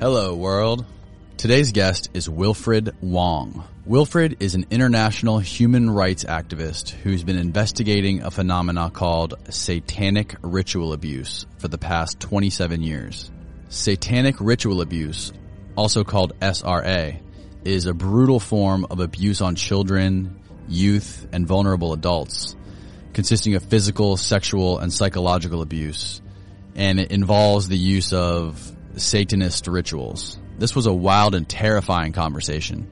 Hello, world. Today's guest is Wilfred Wong. Wilfred is an international human rights activist who's been investigating a phenomena called satanic ritual abuse for the past 27 years. Satanic ritual abuse, also called SRA, is a brutal form of abuse on children, youth, and vulnerable adults, consisting of physical, sexual, and psychological abuse, and it involves the use of Satanist rituals. This was a wild and terrifying conversation.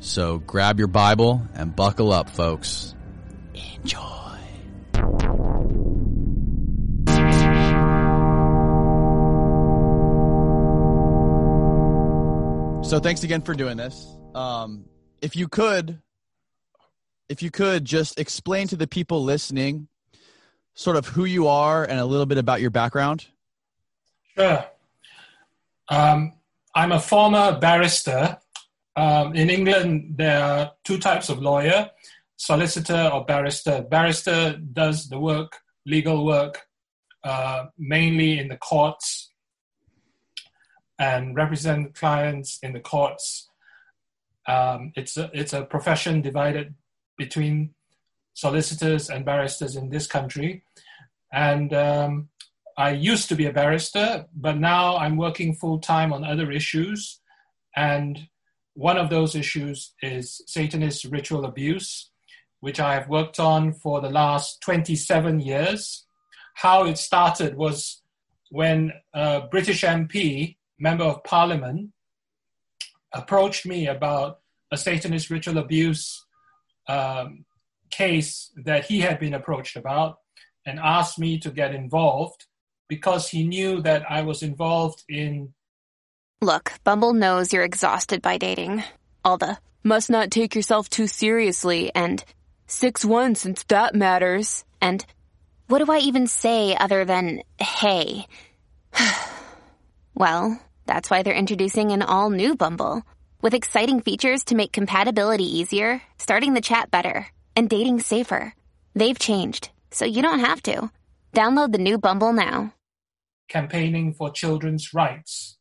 So grab your Bible and buckle up, folks. Enjoy. So thanks again for doing this. Um, if you could, if you could just explain to the people listening sort of who you are and a little bit about your background. Sure. Um, I'm a former barrister. Um, in England, there are two types of lawyer solicitor or barrister. Barrister does the work, legal work, uh, mainly in the courts and represent clients in the courts. Um, it's, a, it's a profession divided between solicitors and barristers in this country. And um, I used to be a barrister, but now I'm working full time on other issues. And one of those issues is Satanist ritual abuse, which I have worked on for the last 27 years. How it started was when a British MP, Member of Parliament, approached me about a Satanist ritual abuse um, case that he had been approached about and asked me to get involved because he knew that I was involved in. Look, Bumble knows you're exhausted by dating. All the must not take yourself too seriously and 6 1 since that matters. And what do I even say other than hey? well, that's why they're introducing an all new Bumble with exciting features to make compatibility easier, starting the chat better, and dating safer. They've changed, so you don't have to. Download the new Bumble now campaigning for children's rights.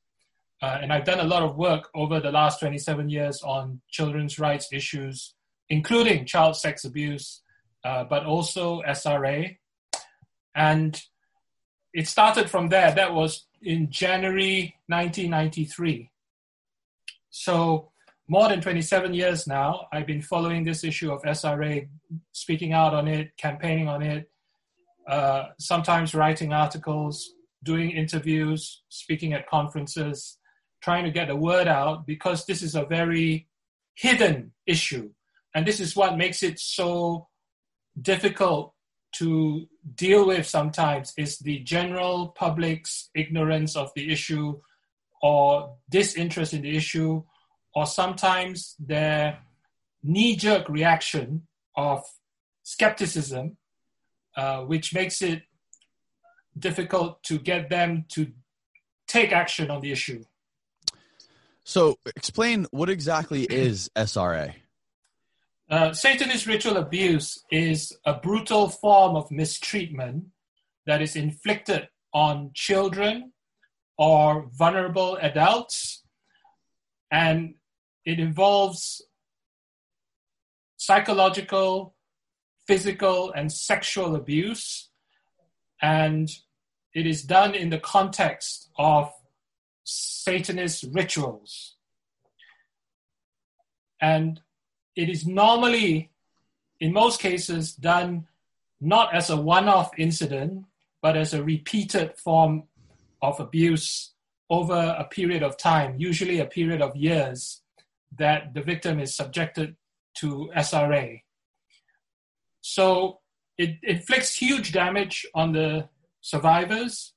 Uh, and I've done a lot of work over the last 27 years on children's rights issues, including child sex abuse, uh, but also SRA. And it started from there. That was in January 1993. So, more than 27 years now, I've been following this issue of SRA, speaking out on it, campaigning on it, uh, sometimes writing articles, doing interviews, speaking at conferences, trying to get the word out because this is a very hidden issue. And this is what makes it so difficult to deal with sometimes is the general public's ignorance of the issue or disinterest in the issue or sometimes their knee-jerk reaction of skepticism uh, which makes it difficult to get them to take action on the issue. So, explain what exactly is SRA? Uh, Satanist ritual abuse is a brutal form of mistreatment that is inflicted on children or vulnerable adults, and it involves psychological, physical, and sexual abuse. And it is done in the context of Satanist rituals. And it is normally, in most cases, done not as a one off incident, but as a repeated form of abuse over a period of time, usually a period of years, that the victim is subjected to SRA. So it inflicts huge damage on the survivors.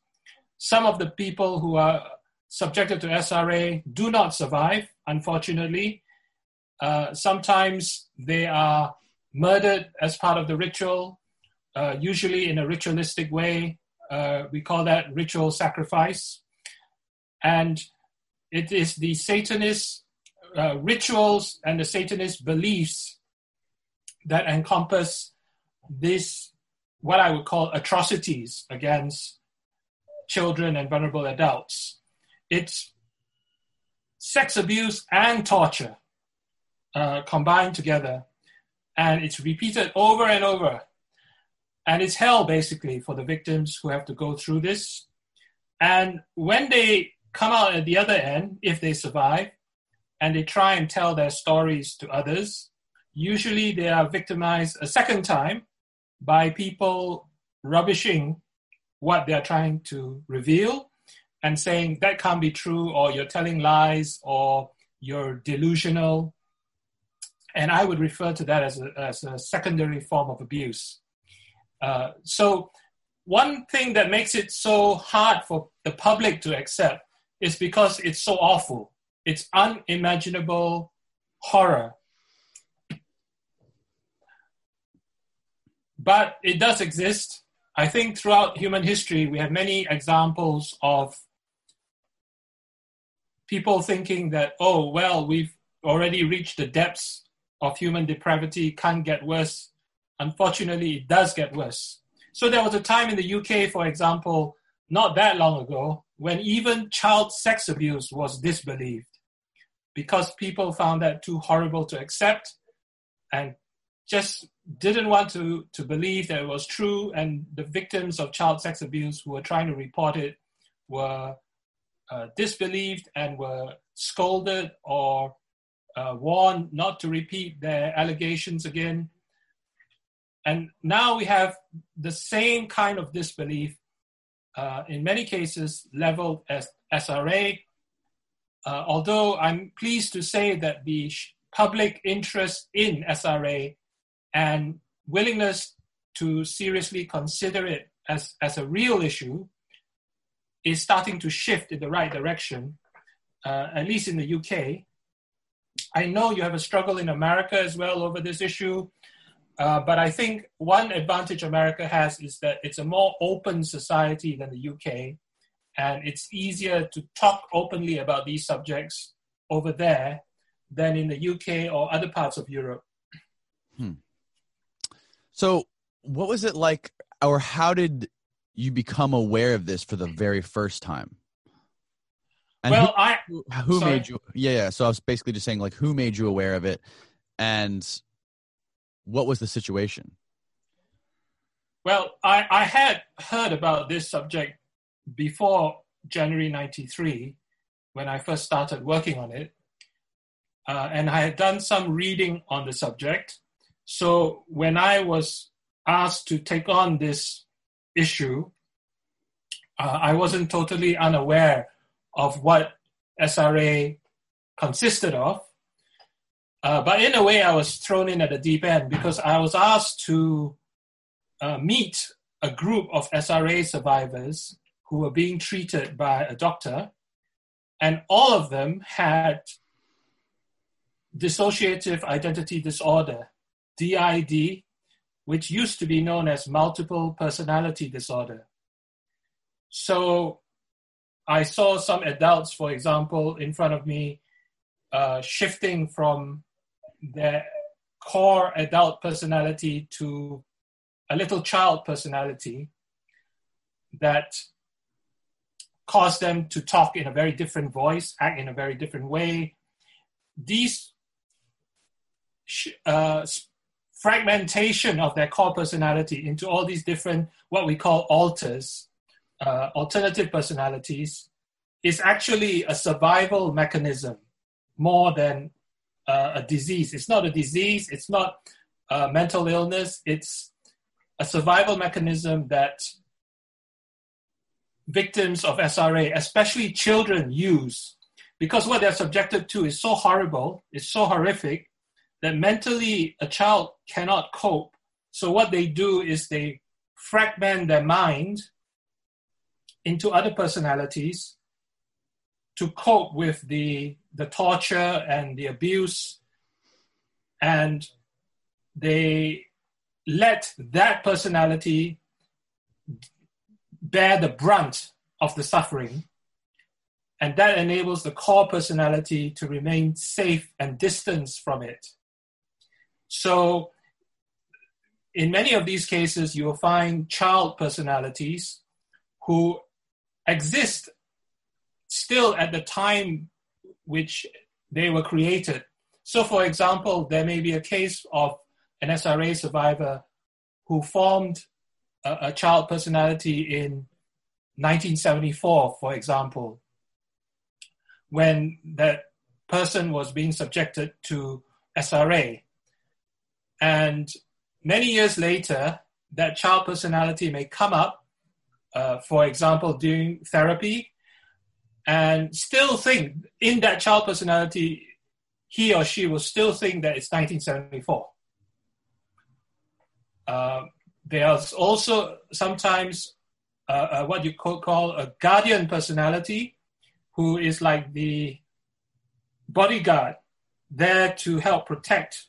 Some of the people who are subjected to SRA do not survive, unfortunately. Uh, sometimes they are murdered as part of the ritual, uh, usually in a ritualistic way. Uh, we call that ritual sacrifice. And it is the Satanist uh, rituals and the Satanist beliefs that encompass this what I would call atrocities against children and vulnerable adults. It's sex abuse and torture uh, combined together. And it's repeated over and over. And it's hell, basically, for the victims who have to go through this. And when they come out at the other end, if they survive, and they try and tell their stories to others, usually they are victimized a second time by people rubbishing what they're trying to reveal and saying that can't be true or you're telling lies or you're delusional. And i would refer to that as a, as a secondary form of abuse. Uh, so one thing that makes it so hard for the public to accept is because it's so awful. It's unimaginable horror but it does exist I think throughout human history, we have many examples of people thinking that, oh, well, we've already reached the depths of human depravity, can't get worse. Unfortunately, it does get worse. So there was a time in the UK, for example, not that long ago, when even child sex abuse was disbelieved because people found that too horrible to accept and just didn't want to, to believe that it was true. And the victims of child sex abuse who were trying to report it were uh, disbelieved and were scolded or uh, warned not to repeat their allegations again. And now we have the same kind of disbelief, uh, in many cases, leveled as SRA. Uh, although I'm pleased to say that the public interest in SRA and willingness to seriously consider it as, as a real issue is starting to shift in the right direction, uh, at least in the UK. I know you have a struggle in America as well over this issue, uh, but I think one advantage America has is that it's a more open society than the UK, and it's easier to talk openly about these subjects over there than in the UK or other parts of Europe. Hmm. So, what was it like, or how did you become aware of this for the very first time? And well, who, I who sorry. made you? Yeah, yeah. So I was basically just saying, like, who made you aware of it, and what was the situation? Well, I, I had heard about this subject before January '93 when I first started working on it, uh, and I had done some reading on the subject. So when I was asked to take on this issue, uh, I wasn't totally unaware of what SRA consisted of. Uh, but in a way, I was thrown in at the deep end because I was asked to uh, meet a group of SRA survivors who were being treated by a doctor, and all of them had dissociative identity disorder. DID, which used to be known as multiple personality disorder. So I saw some adults, for example, in front of me, uh, shifting from their core adult personality to a little child personality that caused them to talk in a very different voice, act in a very different way. These uh, fragmentation of their core personality into all these different, what we call alters, uh, alternative personalities, is actually a survival mechanism more than uh, a disease. It's not a disease, it's not a mental illness, it's a survival mechanism that victims of SRA, especially children, use. Because what they're subjected to is so horrible, it's so horrific that mentally a child cannot cope. So what they do is they fragment their mind into other personalities to cope with the, the torture and the abuse. And they let that personality bear the brunt of the suffering. And that enables the core personality to remain safe and distanced from it. So, in many of these cases, you will find child personalities who exist still at the time which they were created. So, for example, there may be a case of an SRA survivor who formed a, a child personality in 1974, for example, when that person was being subjected to SRA. And many years later, that child personality may come up, uh, for example, during therapy, and still think in that child personality, he or she will still think that it's 1974. Uh, there's also sometimes uh, uh, what you call a guardian personality, who is like the bodyguard there to help protect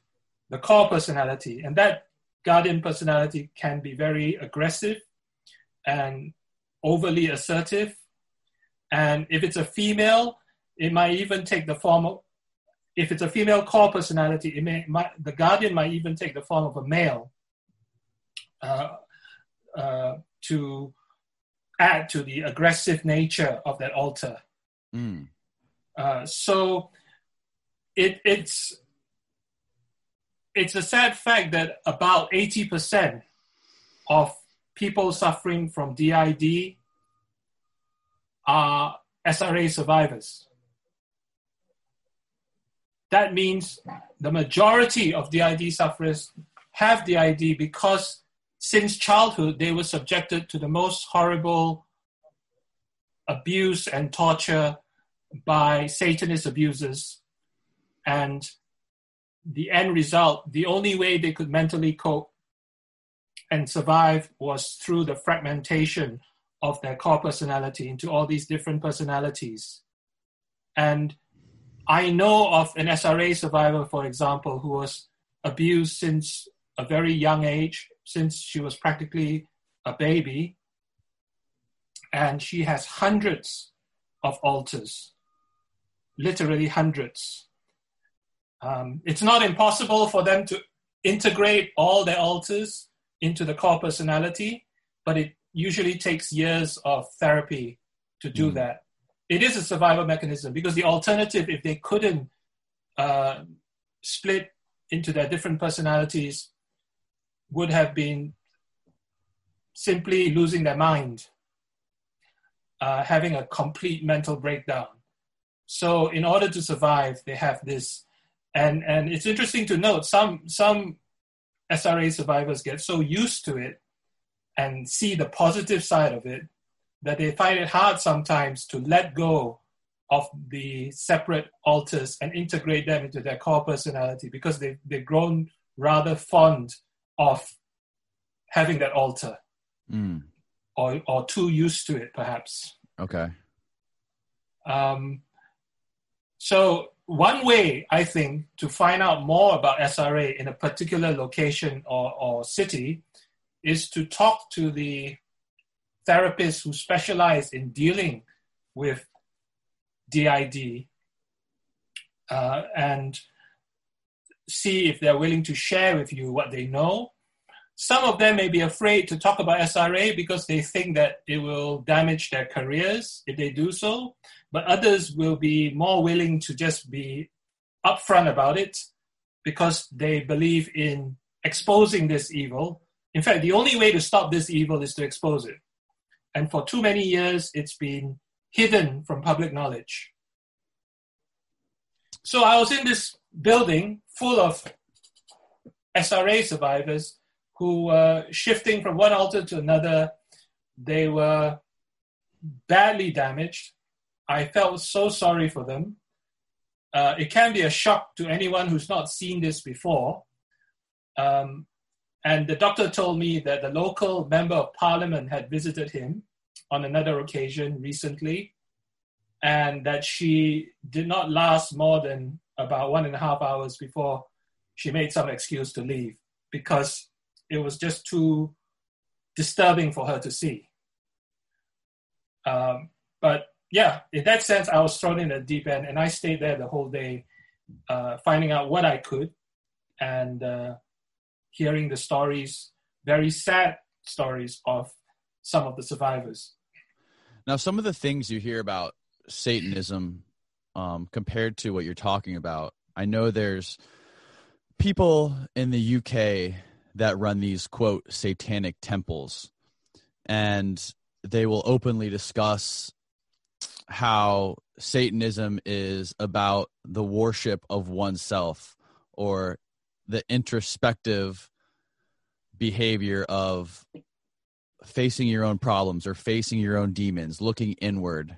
the core personality. And that guardian personality can be very aggressive and overly assertive. And if it's a female, it might even take the form of, if it's a female core personality, it may, might, the guardian might even take the form of a male uh, uh, to add to the aggressive nature of that alter. Mm. Uh, so it, it's it's a sad fact that about 80% of people suffering from DID are SRA survivors. That means the majority of DID sufferers have DID because since childhood they were subjected to the most horrible abuse and torture by Satanist abusers. And the end result, the only way they could mentally cope and survive was through the fragmentation of their core personality into all these different personalities. And I know of an SRA survivor, for example, who was abused since a very young age, since she was practically a baby. And she has hundreds of alters, literally hundreds. Um, it's not impossible for them to integrate all their alters into the core personality, but it usually takes years of therapy to do mm. that. It is a survival mechanism because the alternative, if they couldn't uh, split into their different personalities, would have been simply losing their mind, uh, having a complete mental breakdown. So, in order to survive, they have this and and it's interesting to note some some SRA survivors get so used to it and see the positive side of it that they find it hard sometimes to let go of the separate alters and integrate them into their core personality because they, they've grown rather fond of having that alter mm. or, or too used to it perhaps. Okay. Um, so one way, I think, to find out more about SRA in a particular location or, or city is to talk to the therapists who specialize in dealing with DID uh, and see if they're willing to share with you what they know. Some of them may be afraid to talk about SRA because they think that it will damage their careers if they do so but others will be more willing to just be upfront about it because they believe in exposing this evil. In fact, the only way to stop this evil is to expose it. And for too many years, it's been hidden from public knowledge. So I was in this building full of SRA survivors who were shifting from one alter to another. They were badly damaged. I felt so sorry for them. Uh, it can be a shock to anyone who's not seen this before. Um, and the doctor told me that the local member of parliament had visited him on another occasion recently, and that she did not last more than about one and a half hours before she made some excuse to leave because it was just too disturbing for her to see. Um, but yeah, in that sense, I was thrown in the deep end, and I stayed there the whole day, uh, finding out what I could, and uh, hearing the stories, very sad stories of some of the survivors. Now, some of the things you hear about Satanism um, compared to what you're talking about. I know there's people in the UK that run these quote satanic temples, and they will openly discuss how Satanism is about the worship of oneself or the introspective behavior of facing your own problems or facing your own demons, looking inward.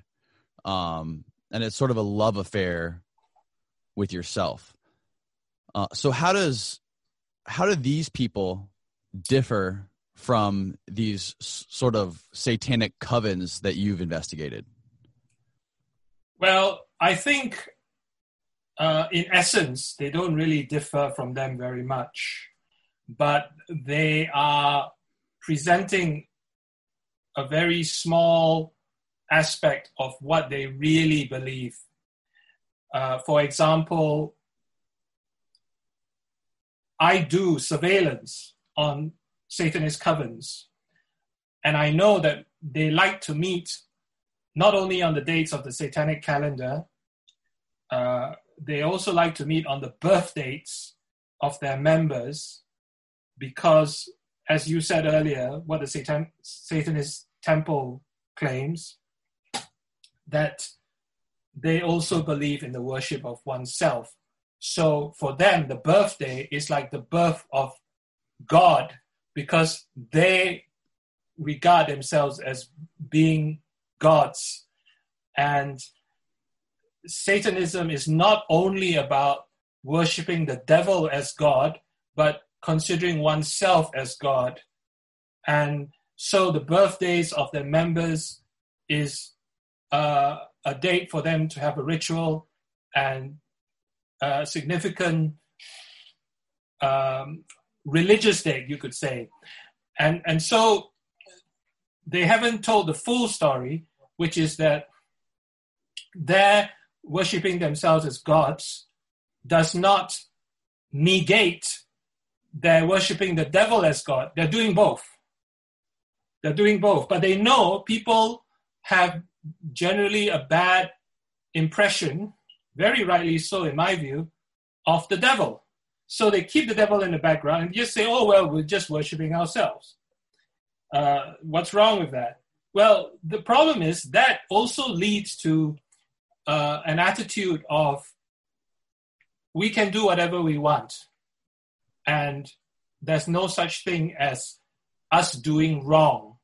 Um, and it's sort of a love affair with yourself. Uh, so how does how do these people differ from these sort of satanic covens that you've investigated? Well, I think uh, in essence, they don't really differ from them very much, but they are presenting a very small aspect of what they really believe. Uh, for example, I do surveillance on Satanist covens, and I know that they like to meet not only on the dates of the satanic calendar, uh, they also like to meet on the birth dates of their members because, as you said earlier, what the Satan, Satanist temple claims, that they also believe in the worship of oneself. So for them, the birthday is like the birth of God because they regard themselves as being gods. And Satanism is not only about worshiping the devil as God, but considering oneself as God. And so the birthdays of their members is uh, a date for them to have a ritual and a significant um, religious date, you could say. And, and so they haven't told the full story, which is that their worshipping themselves as gods does not negate their worshipping the devil as God. They're doing both. They're doing both. But they know people have generally a bad impression, very rightly so, in my view, of the devil. So they keep the devil in the background and just say, oh, well, we're just worshiping ourselves. Uh, what's wrong with that? Well, the problem is that also leads to uh, an attitude of we can do whatever we want, and there's no such thing as us doing wrong.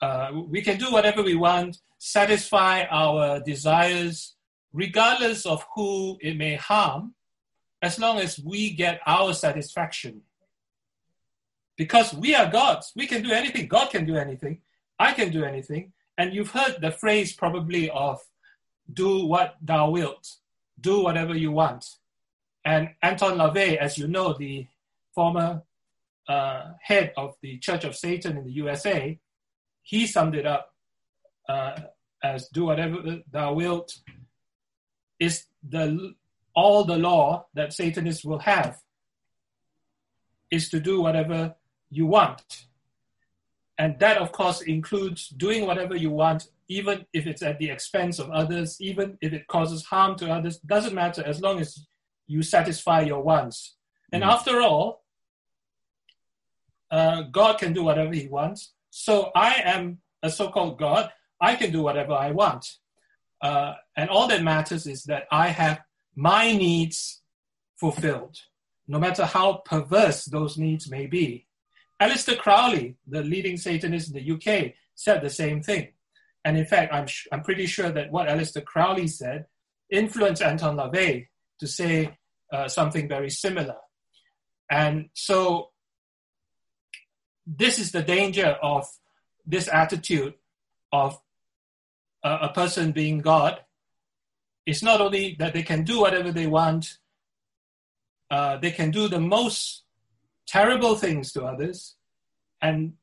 Uh, we can do whatever we want, satisfy our desires, regardless of who it may harm, as long as we get our satisfaction. Because we are gods, we can do anything. God can do anything. I can do anything. And you've heard the phrase probably of do what thou wilt, do whatever you want. And Anton LaVey, as you know, the former uh, head of the Church of Satan in the USA, he summed it up uh, as do whatever thou wilt is the all the law that Satanists will have is to do whatever you want. And that, of course, includes doing whatever you want even if it's at the expense of others, even if it causes harm to others, doesn't matter as long as you satisfy your wants. And mm. after all, uh, God can do whatever He wants. So I am a so called God. I can do whatever I want. Uh, and all that matters is that I have my needs fulfilled, no matter how perverse those needs may be. Aleister Crowley, the leading Satanist in the UK, said the same thing. And in fact, I'm, sh- I'm pretty sure that what Aleister Crowley said influenced Anton LaVey to say uh, something very similar. And so this is the danger of this attitude of a, a person being God. It's not only that they can do whatever they want, uh, they can do the most terrible things to others and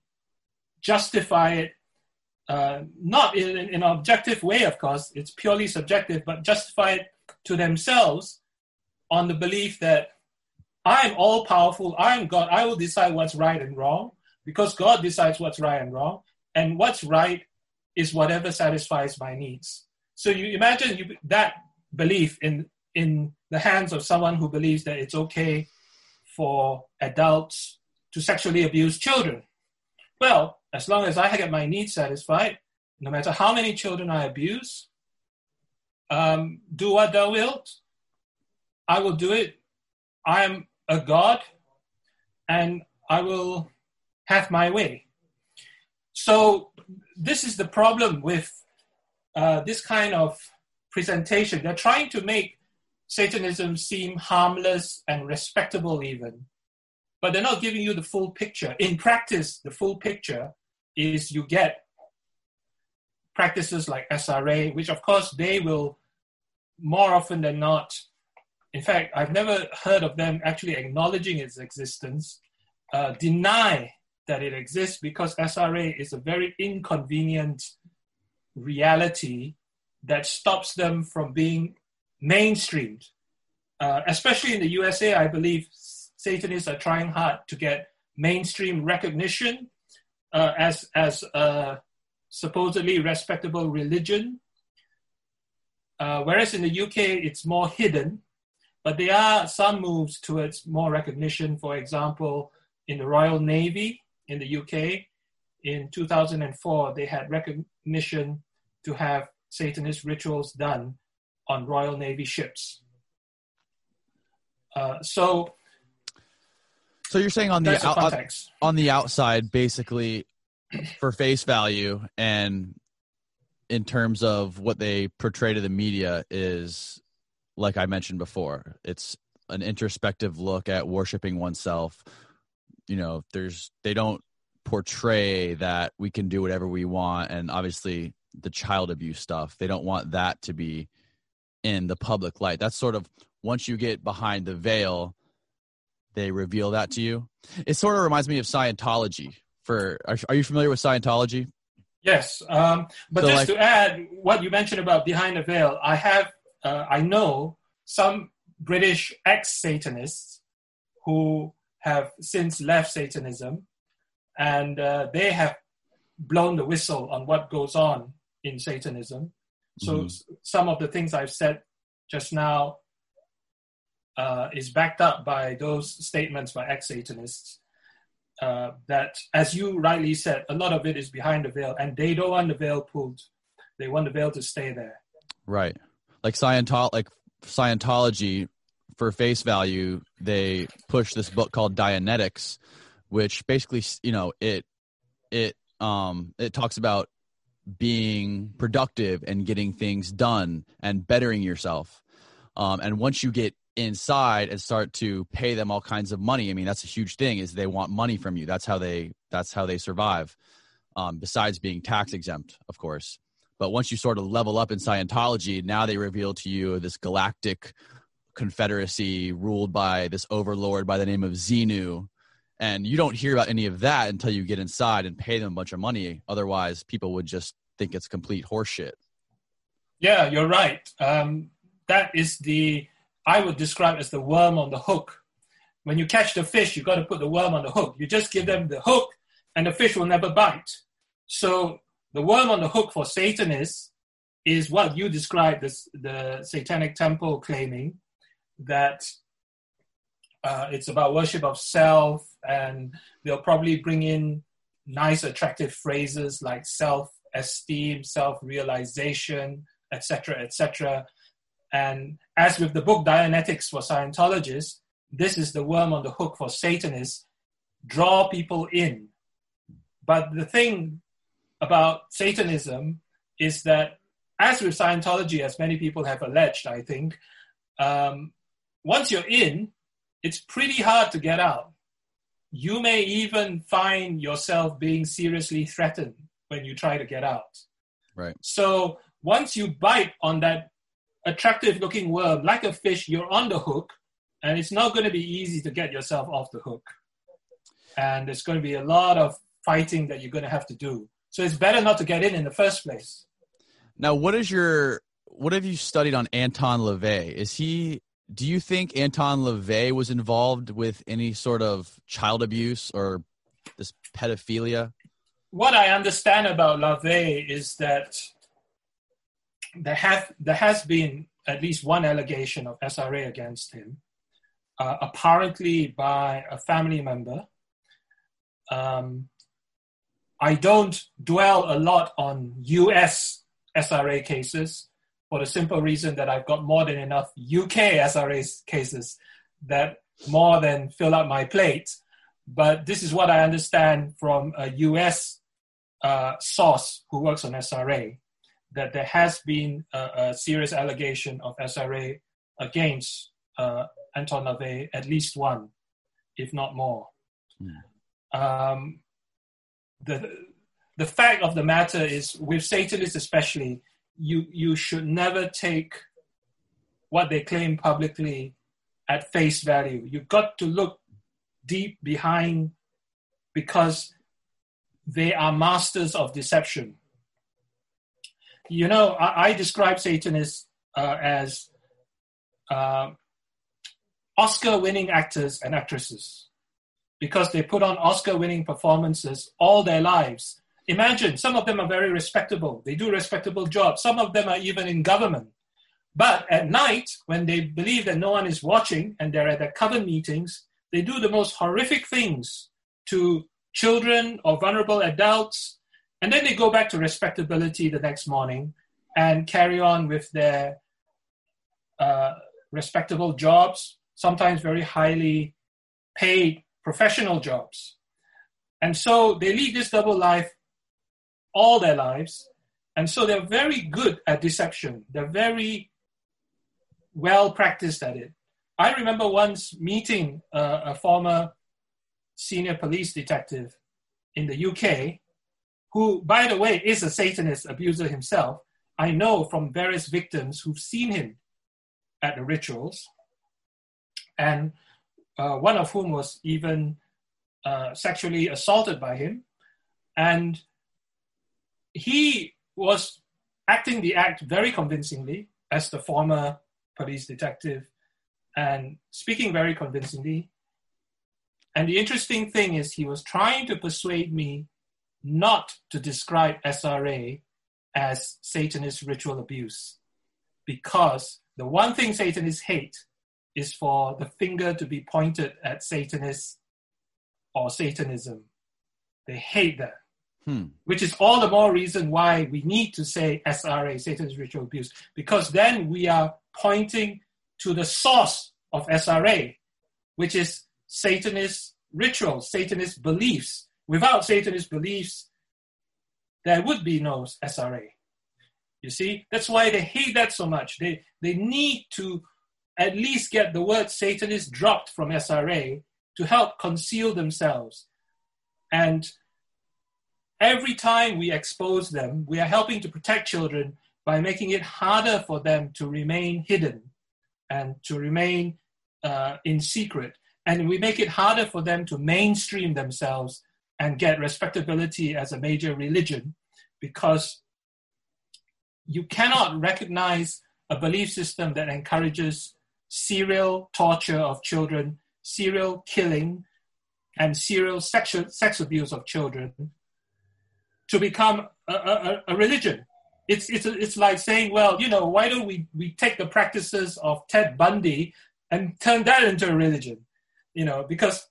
justify it uh, not in, in, an objective way, of course, it's purely subjective, but justify it to themselves on the belief that I'm all powerful, I'm God, I will decide what's right and wrong because God decides what's right and wrong, and what's right is whatever satisfies my needs. So you imagine you, that belief in in the hands of someone who believes that it's okay for adults to sexually abuse children. Well, as long as I get my needs satisfied, no matter how many children I abuse, um, do what thou wilt, I will do it. I am a God and I will have my way. So, this is the problem with uh, this kind of presentation. They're trying to make Satanism seem harmless and respectable, even, but they're not giving you the full picture. In practice, the full picture is you get practices like SRA, which of course they will more often than not. In fact, I've never heard of them actually acknowledging its existence, uh, deny that it exists because SRA is a very inconvenient reality that stops them from being mainstreamed. Uh, especially in the USA, I believe Satanists are trying hard to get mainstream recognition uh, as as a supposedly respectable religion. Uh, whereas in the UK, it's more hidden, but there are some moves towards more recognition. For example, in the Royal Navy in the UK, in 2004, they had recognition to have Satanist rituals done on Royal Navy ships. Uh, so, so you're saying on the out, on the outside, basically, for face value and in terms of what they portray to the media is like I mentioned before. It's an introspective look at worshiping oneself. You know, there's they don't portray that we can do whatever we want and obviously the child abuse stuff. They don't want that to be in the public light. That's sort of once you get behind the veil, they reveal that to you. It sort of reminds me of Scientology. For are, are you familiar with Scientology? Yes, um, but so just like, to add what you mentioned about behind the veil, I have uh, I know some British ex-Satanists who have since left Satanism, and uh, they have blown the whistle on what goes on in Satanism. So mm-hmm. some of the things I've said just now uh, is backed up by those statements by ex-Satanists. Uh, that, as you rightly said, a lot of it is behind the veil, and they don't want the veil pulled. They want the veil to stay there. Right, like Scientology. Like Scientology, for face value, they push this book called Dianetics, which basically, you know, it it um it talks about being productive and getting things done and bettering yourself. Um, and once you get inside and start to pay them all kinds of money, I mean that's a huge thing. Is they want money from you. That's how they that's how they survive. Um, besides being tax exempt, of course. But once you sort of level up in Scientology, now they reveal to you this galactic confederacy ruled by this overlord by the name of Xenu, and you don't hear about any of that until you get inside and pay them a bunch of money. Otherwise, people would just think it's complete horseshit. Yeah, you're right. Um, that is the I would describe as the worm on the hook. When you catch the fish, you've got to put the worm on the hook. You just give them the hook, and the fish will never bite. So the worm on the hook for Satanists is what you described as the Satanic Temple claiming that uh, it's about worship of self, and they'll probably bring in nice, attractive phrases like self-esteem, self-realization, etc., etc. And as with the book Dianetics for Scientologists, this is the worm on the hook for Satanists. Draw people in. But the thing about Satanism is that, as with Scientology, as many people have alleged, I think, um, once you're in, it's pretty hard to get out. You may even find yourself being seriously threatened when you try to get out. Right. So once you bite on that attractive looking worm, like a fish, you're on the hook, and it's not going to be easy to get yourself off the hook. And there's going to be a lot of fighting that you're going to have to do. So it's better not to get in in the first place. Now, what is your what have you studied on Anton LaVey? Is he do you think Anton LaVey was involved with any sort of child abuse or this pedophilia? What I understand about LaVey is that there have there has been at least one allegation of SRA against him, uh, apparently by a family member. Um, I don't dwell a lot on US SRA cases for the simple reason that I've got more than enough UK SRA cases that more than fill up my plate. But this is what I understand from a US uh, source who works on SRA that there has been a, a serious allegation of SRA against uh, Anton LaVey, at least one, if not more. Mm. Um, the, the fact of the matter is, with Satanists especially, you, you should never take what they claim publicly at face value. You've got to look deep behind because they are masters of deception. You know, I, I describe Satanists uh, as uh, Oscar winning actors and actresses because they put on Oscar winning performances all their lives. Imagine some of them are very respectable, they do respectable jobs, some of them are even in government. But at night, when they believe that no one is watching and they're at their coven meetings, they do the most horrific things to children or vulnerable adults. And then they go back to respectability the next morning and carry on with their uh, respectable jobs, sometimes very highly paid professional jobs. And so they lead this double life all their lives. And so they're very good at deception. They're very well practiced at it. I remember once meeting uh, a former senior police detective in the UK, who, by the way, is a Satanist abuser himself. I know from various victims who've seen him at the rituals, and uh, one of whom was even uh, sexually assaulted by him. And he was acting the act very convincingly as the former police detective and speaking very convincingly. And the interesting thing is, he was trying to persuade me not to describe SRA as Satanist ritual abuse, because the one thing Satanists hate is for the finger to be pointed at Satanists or Satanism. They hate that. Hmm. Which is all the more reason why we need to say SRA, Satanist ritual abuse, because then we are pointing to the source of SRA, which is Satanist rituals, Satanist beliefs. Without Satanist beliefs, there would be no SRA. You see, that's why they hate that so much. They, they need to at least get the word Satanist dropped from SRA to help conceal themselves. And every time we expose them, we are helping to protect children by making it harder for them to remain hidden and to remain uh, in secret. And we make it harder for them to mainstream themselves and get respectability as a major religion because you cannot recognize a belief system that encourages serial torture of children, serial killing, and serial sexual, sex abuse of children to become a, a, a religion it's it's it's like saying, well, you know, why don't we we take the practices of Ted Bundy and turn that into a religion? You know, because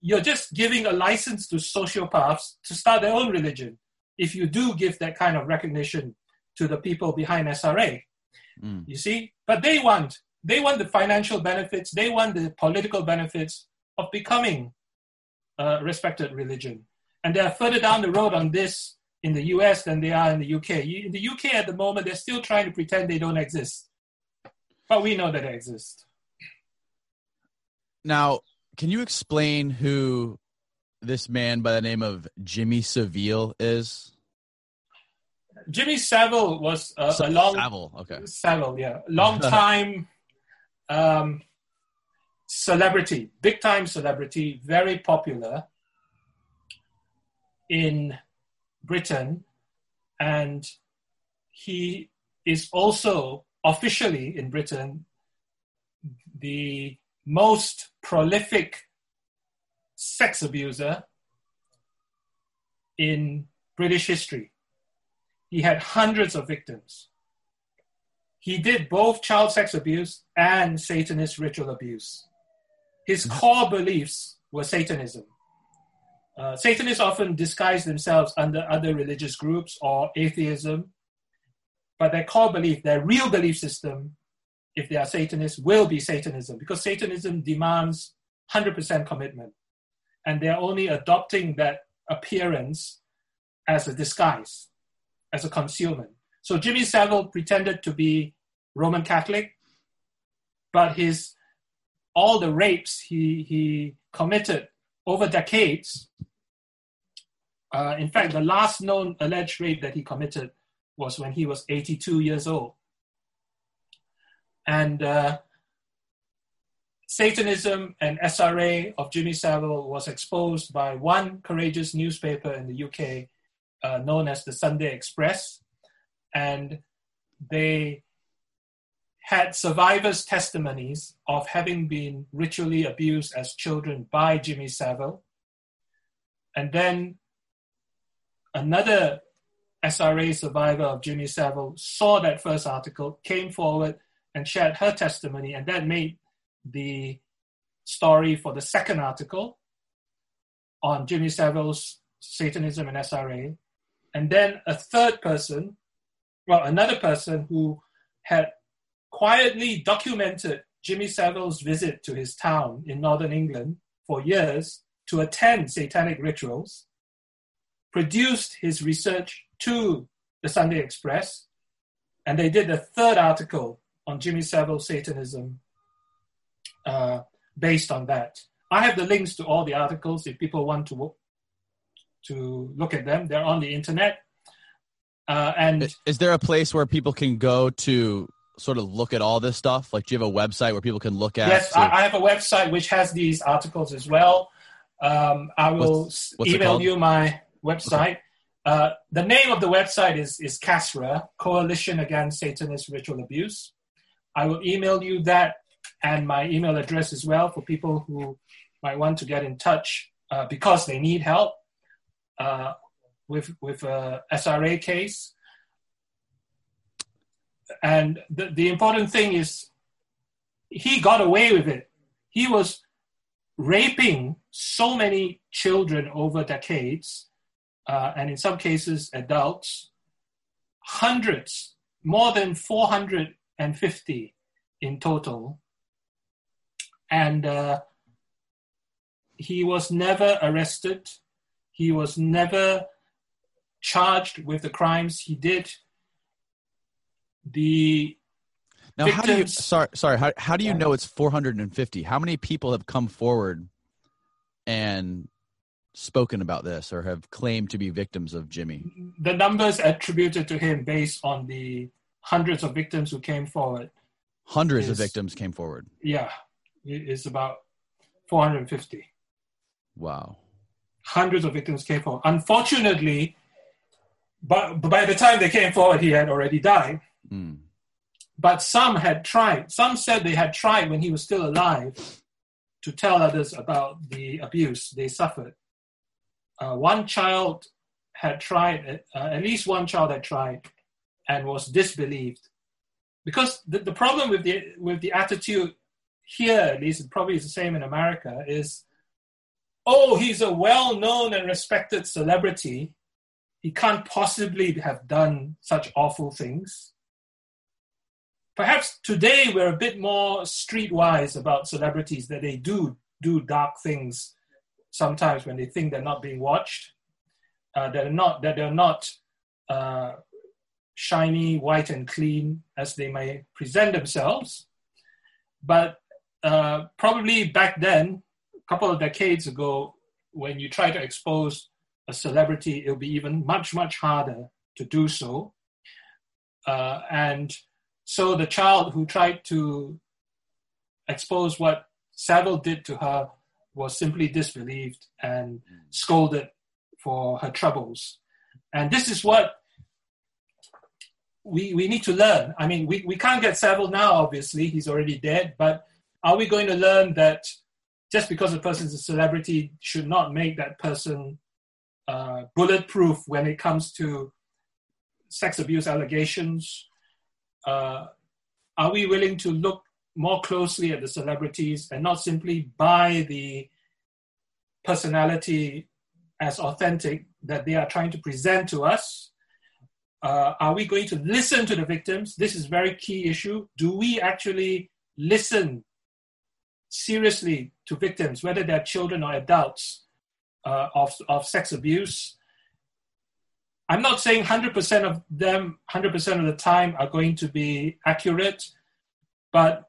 you're just giving a license to sociopaths to start their own religion if you do give that kind of recognition to the people behind SRA. Mm. You see, but they want they want the financial benefits, they want the political benefits of becoming a respected religion, and they're further down the road on this in the US than they are in the UK. In the UK at the moment, they're still trying to pretend they don't exist. But we know that they exist. Now, can you explain who this man by the name of Jimmy Savile is? Jimmy Savile was a, a long Savile, okay. Savile, yeah, long time um, celebrity, big time celebrity, very popular in Britain, and he is also officially in Britain the most prolific sex abuser in British history. He had hundreds of victims. he did both child sex abuse and Satanist ritual abuse. His mm-hmm. core beliefs were Satanism. Uh, Satanists often disguise themselves under other religious groups or atheism, but their core belief, their real belief system, if they are Satanists, will be Satanism because Satanism demands 100% commitment. And they're only adopting that appearance as a disguise, as a concealment. So Jimmy Savile pretended to be Roman Catholic, but his all the rapes he, he committed over decades. Uh, in fact, the last known alleged rape that he committed was when he was 82 years old. And uh, Satanism and SRA of Jimmy Savile was exposed by one courageous newspaper in the UK uh, known as the Sunday Express. And they had survivors' testimonies of having been ritually abused as children by Jimmy Savile. And then another SRA survivor of Jimmy Savile saw that first article, came forward and shared her testimony, and that made the story for the second article on Jimmy Savile's Satanism and SRA. And then a third person, well, another person who had quietly documented Jimmy Savile's visit to his town in northern England for years to attend satanic rituals, produced his research to the Sunday Express, and they did a third article on Jimmy Savile Satanism uh, based on that. I have the links to all the articles if people want to to look at them. They're on the internet. Uh, and is there a place where people can go to sort of look at all this stuff? Like, do you have a website where people can look at? Yes, I, I have a website which has these articles as well. Um, I will what's, what's email you my website. Okay. Uh, the name of the website is, is CASRA, Coalition Against Satanist Ritual Abuse. I will email you that and my email address as well for people who might want to get in touch uh, because they need help uh, with, with a SRA case and the, the important thing is he got away with it. He was raping so many children over decades, uh, and in some cases, adults, hundreds, more than 450 in total. And uh, he was never arrested. He was never charged with the crimes he did the now victims, how do you sorry sorry how, how do you know it's 450 how many people have come forward and spoken about this or have claimed to be victims of jimmy? The numbers attributed to him based on the hundreds of victims who came forward hundreds is, of victims came forward. Yeah it's about 450 wow. Hundreds of victims came forward. Unfortunately but by the time they came forward he had already died. Mm. But some had tried, some said they had tried when he was still alive to tell others about the abuse they suffered. Uh, one child had tried, uh, at least one child had tried and was disbelieved. Because the, the problem with the, with the attitude here, at least, it probably is the same in America, is oh, he's a well known and respected celebrity. He can't possibly have done such awful things perhaps today we're a bit more streetwise about celebrities that they do do dark things sometimes when they think they're not being watched, uh, that are not that they're not uh, shiny, white, and clean as they may present themselves. But uh, probably back then, a couple of decades ago, when you try to expose a celebrity, it'll be even much much harder to do so. Uh, and so the child who tried to expose what Savile did to her was simply disbelieved and scolded for her troubles. And this is what we, we need to learn. I mean, we, we can't get Savile now, obviously, he's already dead, but are we going to learn that just because a person is a celebrity should not make that person uh, bulletproof when it comes to sex abuse allegations uh, are we willing to look more closely at the celebrities and not simply buy the personality as authentic that they are trying to present to us? Uh, are we going to listen to the victims? This is a very key issue. Do we actually listen seriously to victims, whether they're children or adults, uh, of, of sex abuse? I'm not saying 100% of them, 100% of the time are going to be accurate, but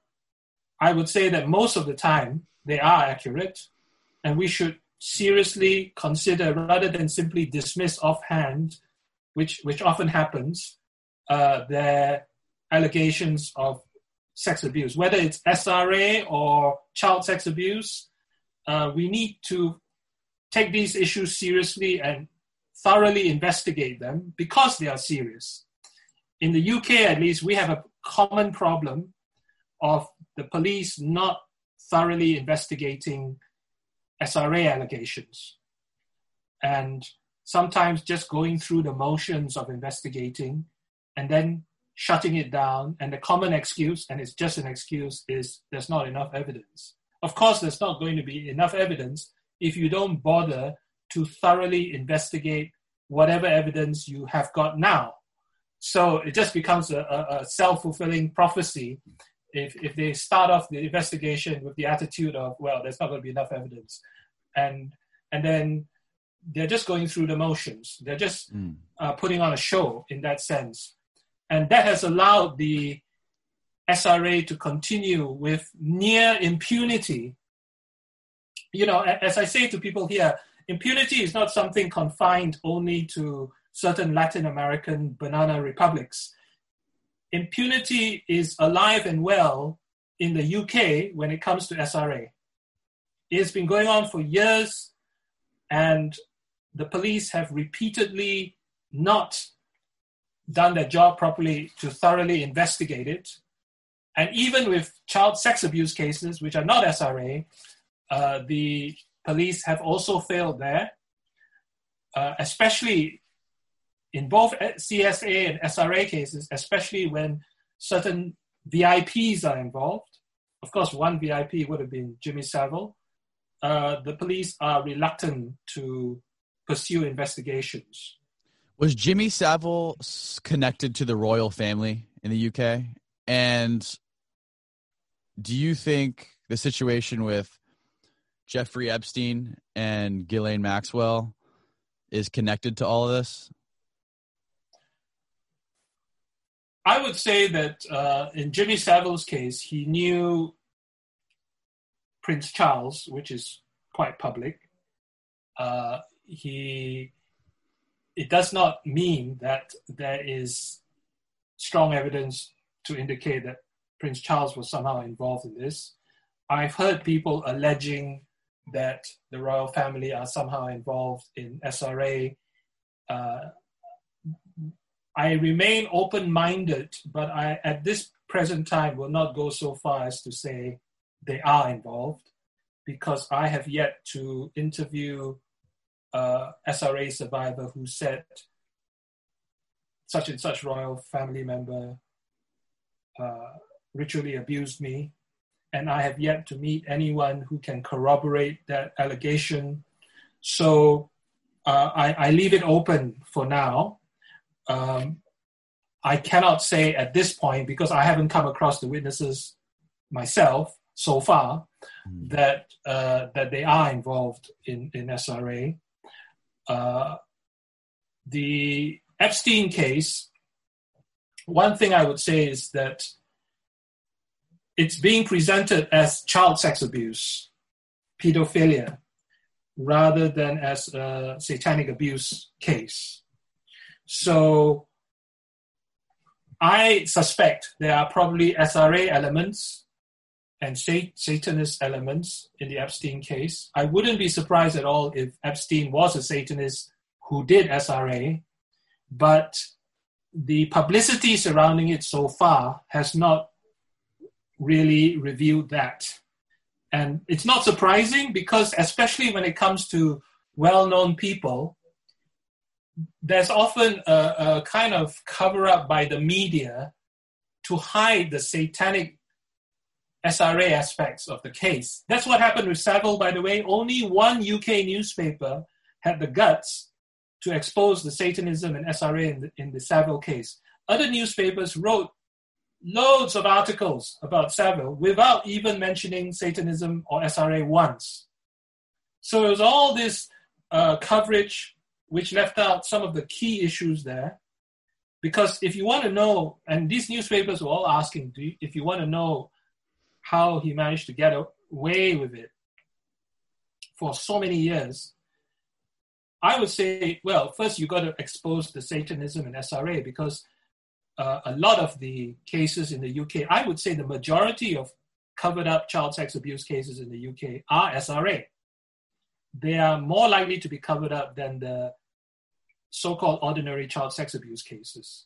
I would say that most of the time they are accurate, and we should seriously consider rather than simply dismiss offhand, which, which often happens, uh, their allegations of sex abuse, whether it's SRA or child sex abuse. Uh, we need to take these issues seriously and thoroughly investigate them because they are serious. In the UK, at least, we have a common problem of the police not thoroughly investigating SRA allegations. And sometimes just going through the motions of investigating and then shutting it down. And the common excuse, and it's just an excuse, is there's not enough evidence. Of course, there's not going to be enough evidence if you don't bother to thoroughly investigate whatever evidence you have got now. So it just becomes a, a self fulfilling prophecy if, if they start off the investigation with the attitude of, well, there's not going to be enough evidence. And, and then they're just going through the motions. They're just mm. uh, putting on a show in that sense. And that has allowed the SRA to continue with near impunity. You know, as I say to people here, impunity is not something confined only to certain Latin American banana republics impunity is alive and well in the UK when it comes to SRA. It's been going on for years, and the police have repeatedly not done their job properly to thoroughly investigate it. And even with child sex abuse cases, which are not SRA, uh, the police have also failed there, uh, especially in both CSA and SRA cases, especially when certain VIPs are involved, of course, one VIP would have been Jimmy Savile, uh, the police are reluctant to pursue investigations. Was Jimmy Savile connected to the royal family in the UK? And do you think the situation with Jeffrey Epstein and Ghislaine Maxwell is connected to all of this? I would say that uh, in Jimmy Savile's case, he knew Prince Charles, which is quite public. Uh, he it does not mean that there is strong evidence to indicate that Prince Charles was somehow involved in this. I've heard people alleging that the royal family are somehow involved in SRA. Uh, I remain open minded, but I, at this present time, will not go so far as to say they are involved because I have yet to interview a SRA survivor who said such and such royal family member uh, ritually abused me. And I have yet to meet anyone who can corroborate that allegation. So uh, I, I leave it open for now um, I cannot say at this point because I haven't come across the witnesses myself so far mm. that uh, that they are involved in in SRA. Uh, the Epstein case. One thing I would say is that it's being presented as child sex abuse, pedophilia, rather than as a satanic abuse case. So I suspect there are probably SRA elements and Satanist elements in the Epstein case. I wouldn't be surprised at all if Epstein was a Satanist who did SRA, but the publicity surrounding it so far has not really revealed that. And it's not surprising because, especially when it comes to well known people, there's often a, a kind of cover up by the media to hide the satanic SRA aspects of the case. That's what happened with Savile, by the way. Only one UK newspaper had the guts to expose the Satanism and SRA in the, in the Savile case. Other newspapers wrote loads of articles about Savile without even mentioning Satanism or SRA once. So it was all this uh, coverage which left out some of the key issues there. Because if you want to know, and these newspapers were all asking, you, if you want to know how he managed to get away with it for so many years, I would say, well, first you got to expose the Satanism and SRA because uh, a lot of the cases in the UK, I would say the majority of covered up child sex abuse cases in the UK are SRA. They are more likely to be covered up than the so called ordinary child sex abuse cases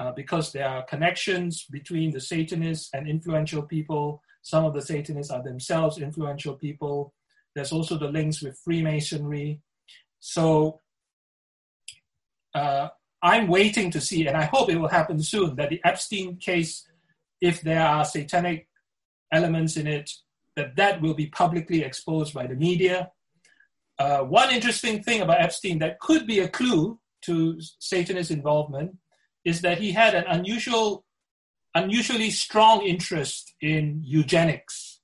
uh, because there are connections between the Satanists and influential people. Some of the Satanists are themselves influential people. There's also the links with Freemasonry. So uh, I'm waiting to see, and I hope it will happen soon, that the Epstein case, if there are satanic elements in it, that that will be publicly exposed by the media. Uh, one interesting thing about Epstein that could be a clue to Satanist involvement is that he had an unusual, unusually strong interest in eugenics.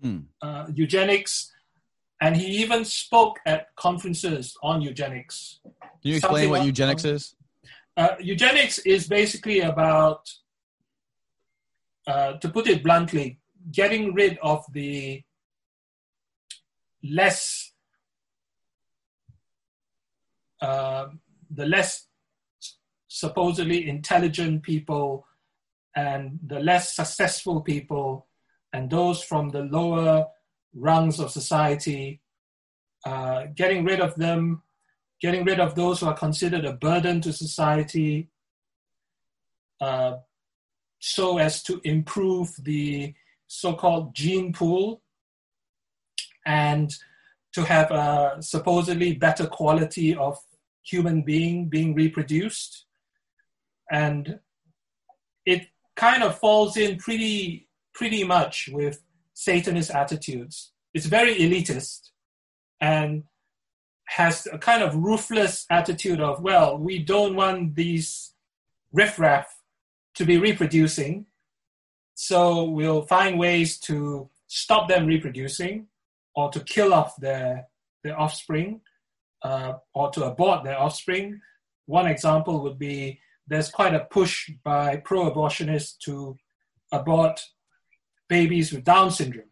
Hmm. Uh, eugenics, and he even spoke at conferences on eugenics. Can you explain Something what eugenics is? Uh, eugenics is basically about, uh, to put it bluntly, getting rid of the less uh, the less supposedly intelligent people and the less successful people and those from the lower rungs of society, uh, getting rid of them, getting rid of those who are considered a burden to society, uh, so as to improve the so called gene pool and to have a supposedly better quality of human being being reproduced. And it kind of falls in pretty, pretty much with Satanist attitudes. It's very elitist and has a kind of ruthless attitude of, well, we don't want these riffraff to be reproducing, so we'll find ways to stop them reproducing or to kill off their, their offspring uh, or to abort their offspring. One example would be there's quite a push by pro abortionists to abort babies with Down syndrome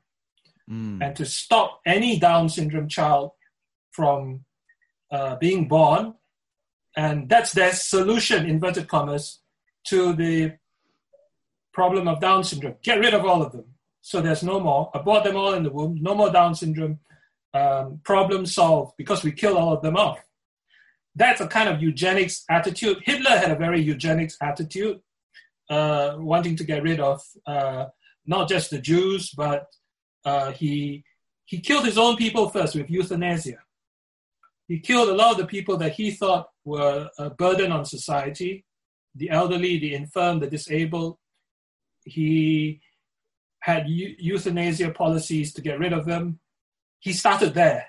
mm. and to stop any Down syndrome child from uh, being born. And that's their solution, inverted commas, to the problem of Down syndrome. Get rid of all of them. So there's no more. Abort them all in the womb. No more Down syndrome um, problem solved because we kill all of them off. That's a kind of eugenics attitude. Hitler had a very eugenics attitude, uh, wanting to get rid of uh, not just the Jews, but uh, he he killed his own people first with euthanasia. He killed a lot of the people that he thought were a burden on society, the elderly, the infirm, the disabled. He had euthanasia policies to get rid of them he started there,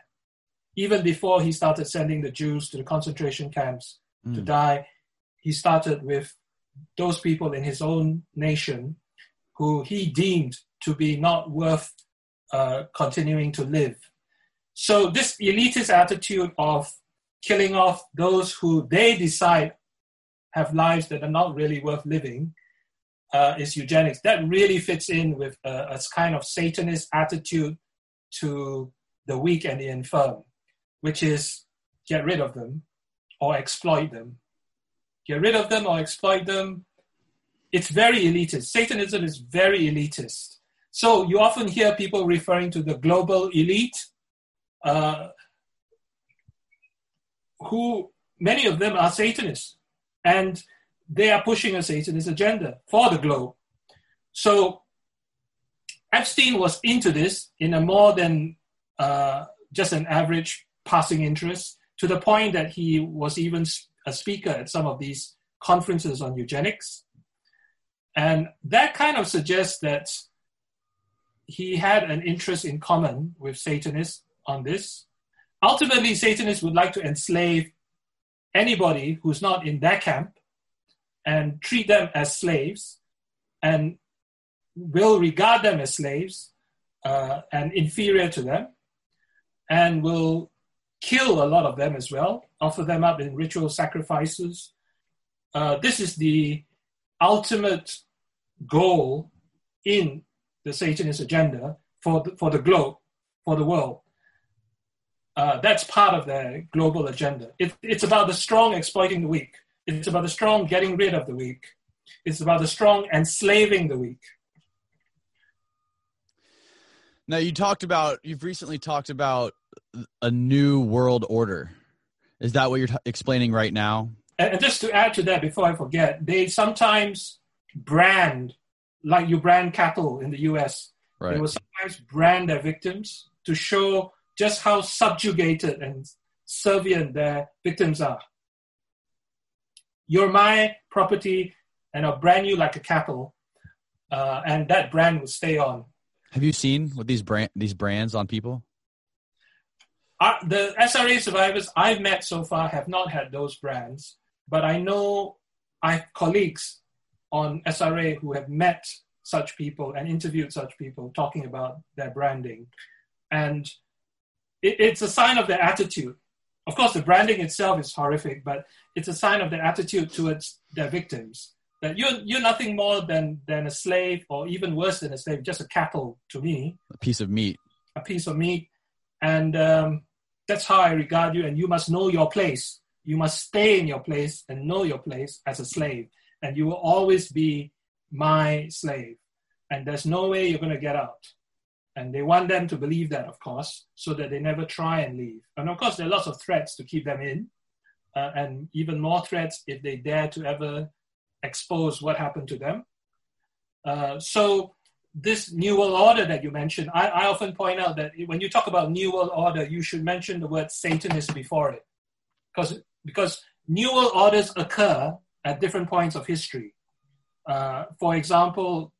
even before he started sending the Jews to the concentration camps mm. to die. He started with those people in his own nation who he deemed to be not worth uh, continuing to live. So, this elitist attitude of killing off those who they decide have lives that are not really worth living uh, is eugenics. That really fits in with a, a, kind of Satanist attitude to the weak and the infirm, which is get rid of them or exploit them. Get rid of them or exploit them. It's very elitist. Satanism is very elitist. So you often hear people referring to the global elite, uh, who many of them are Satanists, and they are pushing a Satanist agenda for the globe. So Epstein was into this in a more than uh, just an average passing interest to the point that he was even a speaker at some of these conferences on eugenics. And that kind of suggests that he had an interest in common with Satanists on this. Ultimately, Satanists would like to enslave anybody who's not in their camp and treat them as slaves and will regard them as slaves uh, and inferior to them and will kill a lot of them as well, offer them up in ritual sacrifices. Uh, this is the ultimate goal in the Satanist agenda for the, for the globe, for the world. Uh, that's part of their global agenda. It, it's about the strong exploiting the weak. It's about the strong getting rid of the weak. It's about the strong enslaving the weak. Now you talked about you've recently talked about a new world order. Is that what you're t- explaining right now? And just to add to that, before I forget, they sometimes brand, like you brand cattle in the U.S. Right. They will sometimes brand their victims to show just how subjugated and servient their victims are. You're my property, and I'll brand you like a cattle, uh, and that brand will stay on. Have you seen with these brand these brands on people? Uh, the SRA survivors I've met so far have not had those brands, but I know I have colleagues on SRA who have met such people and interviewed such people talking about their branding. And it, it's a sign of their attitude. Of course, the branding itself is horrific, but it's a sign of their attitude towards their victims. That you're, you're nothing more than, than a slave, or even worse than a slave, just a cattle to me. A piece of meat. A piece of meat. And um, that's how I regard you, and you must know your place. You must stay in your place and know your place as a slave, and you will always be my slave. And there's no way you're going to get out. And they want them to believe that, of course, so that they never try and leave. And of course, there are lots of threats to keep them in, uh, and even more threats if they dare to ever expose what happened to them. Uh, so this new world order that you mentioned, I, I, often point out that when you talk about new world order, you should mention the word Satanist before it, because because new world orders occur at different points of history. Uh, for example,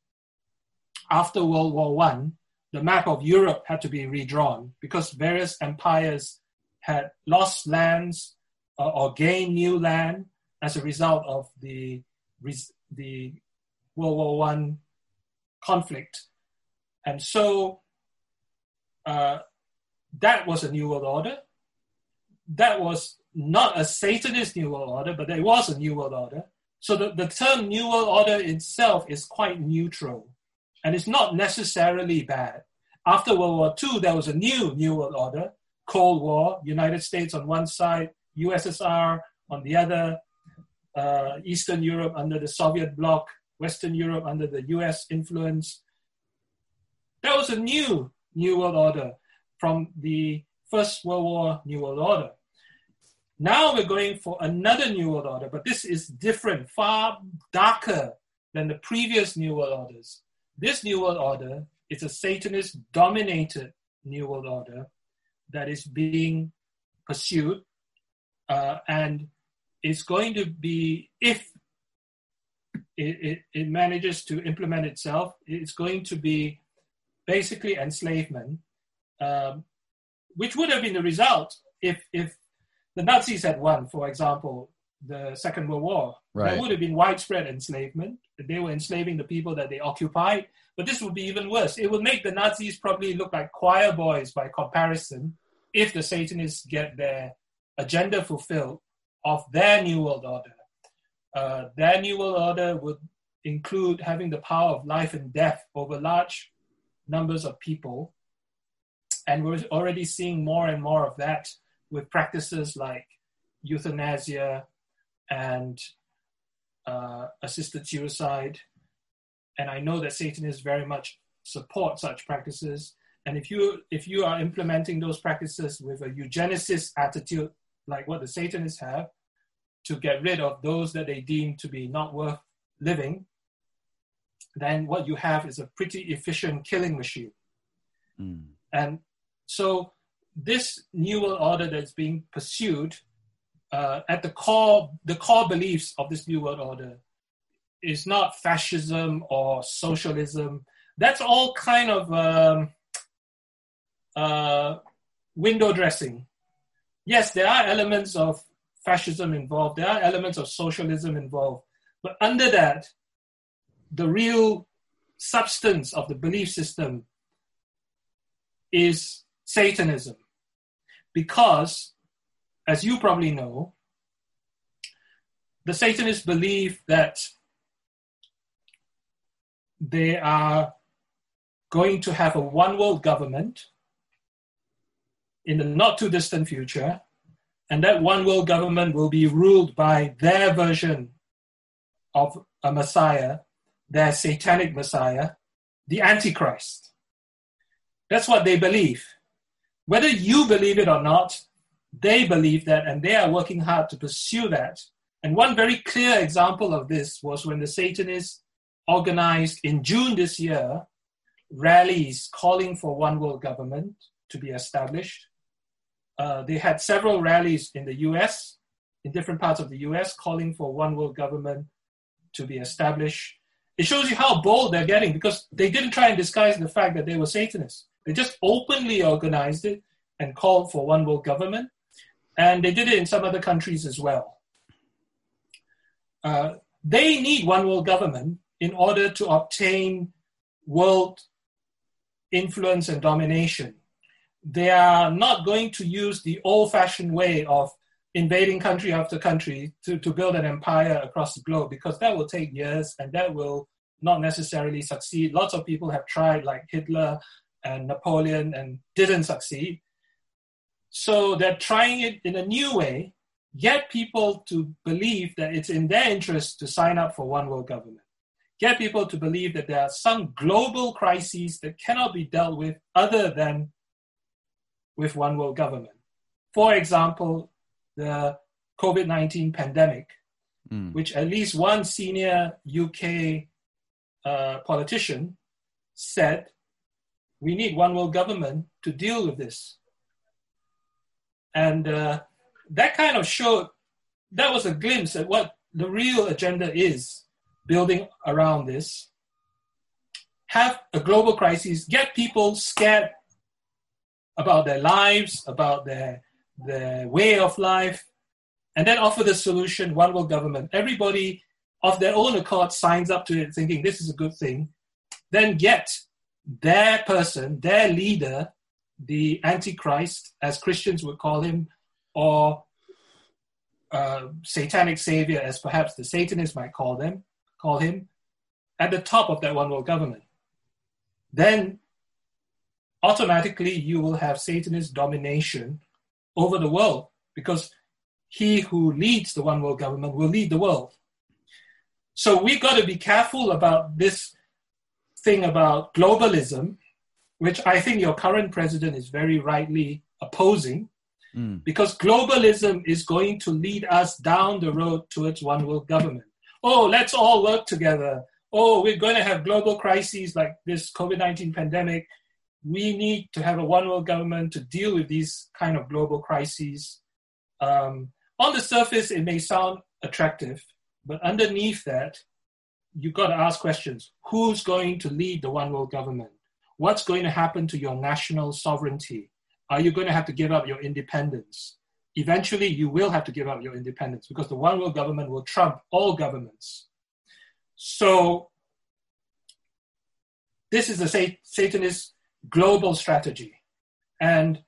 after World War One, the map of Europe had to be redrawn because various empires had lost lands or, or gained new land as a result of the the World War One conflict. And so uh, that was a New World Order. That was not a Satanist New World Order, but there was a New World Order. So the, the term New World Order itself is quite neutral and it's not necessarily bad. After World War II, there was a new New World Order, Cold War, United States on one side, USSR on the other, uh, Eastern Europe under the Soviet bloc, Western Europe under the US influence. That was a new New World Order from the First World War New World Order. Now we're going for another New World Order, but this is different, far darker than the previous New World Orders. This New World Order is a Satanist dominated New World Order that is being pursued uh, and it's going to be, if it, it, it manages to implement itself, it's going to be basically enslavement, um, which would have been the result if, if the Nazis had won, for example, the Second World War. Right. There would have been widespread enslavement. They were enslaving the people that they occupied. But this would be even worse. It would make the Nazis probably look like choir boys by comparison if the Satanists get their agenda fulfilled of their New World Order. Uh, their New World Order would include having the power of life and death over large numbers of people. And we're already seeing more and more of that with practices like euthanasia and uh, assisted suicide. And I know that Satanists very much support such practices. And if you if you are implementing those practices with a eugenicist attitude, like what the Satanists have, to get rid of those that they deem to be not worth living, then what you have is a pretty efficient killing machine. Mm. And so this new world order that's being pursued uh, at the core, the core beliefs of this new world order is not fascism or socialism. That's all kind of um, uh, window dressing. Yes, there are elements of fascism involved, there are elements of socialism involved, but under that, the real substance of the belief system is Satanism. Because, as you probably know, the Satanists believe that they are going to have a one world government in the not too distant future, and that one world government will be ruled by their version of a Messiah, their satanic Messiah, the Antichrist. That's what they believe. Whether you believe it or not, they believe that and they are working hard to pursue that. And one very clear example of this was when the Satanists organized in June this year rallies calling for one world government to be established. Uh, they had several rallies in the US, in different parts of the US, calling for one world government to be established. It shows you how bold they're getting because they didn't try and disguise the fact that they were Satanists. They just openly organized it and called for one world government. And they did it in some other countries as well. Uh, they need one world government in order to obtain world influence and domination. They are not going to use the old fashioned way of invading country after country to, to build an empire across the globe because that will take years and that will not necessarily succeed. Lots of people have tried, like Hitler and Napoleon, and didn't succeed. So they're trying it in a new way, get people to believe that it's in their interest to sign up for one world government get people to believe that there are some global crises that cannot be dealt with other than with one world government. For example, the COVID 19 pandemic, mm. which at least one senior UK uh, politician said we need one world government to deal with this. And uh, that kind of showed, that was a glimpse at what the real agenda is building around this, have a global crisis, get people scared about their lives, about their, their way of life, and then offer the solution one world government. Everybody of their own accord signs up to it thinking this is a good thing. Then get their person, their leader, the Antichrist, as Christians would call him, or uh, satanic savior, as perhaps the Satanists might call them, call him, at the top of that one world government, then automatically you will have Satanist domination over the world because he who leads the one world government will lead the world. So we've got to be careful about this thing about globalism, which I think your current president is very rightly opposing, mm. because globalism is going to lead us down the road towards one world government oh, let's all work together. Oh, we're going to have global crises like this COVID 19 pandemic. We need to have a one world government to deal with these kind of global crises. Um, on the surface, it may sound attractive, but underneath that, you've got to ask questions. Who's going to lead the one world government? What's going to happen to your national sovereignty? Are you going to have to give up your independence? eventually you will have to give up your independence because the one world government will trump all governments. So this is the Satanist global strategy. And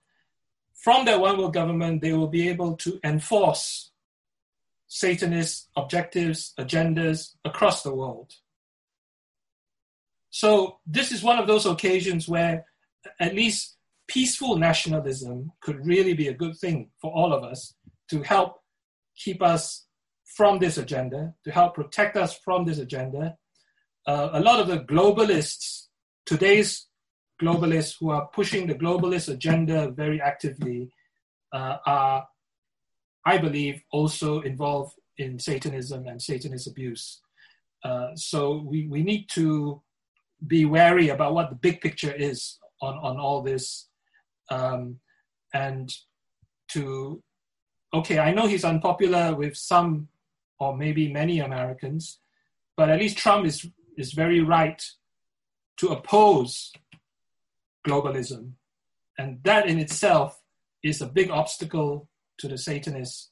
from that one world government, they will be able to enforce Satanist objectives, agendas across the world. So this is one of those occasions where at least peaceful nationalism could really be a good thing for all of us to help keep us from this agenda, to help protect us from this agenda. Uh, a lot of the globalists, today's globalists who are pushing the globalist agenda very actively, uh, are, I believe, also involved in Satanism and Satanist abuse. Uh, so we, we need to be wary about what the big picture is on, on all this um, and to okay i know he's unpopular with some or maybe many americans but at least Trump is, is very right to oppose globalism. And that in itself is a big obstacle to the Satanists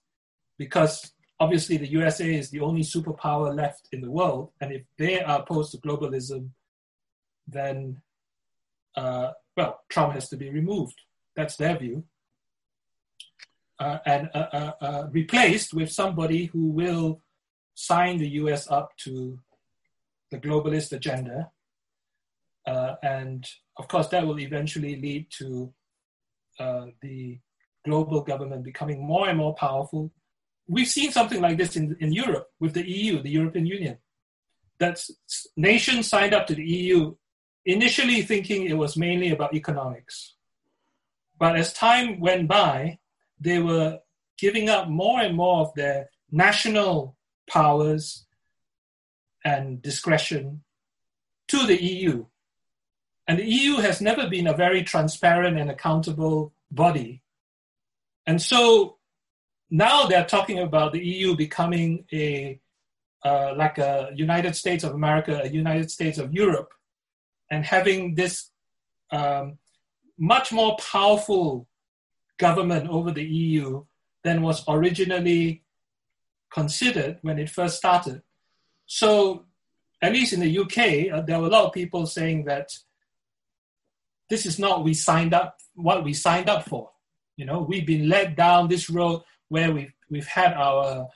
because obviously the USA is the only superpower left in the world. And if they are opposed to globalism, then, uh, well, Trump has to be removed. That's their view. Uh, and uh, uh, uh replaced with somebody who will sign the US up to the globalist agenda. Uh, and of course, that will eventually lead to the global government becoming more and more powerful. We've seen something like this in, in Europe with the EU, the European Union. That nations signed up to the EU initially thinking it was mainly about economics. But as time went by, they were giving up more and more of their national powers and discretion to the EU. And the EU has never been a very transparent and accountable body and so now they're talking about the EU becoming a uh, like a United States of America, a United States of Europe, and having this um, much more powerful government over the EU than was originally considered when it first started. So, at least in the UK, uh, there were a lot of people saying that this is not we signed up what we signed up for. You know, we've been led down this road where we've we've had our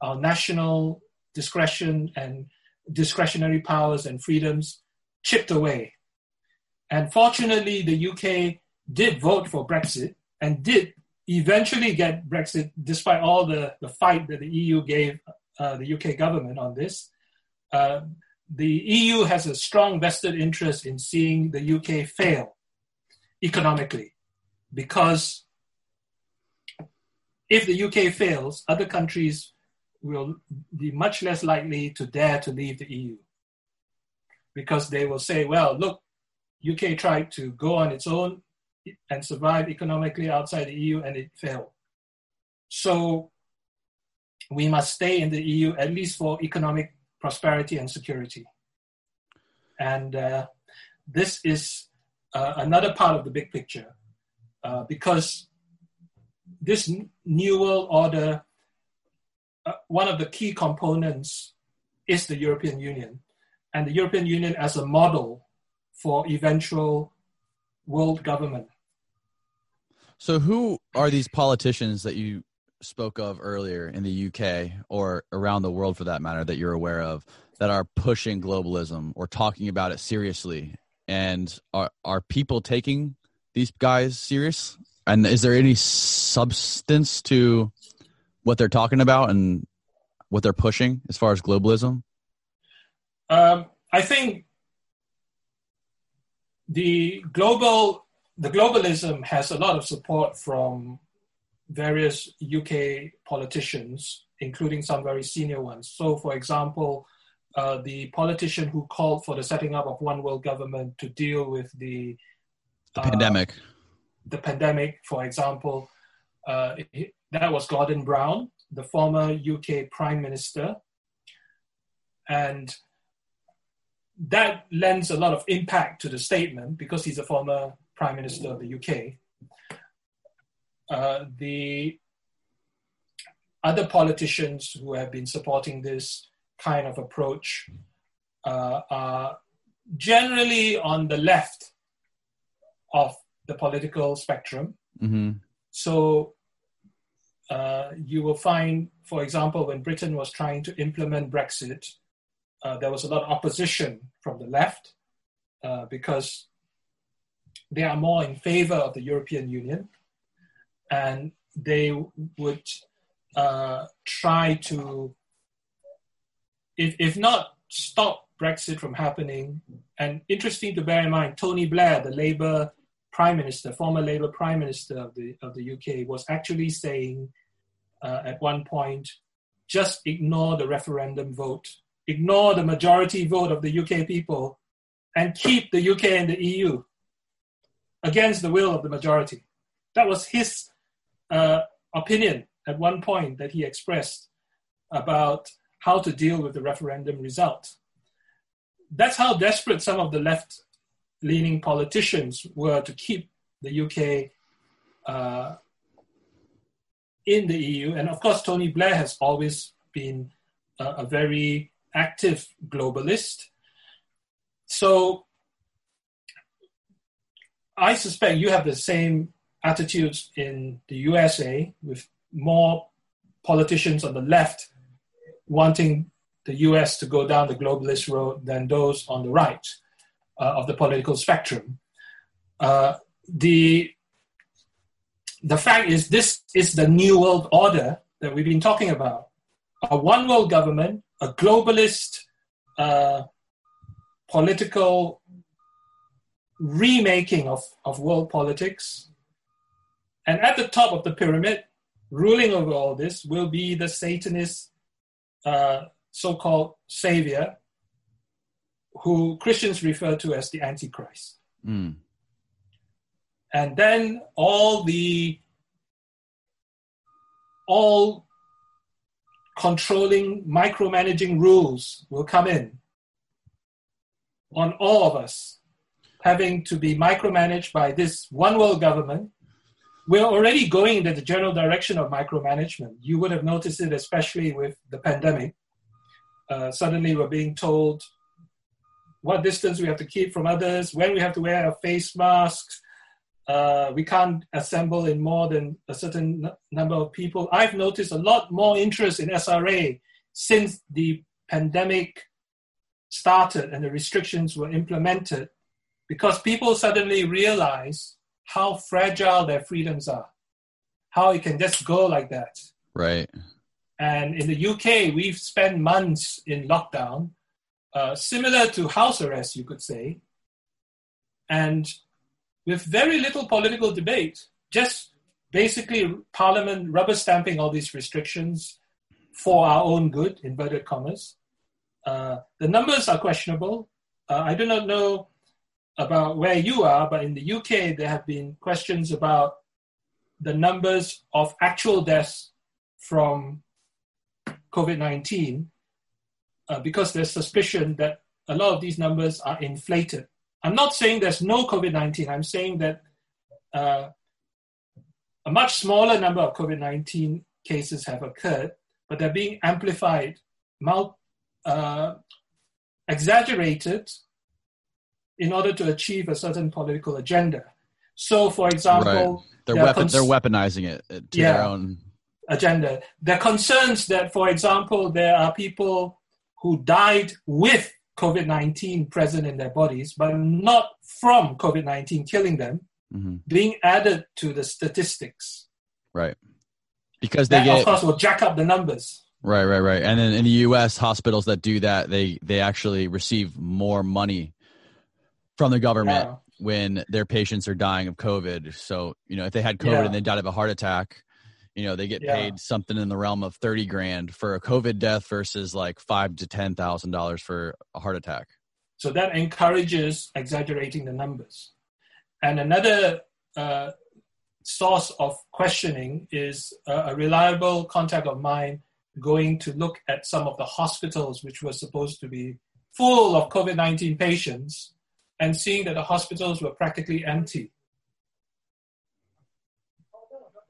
our national discretion and discretionary powers and freedoms chipped away. And fortunately, the UK did vote for Brexit and did eventually get Brexit, despite all the, the fight that the EU gave uh, the UK government on this. Uh, the EU has a strong vested interest in seeing the UK fail economically because if the UK fails, other countries will be much less likely to dare to leave the EU because they will say, well, look, UK tried to go on its own and survive economically outside the EU and it failed. So we must stay in the EU at least for economic prosperity and security. And uh, this is uh, another part of the big picture uh, because this new world order, uh, one of the key components is the European Union, and the European Union as a model for eventual world government. So, who are these politicians that you spoke of earlier in the UK or around the world for that matter that you're aware of that are pushing globalism or talking about it seriously? And are, are people taking these guys serious? And is there any substance to what they're talking about and what they're pushing as far as globalism? Um, I think the global the globalism has a lot of support from various UK politicians, including some very senior ones. So, for example, uh, the politician who called for the setting up of one world government to deal with the, the uh, pandemic the pandemic, for example, uh, that was Gordon Brown, the former UK Prime Minister. And that lends a lot of impact to the statement because he's a former Prime Minister of the UK. Uh, the other politicians who have been supporting this kind of approach uh, are generally on the left of the political spectrum. Mm-hmm. So uh, you will find, for example, when Britain was trying to implement Brexit, uh, there was a lot of opposition from the left uh, because they are more in favor of the European Union and they would uh, try to, if, if not stop Brexit from happening, and interesting to bear in mind, Tony Blair, the Labour prime minister, former Labour prime minister of the of the UK, was actually saying uh, at one point, just ignore the referendum vote, ignore the majority vote of the UK people, and keep the UK in the EU against the will of the majority. That was his uh, opinion at one point that he expressed about how to deal with the referendum result. That's how desperate some of the left leaning politicians were to keep the UK uh, in the EU. And of course, Tony Blair has always been a, a very active globalist. So I suspect you have the same attitudes in the USA with more politicians on the left wanting the US to go down the globalist road than those on the right uh, of the political spectrum. Uh, the, the fact is, this is the new world order that we've been talking about a one world government, a globalist uh, political remaking of, of world politics. And at the top of the pyramid, ruling over all this, will be the Satanist uh, so called savior, who Christians refer to as the Antichrist. Mm. And then all the all controlling, micromanaging rules will come in on all of us having to be micromanaged by this one world government. We're already going into the general direction of micromanagement. You would have noticed it, especially with the pandemic. Uh, suddenly, we're being told what distance we have to keep from others, when we have to wear a face mask. Uh, we can't assemble in more than a certain n- number of people. I've noticed a lot more interest in SRA since the pandemic started and the restrictions were implemented because people suddenly realize how fragile their freedoms are, how it can just go like that. Right. And in the UK, we've spent months in lockdown uh, similar to house arrest, you could say, and with very little political debate, just basically Parliament rubber stamping all these restrictions for our own good, inverted commas. Uh, the numbers are questionable. Uh, I do not know about where you are, but in the UK, there have been questions about the numbers of actual deaths from COVID 19 uh, because there's suspicion that a lot of these numbers are inflated. I'm not saying there's no COVID 19, I'm saying that uh, a much smaller number of COVID 19 cases have occurred, but they're being amplified, mul- uh, exaggerated in order to achieve a certain political agenda. So, for example, right. they're, weapon- cons- they're weaponizing it to yeah, their own agenda. There are concerns that, for example, there are people who died with COVID 19 present in their bodies, but not from COVID 19 killing them, mm-hmm. being added to the statistics. Right. Because they that, get, of course, will jack up the numbers. Right, right, right. And then in the U.S., hospitals that do that, they they actually receive more money from the government yeah. when their patients are dying of COVID. So you know, if they had COVID yeah. and they died of a heart attack, you know they get yeah. paid something in the realm of 30 grand for a covid death versus like five to ten thousand dollars for a heart attack so that encourages exaggerating the numbers and another uh, source of questioning is a, a reliable contact of mine going to look at some of the hospitals which were supposed to be full of covid-19 patients and seeing that the hospitals were practically empty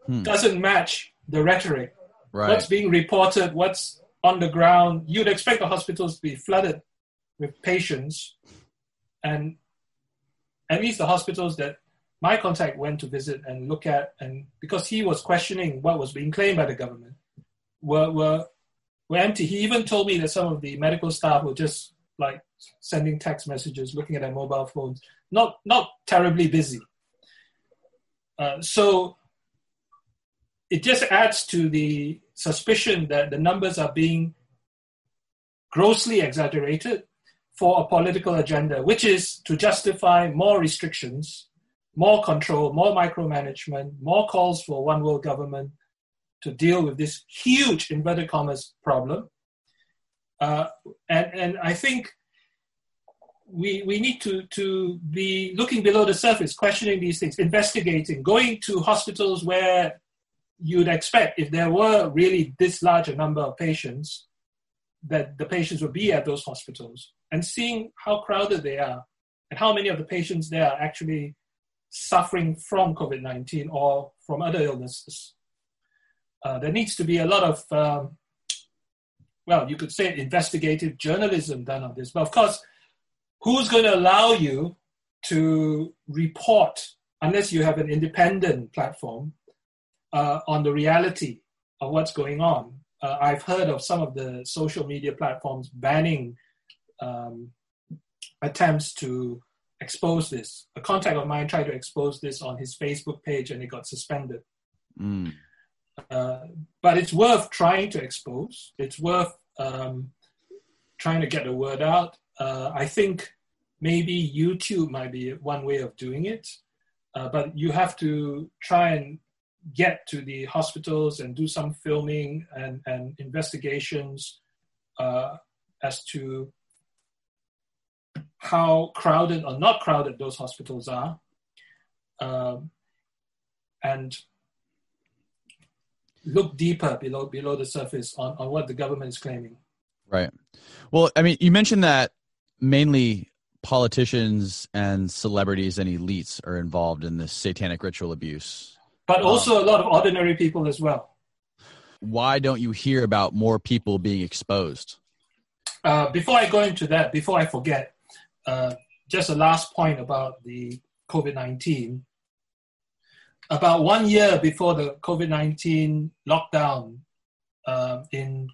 hmm. doesn't match the rhetoric. Right. What's being reported, what's on the ground. You'd expect the hospitals to be flooded with patients, and at least the hospitals that my contact went to visit and look at, and because he was questioning what was being claimed by the government, were were were empty. He even told me that some of the medical staff were just like sending text messages, looking at their mobile phones, not not terribly busy. Uh, so it just adds to the suspicion that the numbers are being grossly exaggerated for a political agenda, which is to justify more restrictions, more control, more micromanagement, more calls for one world government to deal with this huge inverted commas problem. Uh, and, and I think we, we need to, to be looking below the surface, questioning these things, investigating, going to hospitals where you'd expect if there were really this large a number of patients, that the patients would be at those hospitals and seeing how crowded they are and how many of the patients there are actually suffering from COVID 19 or from other illnesses. Uh, there needs to be a lot of, um, well, you could say investigative journalism done on this. But of course, who's going to allow you to report, unless you have an independent platform, uh, on the reality of what's going on? Uh, I've heard of some of the social media platforms banning um, attempts to expose this. A contact of mine tried to expose this on his Facebook page and it got suspended. Mm. Uh, but it's worth trying to expose. It's worth um, trying to get the word out. Uh, I think maybe YouTube might be one way of doing it, uh, but you have to try and get to the hospitals and do some filming and, and investigations uh, as to how crowded or not crowded those hospitals are. Um, and look deeper below below the surface on, on what the government is claiming. Right. Well, I mean, you mentioned that mainly politicians and celebrities and elites are involved in this satanic ritual abuse. But also um, a lot of ordinary people as well. Why don't you hear about more people being exposed? Uh, before I go into that, before I forget, uh, just a last point about the COVID 19 about one year before the COVID 19 lockdown uh, in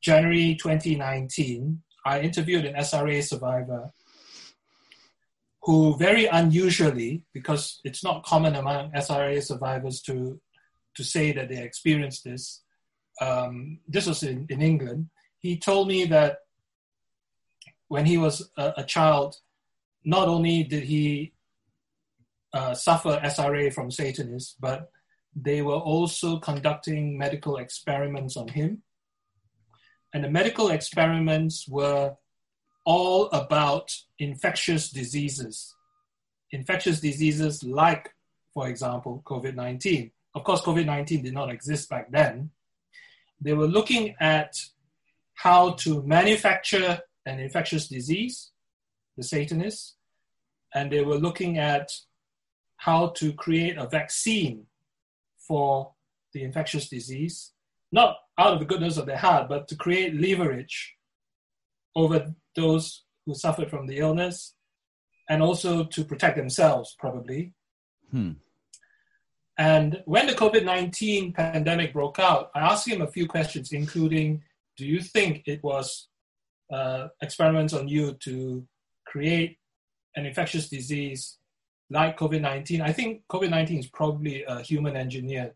January 2019, I interviewed an SRA survivor who, very unusually, because it's not common among SRA survivors to, to say that they experienced this, um, this was in, in England. He told me that when he was a, a child, not only did he uh, suffer SRA from Satanists, but they were also conducting medical experiments on him. And the medical experiments were all about infectious diseases. Infectious diseases like, for example, COVID 19. Of course, COVID 19 did not exist back then. They were looking at how to manufacture an infectious disease, the Satanists, and they were looking at how to create a vaccine for the infectious disease, not out of the goodness of their heart, but to create leverage over those who suffered from the illness and also to protect themselves, probably. Hmm. And when the COVID 19 pandemic broke out, I asked him a few questions, including Do you think it was uh, experiments on you to create an infectious disease like COVID 19, I think COVID 19 is probably a human engineered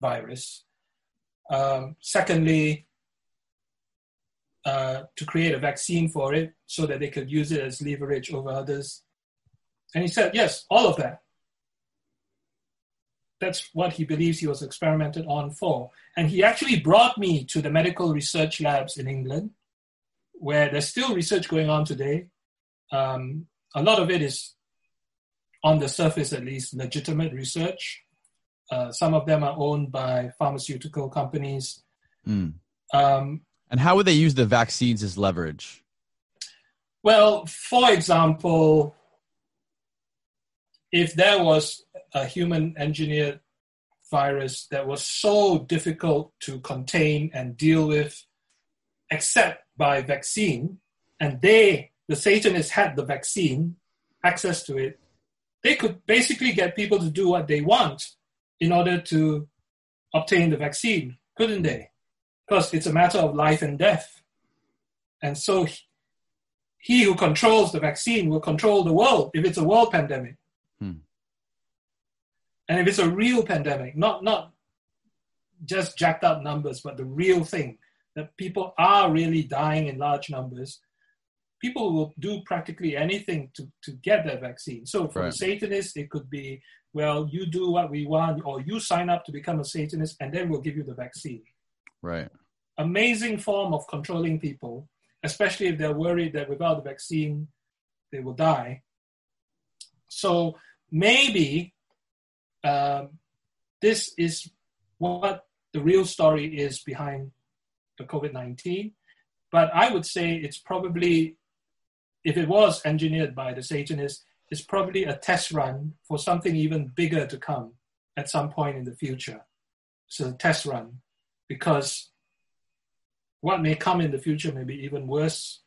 virus. Um, secondly, uh, to create a vaccine for it so that they could use it as leverage over others. And he said, yes, all of that. That's what he believes he was experimented on for. And he actually brought me to the medical research labs in England, where there's still research going on today. Um, a lot of it is on the surface at least, legitimate research. Uh, some of them are owned by pharmaceutical companies. Mm. Um, and how would they use the vaccines as leverage? Well, for example, if there was a human engineered virus that was so difficult to contain and deal with, except by vaccine, and they, the Satanists, had the vaccine, access to it, they could basically get people to do what they want in order to obtain the vaccine, couldn't they? Because it's a matter of life and death. And so he who controls the vaccine will control the world if it's a world pandemic. Hmm. And if it's a real pandemic, not, not just jacked up numbers, but the real thing that people are really dying in large numbers, people will do practically anything to, to get that vaccine. So for right. a Satanist, it could be, well, you do what we want, or you sign up to become a Satanist, and then we'll give you the vaccine. Right. Amazing form of controlling people, especially if they're worried that without the vaccine, they will die. So maybe um, this is what the real story is behind the COVID 19 but I would say it's probably, if it was engineered by the Satanists, it's probably a test run for something even bigger to come at some point in the future. So a test run, because what may come in the future may be even worse.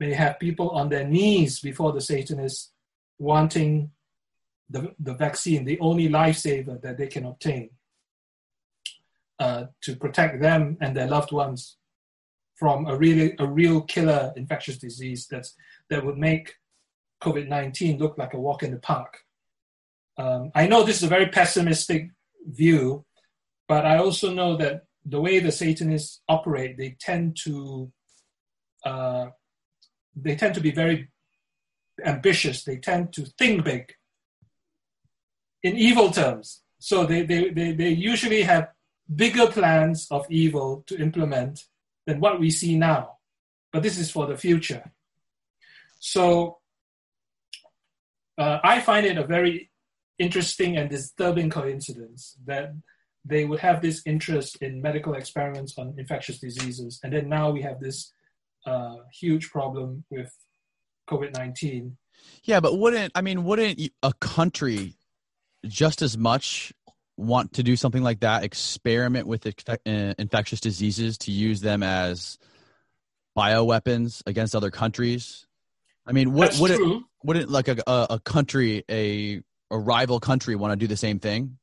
May have people on their knees before the Satanists wanting the, the vaccine, the only lifesaver that they can obtain uh, to protect them and their loved ones from a really a real killer infectious disease that's that would make COVID-19 look like a walk in the park. Um, I know this is a very pessimistic view, but I also know that the way the Satanists operate, they tend to uh, they tend to be very ambitious. They tend to think big in evil terms. So they, they, they, they usually have bigger plans of evil to implement than what we see now. But this is for the future. So uh, I find it a very interesting and disturbing coincidence that they would have this interest in medical experiments on infectious diseases, and then now we have this uh, huge problem with COVID nineteen. Yeah, but wouldn't I mean? Wouldn't a country just as much want to do something like that, experiment with uh, infectious diseases to use them as bioweapons against other countries? I mean, would, would it, wouldn't like a, a country, a, a rival country want to do the same thing?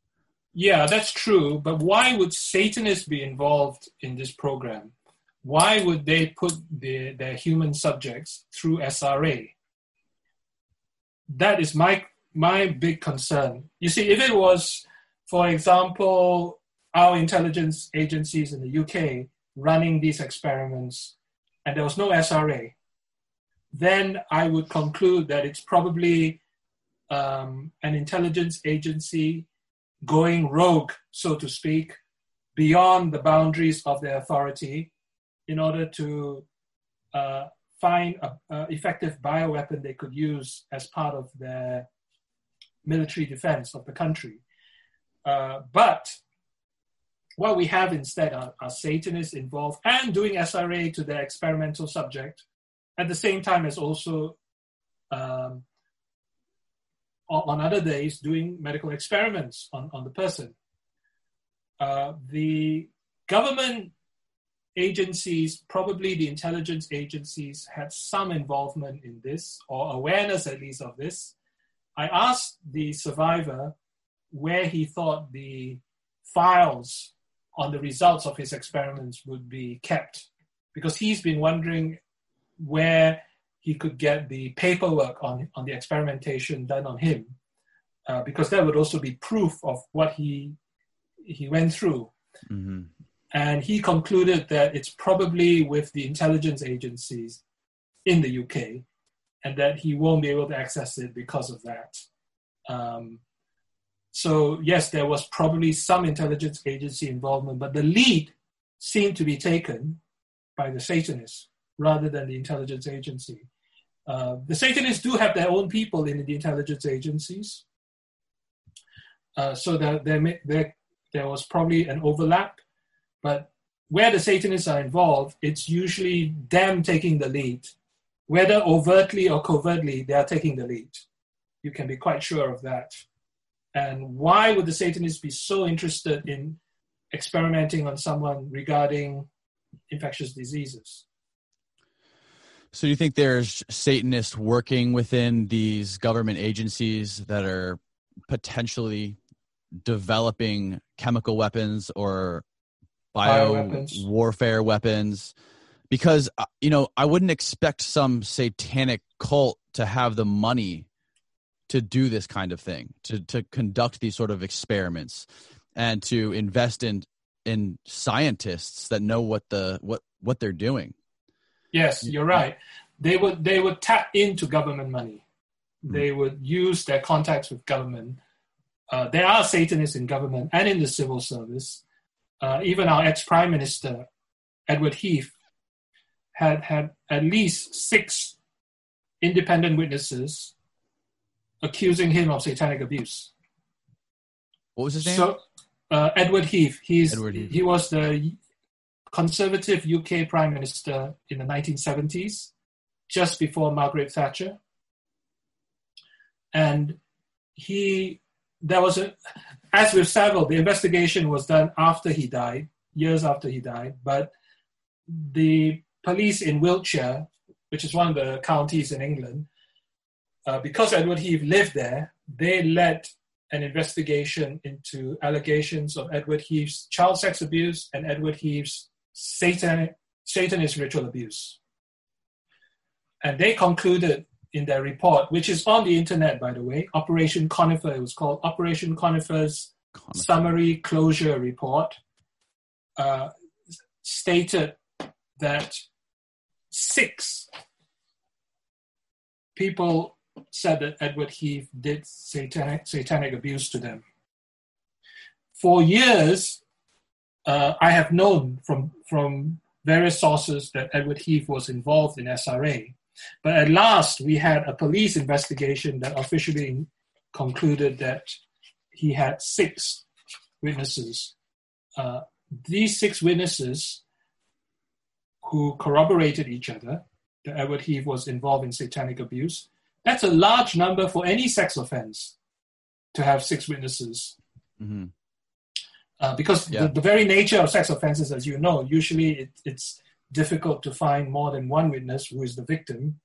Yeah, that's true. But why would Satanists be involved in this program? Why would they put the, their human subjects through SRA? That is my my big concern. You see, if it was, for example, our intelligence agencies in the UK running these experiments and there was no SRA, then I would conclude that it's probably um, an intelligence agency going rogue, so to speak, beyond the boundaries of their authority in order to uh, find an effective bioweapon they could use as part of their military defense of the country. Uh, but what we have instead are, are, Satanists involved and doing SRA to their experimental subject at the same time as also um, on other days doing medical experiments on, on the person. Uh, the government agencies, probably the intelligence agencies, had some involvement in this or awareness at least of this. I asked the survivor where he thought the files on the results of his experiments would be kept because he's been wondering where he could get the paperwork on, on the experimentation done on him uh, because that would also be proof of what he he went through mm-hmm. and he concluded that it's probably with the intelligence agencies in the uk and that he won't be able to access it because of that. Um, so yes, there was probably some intelligence agency involvement, but the lead seemed to be taken by the Satanists rather than the intelligence agency. Uh, the Satanists do have their own people in the intelligence agencies, uh, so that there, there, there was probably an overlap, but where the Satanists are involved, it's usually them taking the lead whether overtly or covertly, they are taking the lead. You can be quite sure of that. And why would the Satanists be so interested in experimenting on someone regarding infectious diseases? So, do you think there's Satanists working within these government agencies that are potentially developing chemical weapons or bio warfare weapons? Because uh, you know I wouldn't expect some satanic cult to have the money to do this kind of thing to to conduct these sort of experiments and to invest in in scientists that know what the what what they're doing yes you're right they would they would tap into government money hmm. they would use their contacts with government uh, there are satanists in government and in the civil service uh, even our ex-prime minister edward heath had had at least six independent witnesses accusing him of satanic abuse. What was his name? So, uh, Edward Heath. He's Edward Heath. he was the conservative UK prime minister in the 1970s, just before Margaret Thatcher. And he, there was a, as with Savile, the investigation was done after he died, years after he died, but the police in Wiltshire, which is one of the counties in England, uh, because Edward Heath lived there, they led an investigation into allegations of Edward Heath's child sex abuse and Edward Heath's Satan, Satanist ritual abuse. And they concluded in their report, which is on the internet, by the way, Operation Conifer, it was called Operation Conifer's Conifer. Summary Closure Report, uh, stated that six people said that Edward Heath did satanic, satanic abuse to them. For years, uh, I have known from, from various sources that Edward Heath was involved in SRA. But at last, we had a police investigation that officially concluded that he had six witnesses. Uh, these six witnesses who corroborated each other that Edward Heath was involved in satanic abuse. That's a large number for any sex offense to have six witnesses. Mm-hmm. Uh, because yeah. the, the, very nature of sex offenses, as you know, usually it, it's difficult to find more than one witness who is the victim.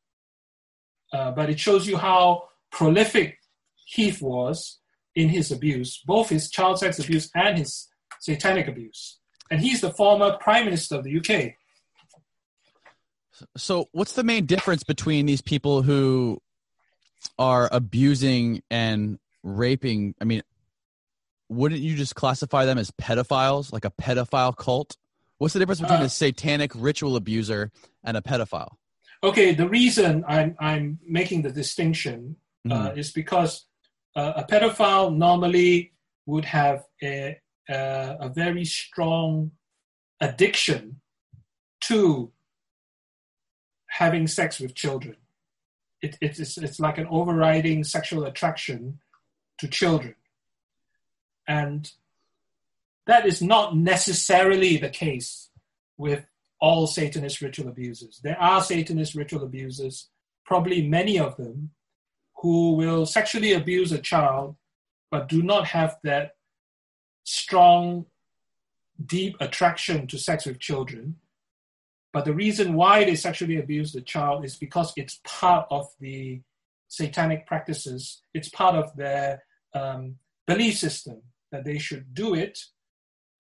Uh, but it shows you how prolific Heath was in his abuse, both his child sex abuse and his satanic abuse. And he's the former Prime Minister of the UK. So, what's the main difference between these people who are abusing and raping? I mean, wouldn't you just classify them as pedophiles, like a pedophile cult? What's the difference between uh, a satanic ritual abuser and a pedophile? Okay, the reason I'm I'm making the distinction uh, mm-hmm. is because uh, a pedophile normally would have a, a, a very strong addiction to having sex with children. It, it's, it's like an overriding sexual attraction to children. And that is not necessarily the case with all Satanist ritual abusers. There are Satanist ritual abusers, probably many of them, who will sexually abuse a child but do not have that strong, deep attraction to sex with children but the reason why they sexually abuse the child is because it's part of the satanic practices. It's part of their um, belief system that they should do it.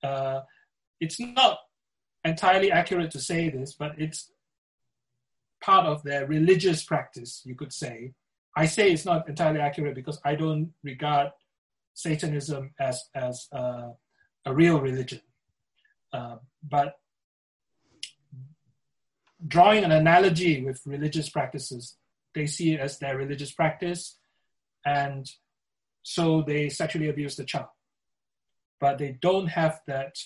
Uh, it's not entirely accurate to say this, but it's part of their religious practice, you could say. I say it's not entirely accurate because I don't regard Satanism as, as uh, a real religion. Uh, but drawing an analogy with religious practices, they see it as their religious practice, and so they sexually abuse the child. But they don't have that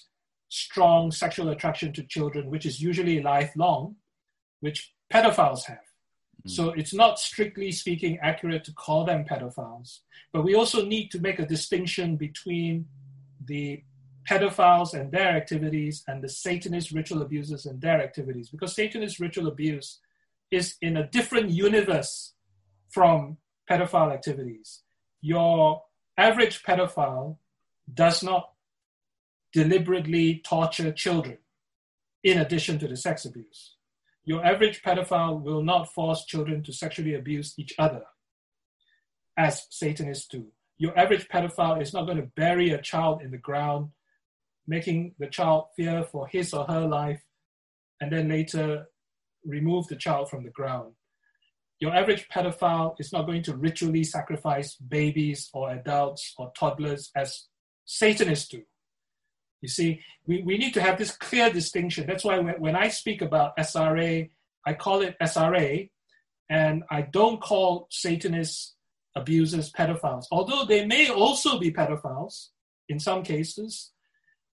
strong sexual attraction to children, which is usually lifelong, which pedophiles have. Mm. So it's not strictly speaking accurate to call them pedophiles. But we also need to make a distinction between the pedophiles and their activities and the Satanist ritual abusers and their activities. Because Satanist ritual abuse is in a different universe from pedophile activities. Your average pedophile does not deliberately torture children in addition to the sex abuse. Your average pedophile will not force children to sexually abuse each other, as Satanists do. Your average pedophile is not going to bury a child in the ground making the child fear for his or her life, and then later remove the child from the ground. Your average pedophile is not going to ritually sacrifice babies or adults or toddlers as Satanists do. You see, we, we need to have this clear distinction. That's why when, when I speak about SRA, I call it SRA, and I don't call Satanists abusers pedophiles, although they may also be pedophiles in some cases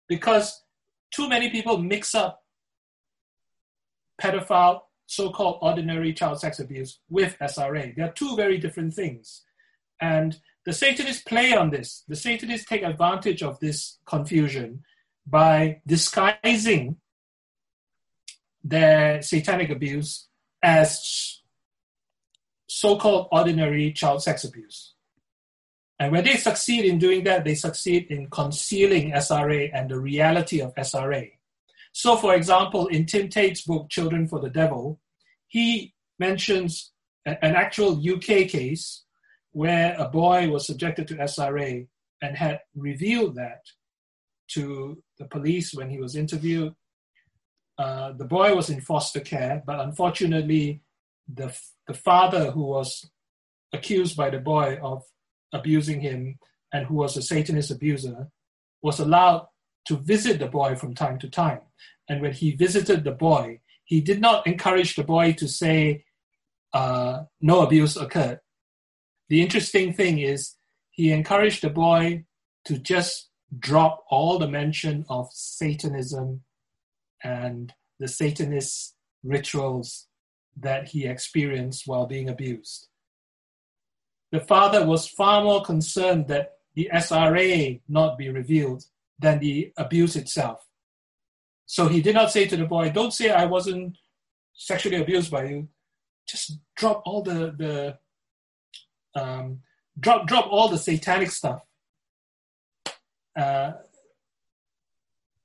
because too many people mix up pedophile, so called ordinary child sex abuse with SRA. They are two very different things. And the Satanists play on this. The Satanists take advantage of this confusion by disguising their satanic abuse as so called ordinary child sex abuse. And when they succeed in doing that, they succeed in concealing SRA and the reality of SRA. So, for example, in Tim Tate's book, Children for the Devil, he mentions an actual UK case where a boy was subjected to SRA and had revealed that to the police when he was interviewed. Uh, the boy was in foster care, but unfortunately, the, the father who was accused by the boy of abusing him and who was a Satanist abuser was allowed to visit the boy from time to time. And when he visited the boy, he did not encourage the boy to say, uh, no abuse occurred. The interesting thing is, he encouraged the boy to just drop all the mention of Satanism and the Satanist rituals that he experienced while being abused. The father was far more concerned that the SRA not be revealed than the abuse itself. So he did not say to the boy, Don't say I wasn't sexually abused by you. Just drop all the, the um, drop drop all the satanic stuff. Uh,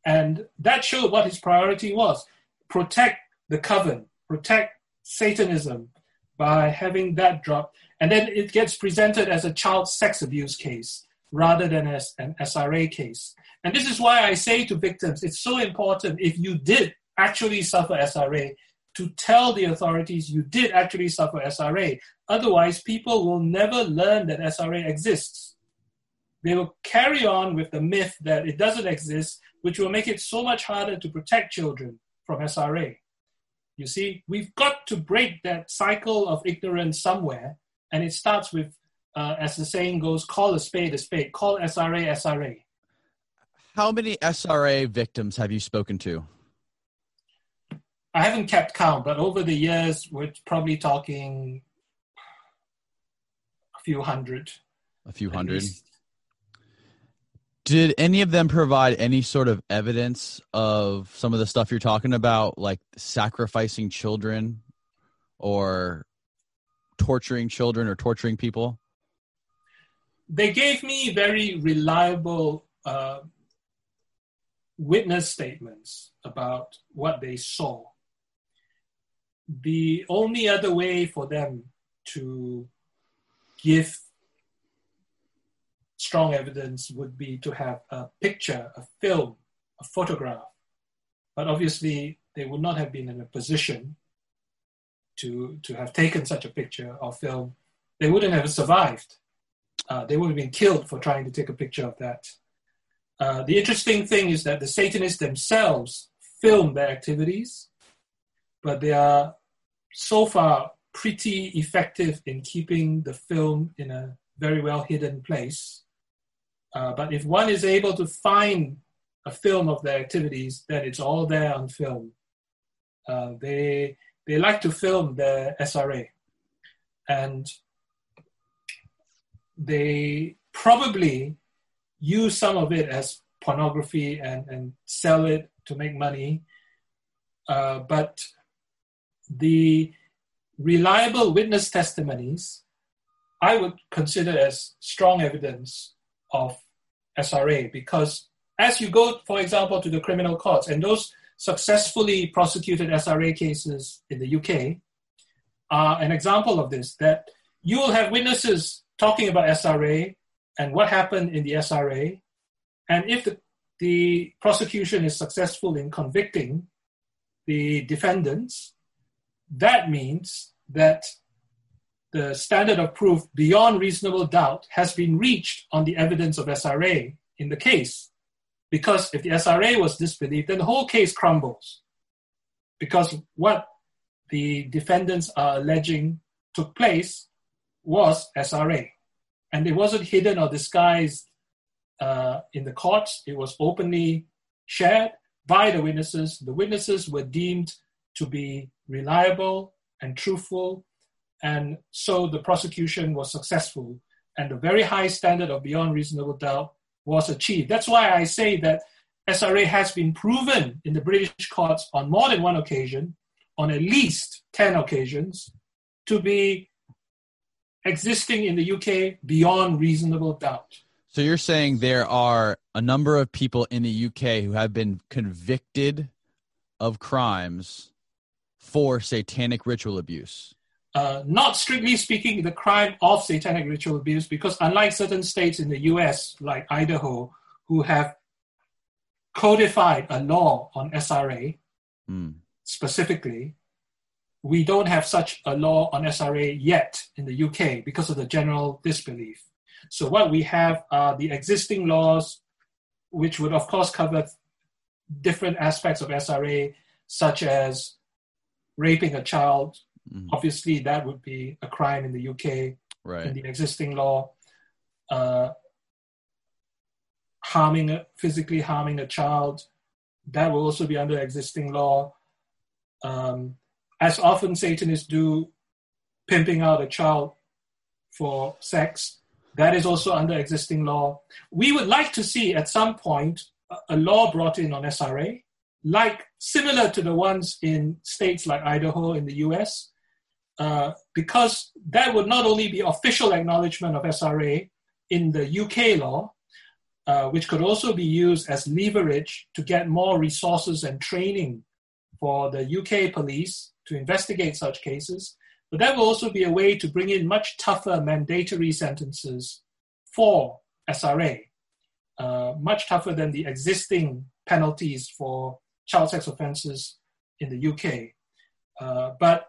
and that showed what his priority was protect the coven, protect Satanism by having that drop. And then it gets presented as a child sex abuse case rather than as an SRA case. And this is why I say to victims it's so important if you did actually suffer SRA to tell the authorities you did actually suffer SRA. Otherwise, people will never learn that SRA exists. They will carry on with the myth that it doesn't exist, which will make it so much harder to protect children from SRA. You see, we've got to break that cycle of ignorance somewhere, and it starts with, uh, as the saying goes, call a spade a spade, call SRA SRA. How many SRA victims have you spoken to? I haven't kept count, but over the years, we're probably talking a few hundred. A few hundred. Did any of them provide any sort of evidence of some of the stuff you're talking about, like sacrificing children or torturing children or torturing people? They gave me very reliable uh, witness statements about what they saw the only other way for them to give strong evidence would be to have a picture, a film, a photograph. But obviously, they would not have been in a position to, to have taken such a picture or film. They wouldn't have survived. Uh, they would have been killed for trying to take a picture of that. Uh, the interesting thing is that the Satanists themselves film their activities but they are so far pretty effective in keeping the film in a very well hidden place. Uh, but if one is able to find a film of their activities, then it's all there on film. Uh, they they like to film the SRA, and they probably use some of it as pornography and, and sell it to make money. Uh, but the reliable witness testimonies I would consider as strong evidence of SRA because as you go, for example, to the criminal courts and those successfully prosecuted SRA cases in the UK are an example of this that you will have witnesses talking about SRA and what happened in the SRA. And if the, the prosecution is successful in convicting the defendants, that means that the standard of proof beyond reasonable doubt has been reached on the evidence of SRA in the case. Because if the SRA was disbelieved, then the whole case crumbles. Because what the defendants are alleging took place was SRA. And it wasn't hidden or disguised uh, in the courts, it was openly shared by the witnesses. The witnesses were deemed to be reliable and truthful. And so the prosecution was successful, and a very high standard of beyond reasonable doubt was achieved. That's why I say that SRA has been proven in the British courts on more than one occasion, on at least 10 occasions, to be existing in the UK beyond reasonable doubt. So you're saying there are a number of people in the UK who have been convicted of crimes for satanic ritual abuse? Uh, not strictly speaking, the crime of satanic ritual abuse, because unlike certain states in the US, like Idaho, who have codified a law on SRA mm. specifically, we don't have such a law on SRA yet in the UK because of the general disbelief. So, what we have are the existing laws, which would, of course, cover different aspects of SRA, such as raping a child. Mm. Obviously, that would be a crime in the UK right. in the existing law. Uh, harming, physically harming a child, that will also be under existing law. Um, as often Satanists do, pimping out a child for sex, that is also under existing law. We would like to see at some point a law brought in on SRA, like similar to the ones in states like Idaho in the US, uh, because that would not only be official acknowledgement of SRA in the UK law, uh, which could also be used as leverage to get more resources and training for the UK police to investigate such cases. But that will also be a way to bring in much tougher mandatory sentences for SRA, uh, much tougher than the existing penalties for child sex offenses in the UK. Uh, but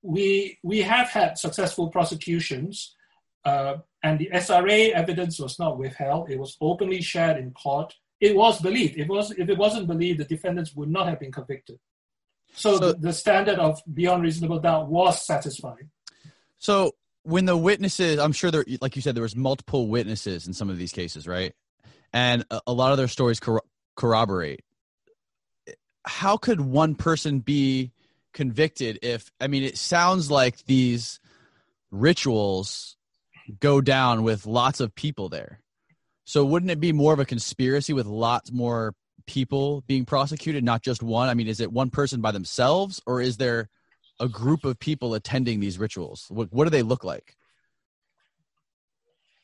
we, we have had successful prosecutions uh, and the SRA evidence was not withheld. It was openly shared in court. It was believed. It was, if it wasn't believed, the defendants would not have been convicted. So, so the, standard of beyond reasonable doubt was satisfied. So when the witnesses, I'm sure there, like you said, there was multiple witnesses in some of these cases, right? And a, a lot of their stories cor- corroborate. How could one person be convicted if? I mean, it sounds like these rituals go down with lots of people there. So wouldn't it be more of a conspiracy with lots more people being prosecuted, not just one? I mean, is it one person by themselves, or is there a group of people attending these rituals? What, what do they look like?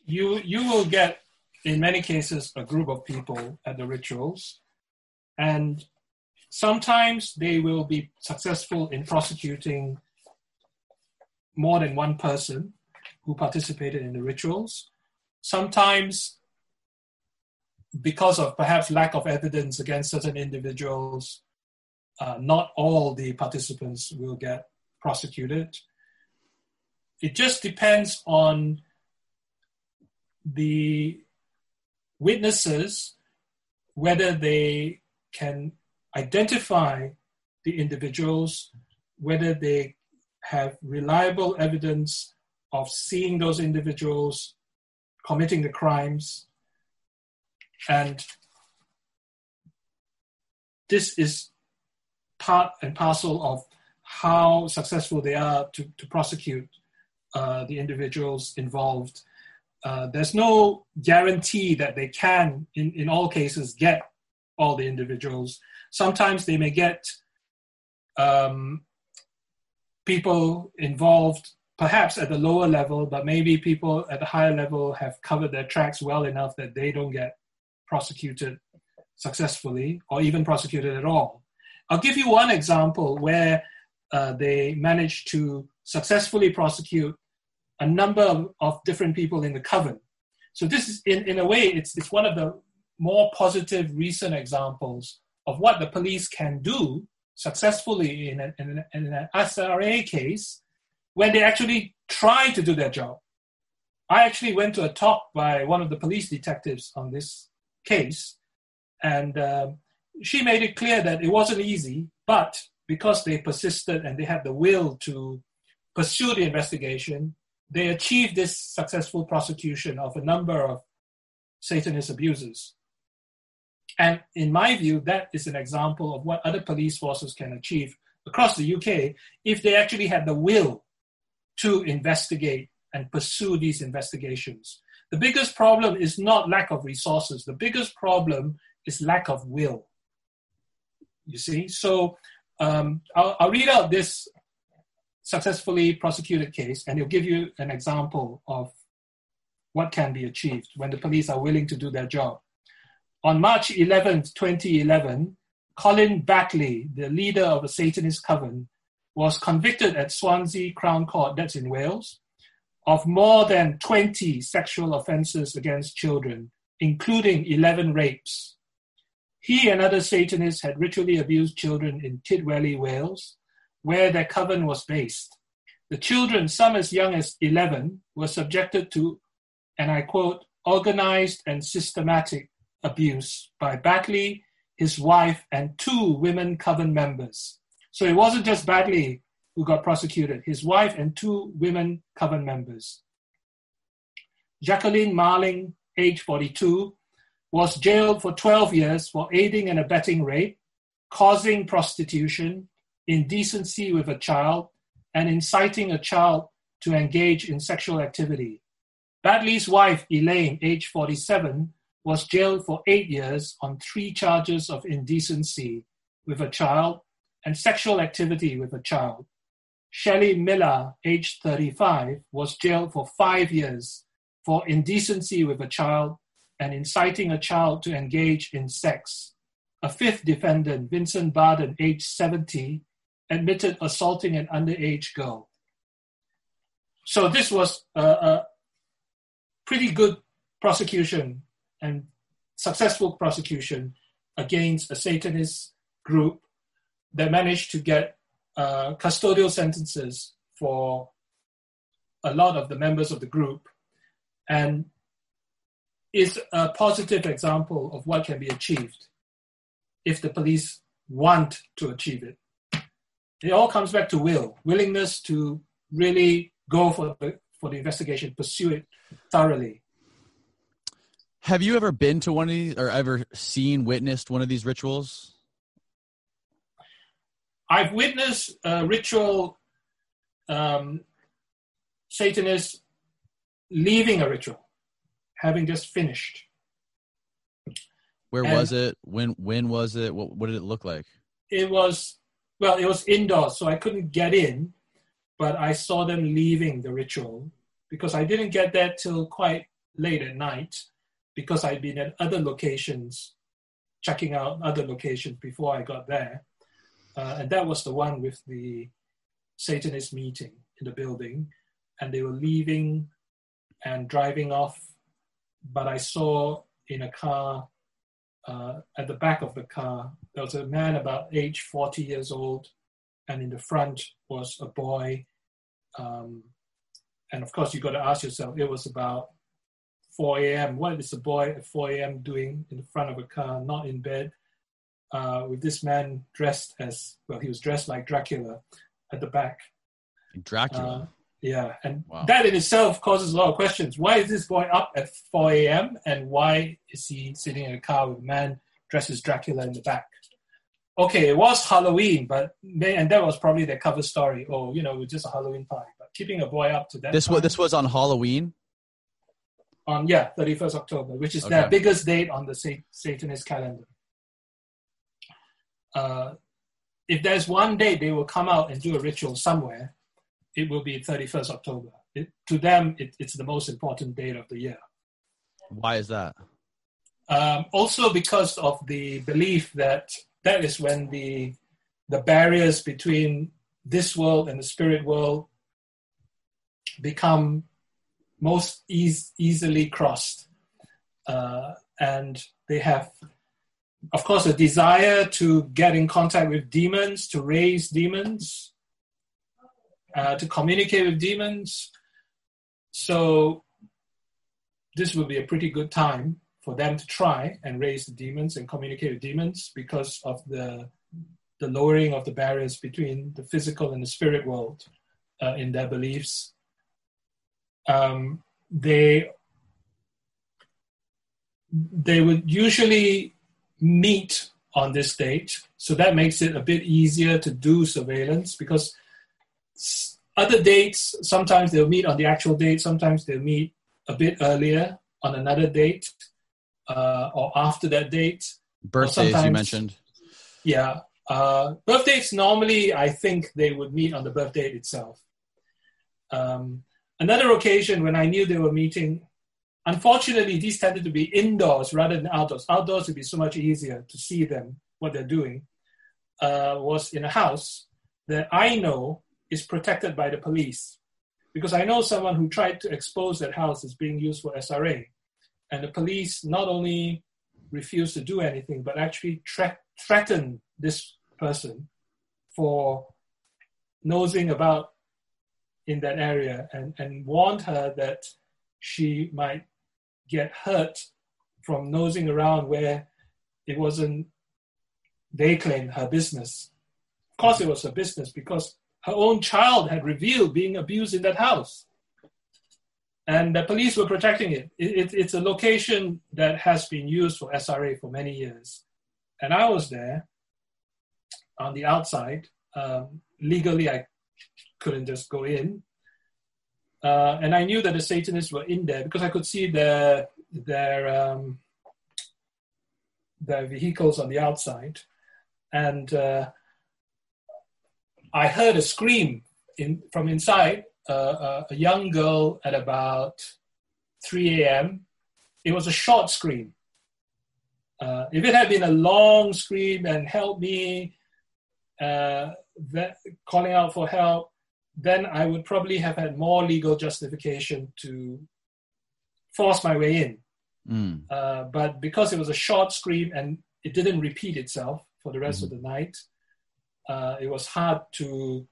You you will get in many cases a group of people at the rituals, and sometimes they will be successful in prosecuting more than one person who participated in the rituals. Sometimes, because of perhaps lack of evidence against certain individuals, uh, not all the participants will get prosecuted. It just depends on the witnesses whether they can identify the individuals, whether they have reliable evidence of seeing those individuals committing the crimes. And this is part and parcel of how successful they are to, to prosecute uh, the individuals involved. Uh, there's no guarantee that they can, in, in all cases, get all the individuals. Sometimes they may get um, people involved perhaps at the lower level, but maybe people at the higher level have covered their tracks well enough that they don't get prosecuted successfully or even prosecuted at all. I'll give you one example where uh, they managed to successfully prosecute a number of, of, different people in the coven. So this is, in, in a way, it's, it's one of the more positive recent examples of what the police can do successfully in, in, in an SRA case when they actually try to do their job. I actually went to a talk by one of the police detectives on this case, and uh, she made it clear that it wasn't easy, but because they persisted and they had the will to pursue the investigation, they achieved this successful prosecution of a number of Satanist abusers. And in my view, that is an example of what other police forces can achieve across the UK if they actually had the will to investigate and pursue these investigations. The biggest problem is not lack of resources. The biggest problem is lack of will. You see? So um, I'll, I'll read out this successfully prosecuted case and it'll give you an example of what can be achieved when the police are willing to do their job. On March 11, 2011, Colin Batley, the leader of a Satanist coven, was convicted at Swansea Crown Court, that's in Wales, of more than 20 sexual offenses against children, including 11 rapes. He and other Satanists had ritually abused children in Kidwelly, Wales, where their coven was based. The children, some as young as 11, were subjected to, and I quote, organized and systematic abuse by Batley, his wife, and two women coven members. So it wasn't just Batley who got prosecuted, his wife and two women coven members. Jacqueline Marling, age 42, was jailed for 12 years for aiding and abetting rape, causing prostitution, indecency with a child, and inciting a child to engage in sexual activity. Batley's wife, Elaine, age 47, was jailed for eight years on three charges of indecency with a child and sexual activity with a child. Shelley Miller, aged 35, was jailed for five years for indecency with a child and inciting a child to engage in sex. A fifth defendant, Vincent Barden, aged 70, admitted assaulting an underage girl. So this was a, a pretty good prosecution and successful prosecution against a Satanist group they managed to get uh, custodial sentences for a lot of the members of the group and is a positive example of what can be achieved if the police want to achieve it. It all comes back to will, willingness to really go for the, for the investigation, pursue it thoroughly. Have you ever been to one of these or ever seen, witnessed one of these rituals? I've witnessed a ritual um, Satanist leaving a ritual, having just finished. Where and was it? When when was it? What what did it look like? It was well, it was indoors, so I couldn't get in, but I saw them leaving the ritual because I didn't get there till quite late at night because I'd been at other locations, checking out other locations before I got there. Uh, and that was the one with the Satanist meeting in the building. And they were leaving and driving off. But I saw in a car, uh, at the back of the car, there was a man about age 40 years old. And in the front was a boy. Um, and of course, you've got to ask yourself, it was about 4 a.m. What is a boy at 4 a.m. doing in the front of a car, not in bed? Uh, with this man dressed as well. He was dressed like Dracula at the back. Dracula. Uh, yeah, and wow. that in itself causes a lot of questions. Why is this boy up at 4 a.m. and why is he sitting in a car with a man dressed as Dracula in the back? Okay, it was Halloween, but they, and that was probably their cover story. Oh, you know, it was just a Halloween party. But keeping a boy up to that. This was this was on Halloween. On yeah, 31st October, which is okay. their biggest date on the Satanist calendar uh, if there's one day they will come out and do a ritual somewhere, it will be 31st October. It, to them, it, it's the most important date of the year. Why is that? Um, also, because of the belief that that is when the the barriers between this world and the spirit world become most eas- easily crossed, uh, and they have of course, a desire to get in contact with demons, to raise demons, uh, to communicate with demons. So, this would be a pretty good time for them to try and raise the demons and communicate with demons because of the the lowering of the barriers between the physical and the spirit world uh, in their beliefs. Um, they they would usually meet on this date. So that makes it a bit easier to do surveillance because other dates, sometimes they'll meet on the actual date, sometimes they'll meet a bit earlier on another date uh, or after that date. Birthdays you mentioned. Yeah. Uh, birthdays normally, I think they would meet on the birthday itself. Um, another occasion when I knew they were meeting, unfortunately, these tended to be indoors rather than outdoors. Outdoors would be so much easier to see them, what they're doing, uh, was in a house that I know is protected by the police. Because I know someone who tried to expose that house as being used for SRA. And the police not only refused to do anything, but actually tra- threatened this person for nosing about in that area and, and warned her that she might get hurt from nosing around where it wasn't, they claimed, her business. Of course, it was her business because her own child had revealed being abused in that house. And the police were protecting it. It, it. It's a location that has been used for SRA for many years. And I was there on the outside. Um, legally, I couldn't just go in. Uh, and I knew that the Satanists were in there because I could see their their um, their vehicles on the outside, and uh, I heard a scream in, from inside. Uh, uh a young girl at about 3 a.m. It was a short scream. Uh, if it had been a long scream and help me, uh, that, calling out for help, then I would probably have had more legal justification to force my way in. Mm. Uh, but because it was a short scream and it didn't repeat itself for the rest mm. of the night, uh, it was hard to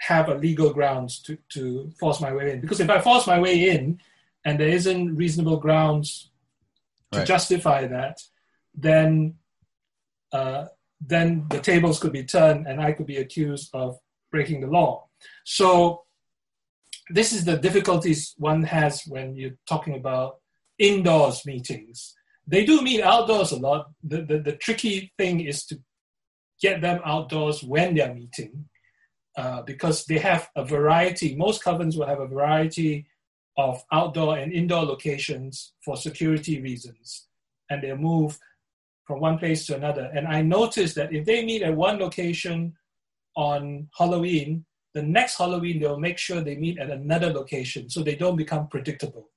have a legal grounds to, to force my way in. Because if I force my way in and there isn't reasonable grounds to right. justify that, then uh, then the tables could be turned and I could be accused of breaking the law. So this is the difficulties one has when you're talking about indoors meetings. They do meet outdoors a lot. The, the, the tricky thing is to get them outdoors when they're meeting uh, because they have a variety. Most covens will have a variety of outdoor and indoor locations for security reasons. And they move from one place to another. And I noticed that if they meet at one location on Halloween, the next Halloween they'll make sure they meet at another location so they don't become predictable.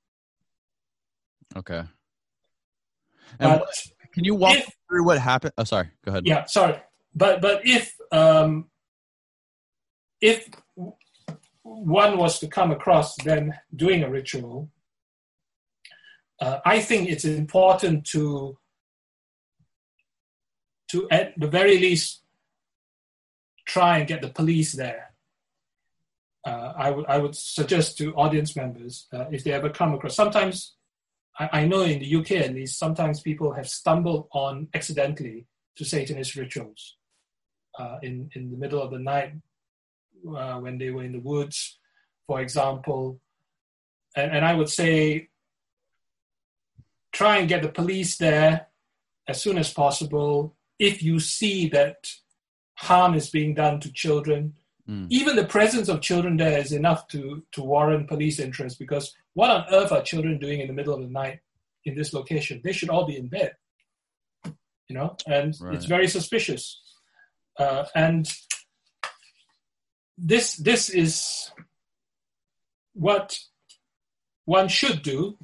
Okay. And but can you walk if, through what happened? Oh, sorry. Go ahead. Yeah, sorry. But but if um, if one was to come across them doing a ritual, uh, I think it's important to to at the very least try and get the police there. Uh, I, w- I would suggest to audience members uh, if they ever come across. Sometimes, I, I, know in the UK at least, sometimes people have stumbled on accidentally to Satanist rituals uh, in in the middle of the night uh, when they were in the woods, for example. And, and I would say, try and get the police there as soon as possible. If you see that harm is being done to children. Mm. Even the presence of children there is enough to, to warrant police interest because what on earth are children doing in the middle of the night in this location? They should all be in bed, you know, and right. it's very suspicious. Uh, and this this is what one should do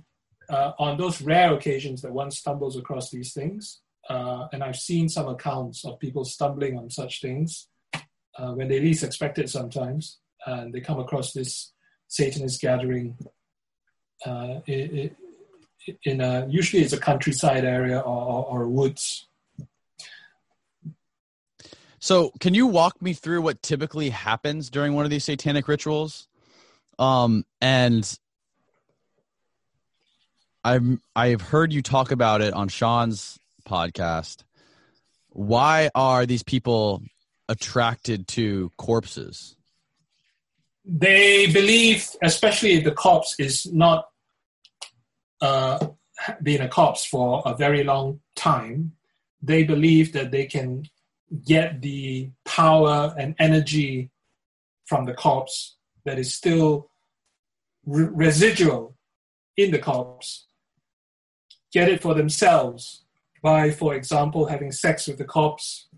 uh, on those rare occasions that one stumbles across these things uh, and I've seen some accounts of people stumbling on such things uh, when they least expect it sometimes, and they come across this Satanist gathering uh, in a usually it's a countryside area or, or, or woods. So, can you walk me through what typically happens during one of these satanic rituals? Um, and I've I've heard you talk about it on Sean's podcast. Why are these people attracted to corpses? They believe, especially the corpse is not uh, been a corpse for a very long time. They believe that they can get the power and energy from the corpse that is still re- residual in the corpse get it for themselves by, for example, having sex with the corpse,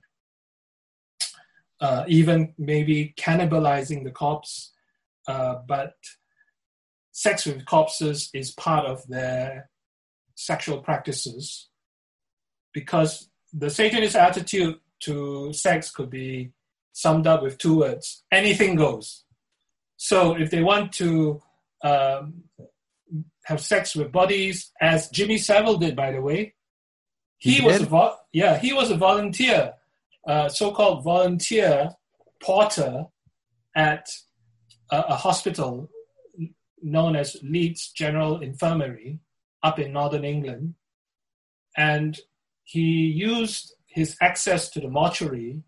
uh, even maybe cannibalizing the corpse. Uh, but sex with corpses is part of their sexual practices because the Satanist attitude to sex could be summed up with two words anything goes. So if they want to um, have sex with bodies, as Jimmy Savile did, by the way, he, he was a vo- yeah he was a volunteer, uh, so-called volunteer porter at a, a hospital known as Leeds General Infirmary up in northern England, and he used his access to the mortuary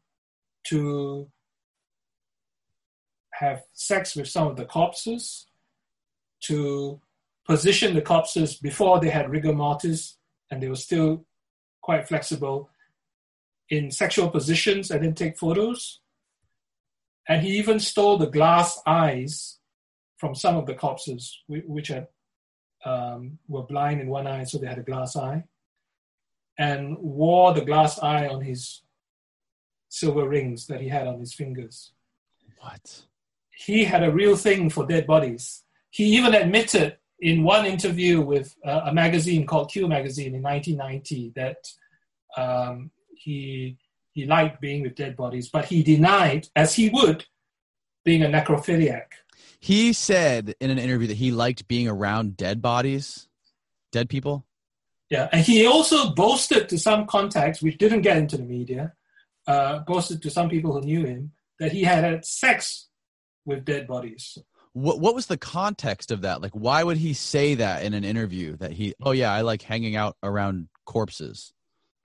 to have sex with some of the corpses, to position the corpses before they had rigor mortis and they were still quite flexible in sexual positions and then take photos. And he even stole the glass eyes from some of the corpses, which had, um, were blind in one eye, so they had a glass eye, and wore the glass eye on his silver rings that he had on his fingers. What? He had a real thing for dead bodies. He even admitted in one interview with uh, a magazine called Q Magazine in 1990 that um, he he liked being with dead bodies, but he denied, as he would, being a necrophiliac. He said in an interview that he liked being around dead bodies, dead people. Yeah, and he also boasted to some contacts, which didn't get into the media, uh, boasted to some people who knew him that he had had sex with dead bodies. What what was the context of that? Like, why would he say that in an interview? That he, oh yeah, I like hanging out around corpses.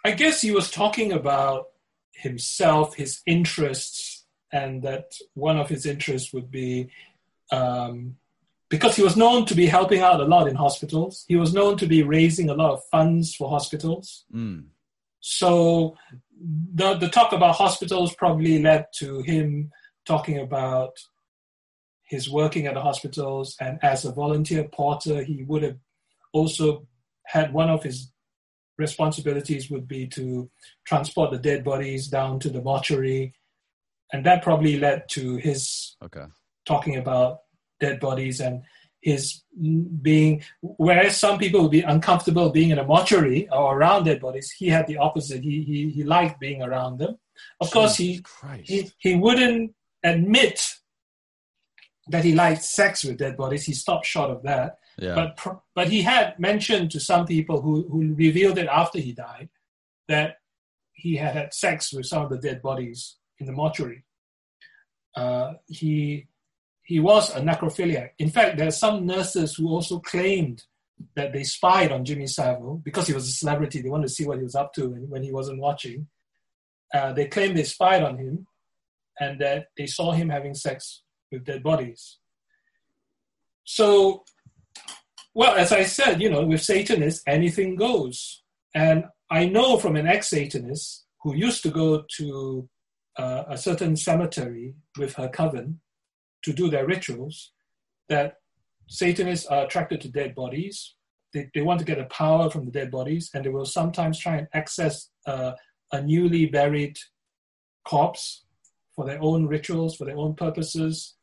I guess he was talking about himself, his interests, and that one of his interests would be um, because he was known to be helping out a lot in hospitals. He was known to be raising a lot of funds for hospitals. Mm. So the the talk about hospitals probably led to him talking about his working at the hospitals and as a volunteer porter he would have also had one of his responsibilities would be to transport the dead bodies down to the mortuary and that probably led to his okay. talking about dead bodies and his being whereas some people would be uncomfortable being in a mortuary or around dead bodies he had the opposite he he, he liked being around them of Jesus course he, he he wouldn't admit that he liked sex with dead bodies. He stopped short of that. Yeah. But but he had mentioned to some people who who revealed it after he died that he had had sex with some of the dead bodies in the mortuary. Uh, he he was a necrophiliac. In fact, there are some nurses who also claimed that they spied on Jimmy Savile because he was a celebrity. They wanted to see what he was up to when, when he wasn't watching. Uh, they claimed they spied on him and that they saw him having sex with dead bodies. So, well, as I said, you know, with Satanists, anything goes. And I know from an ex Satanist who used to go to uh, a certain cemetery with her coven to do their rituals that Satanists are attracted to dead bodies. They, they want to get a power from the dead bodies, and they will sometimes try and access uh, a newly buried corpse for their own rituals, for their own purposes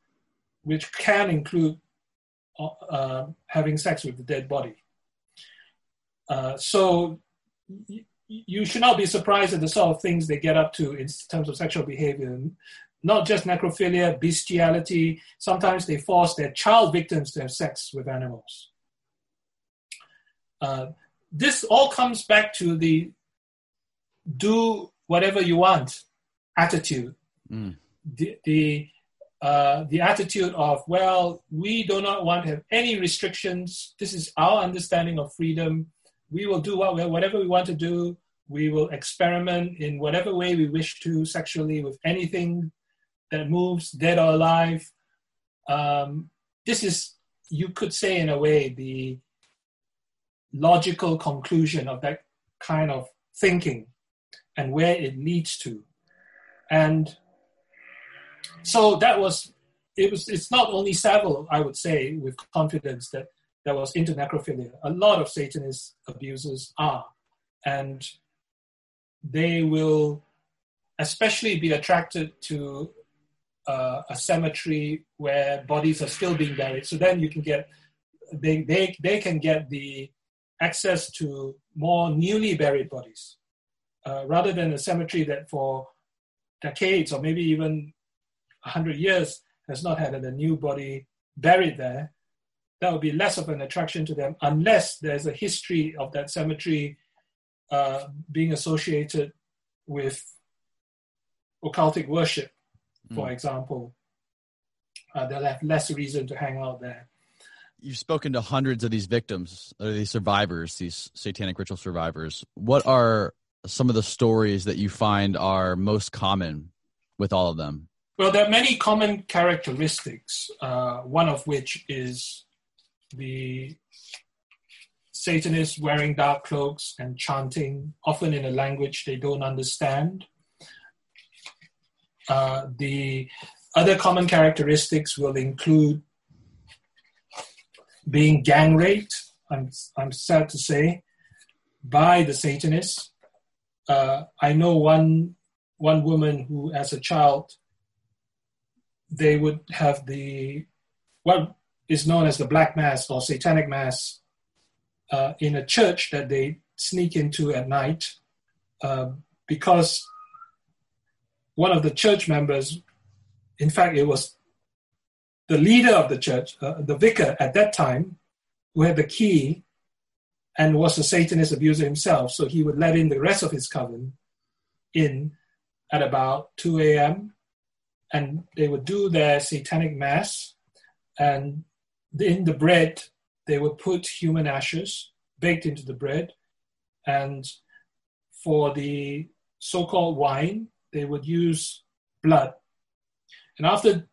which can include uh, having sex with the dead body. Uh, so y- you should not be surprised at the sort of things they get up to in terms of sexual behavior. Not just necrophilia, bestiality. Sometimes they force their child victims to have sex with animals. Uh, this all comes back to the do whatever you want attitude. Mm. The, the uh, the attitude of, well, we do not want to have any restrictions. This is our understanding of freedom. We will do what, whatever we want to do. We will experiment in whatever way we wish to sexually with anything that moves, dead or alive. Um, this is, you could say, in a way, the logical conclusion of that kind of thinking and where it leads to. And so that was it was it's not only Savile, I would say with confidence that that was into necrophilia. A lot of Satanist abusers are. And they will especially be attracted to uh, a cemetery where bodies are still being buried. So then you can get, they, they, they can get the access to more newly buried bodies uh, rather than a cemetery that for decades or maybe even 100 years has not had a new body buried there. That would be less of an attraction to them unless there's a history of that cemetery uh, being associated with occultic worship, for mm. example. Uh, they'll have less reason to hang out there. You've spoken to hundreds of these victims, or these survivors, these satanic ritual survivors. What are some of the stories that you find are most common with all of them? Well, there are many common characteristics, uh, one of which is the Satanists wearing dark cloaks and chanting, often in a language they don't understand. Uh, the other common characteristics will include being gang raped, I'm, I'm sad to say, by the Satanists. Uh, I know one, one woman who, as a child, they would have the what is known as the Black Mass or Satanic Mass uh, in a church that they sneak into at night uh, because one of the church members, in fact, it was the leader of the church, uh, the vicar at that time, who had the key and was a Satanist abuser himself. So he would let in the rest of his coven in at about 2 a.m. and they would do their satanic mass. And in the bread, they would put human ashes baked into the bread. And for the so called wine, they would use blood. And after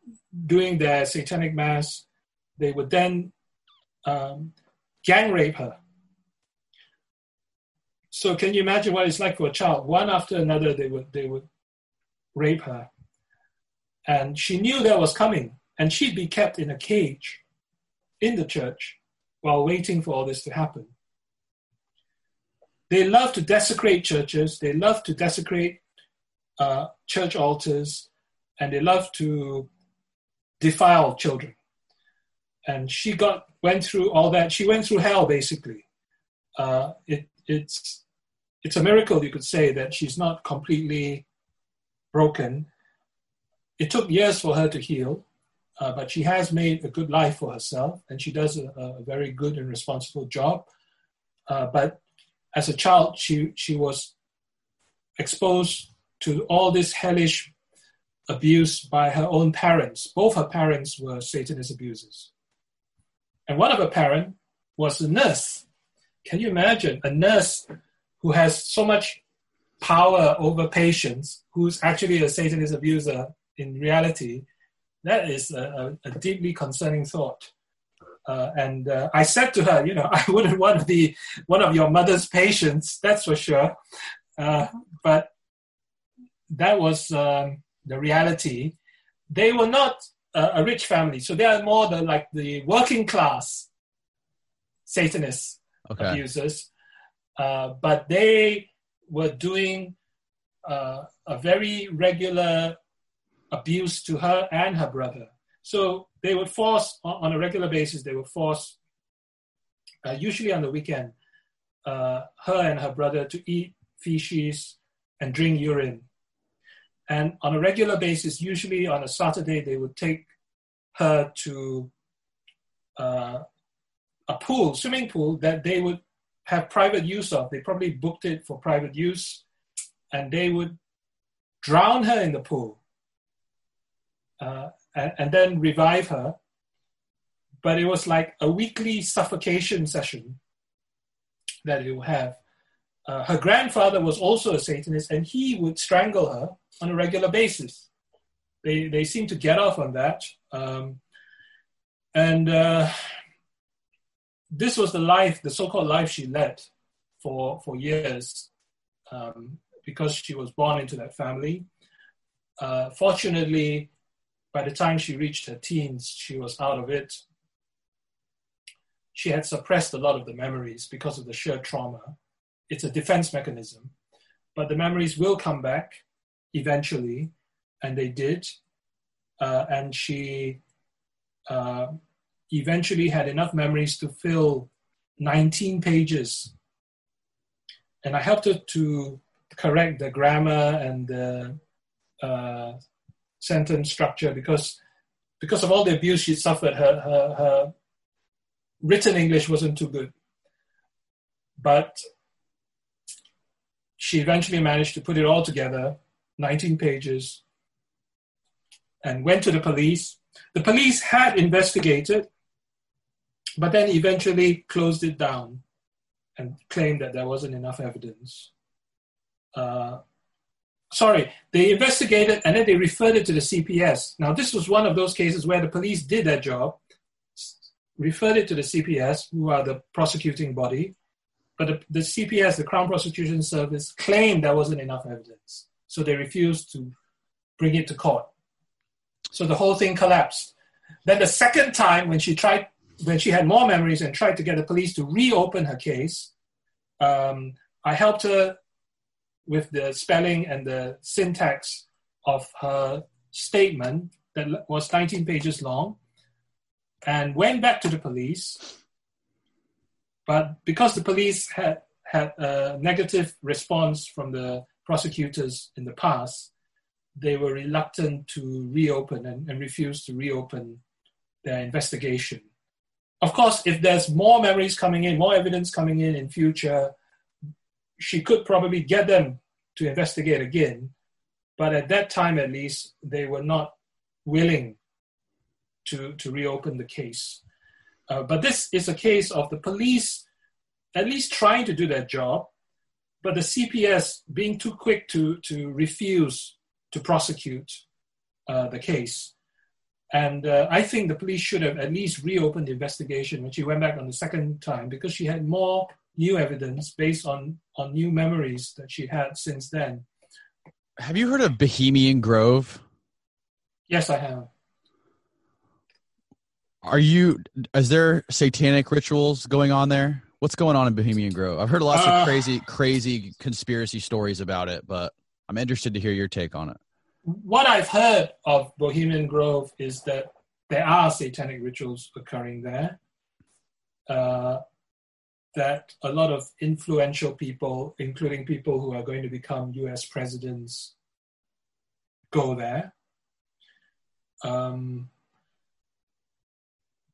doing their satanic mass, they would then um, gang rape her. So can you imagine what it's like for a child? One after another, they would they would rape her, and she knew that was coming, and she'd be kept in a cage in the church while waiting for all this to happen. They love to desecrate churches, they love to desecrate uh, church altars, and they love to defile children. And she got went through all that. She went through hell basically. Uh, it, it's it's a miracle you could say that she's not completely broken. It took years for her to heal, uh, but she has made a good life for herself and she does a, a very good and responsible job. Uh, but as a child, she, she was exposed to all this hellish abuse by her own parents. Both her parents were Satanist abusers. And one of her parents was a nurse. Can you imagine a nurse who has so much power over patients, who's actually a Satanist abuser in reality? that is a, a, deeply concerning thought. Uh, and uh, I said to her, you know, I wouldn't want to be one of your mother's patients, that's for sure. Uh, but that was um, the reality. They were not a rich family, so they are more the like the working class Satanist okay. abusers. Uh, but they were doing uh, a very regular abuse to her and her brother. So they would force, on a regular basis, they would force, uh, usually on the weekend, uh, her and her brother to eat feces and drink urine. And on a regular basis, usually on a Saturday, they would take her to uh, a pool, swimming pool that they would have private use of. They probably booked it for private use, and they would drown her in the pool uh, and, and, then revive her. But it was like a weekly suffocation session that it would have. Uh, her grandfather was also a Satanist, and he would strangle her on a regular basis. They they seem to get off on that, um, and uh, this was the life, the so-called life she led for for years, um, because she was born into that family. Uh, fortunately, by the time she reached her teens, she was out of it. she had suppressed a lot of the memories because of the sheer trauma. It's a defense mechanism, but the memories will come back eventually, and they did. Uh, and she uh, eventually had enough memories to fill 19 pages. And I helped her to correct the grammar and the uh, sentence structure because because of all the abuse she suffered, her, her, her written English wasn't too good. But she eventually managed to put it all together, 19 pages, and went to the police. The police had investigated, but then eventually closed it down and claimed that there wasn't enough evidence. Uh, sorry, they investigated and then they referred it to the CPS. Now, this was one of those cases where the police did their job, referred it to the CPS, who are the prosecuting body, but the, the CPS, the Crown Prosecution Service, claimed there wasn't enough evidence. So they refused to bring it to court. So the whole thing collapsed. Then the second time, when she tried, when she had more memories and tried to get the police to reopen her case, um, I helped her with the spelling and the syntax of her statement that was 19 pages long and went back to the police. But because the police had, had a negative response from the prosecutors in the past, they were reluctant to reopen and, and refused to reopen their investigation. Of course, if there's more memories coming in, more evidence coming in in future, she could probably get them to investigate again. But at that time, at least, they were not willing to, to reopen the case. Uh, but this is a case of the police at least trying to do their job, but the CPS being too quick to, to refuse to prosecute uh, the case. And uh, I think the police should have at least reopened the investigation when she went back on the second time because she had more new evidence based on, on new memories that she had since then. Have you heard of Bohemian Grove? Yes, I have. Are you? Is there satanic rituals going on there? What's going on in Bohemian Grove? I've heard lots uh, of crazy, crazy conspiracy stories about it, but I'm interested to hear your take on it. What I've heard of Bohemian Grove is that there are satanic rituals occurring there. Uh, that a lot of influential people, including people who are going to become US presidents, go there. Um,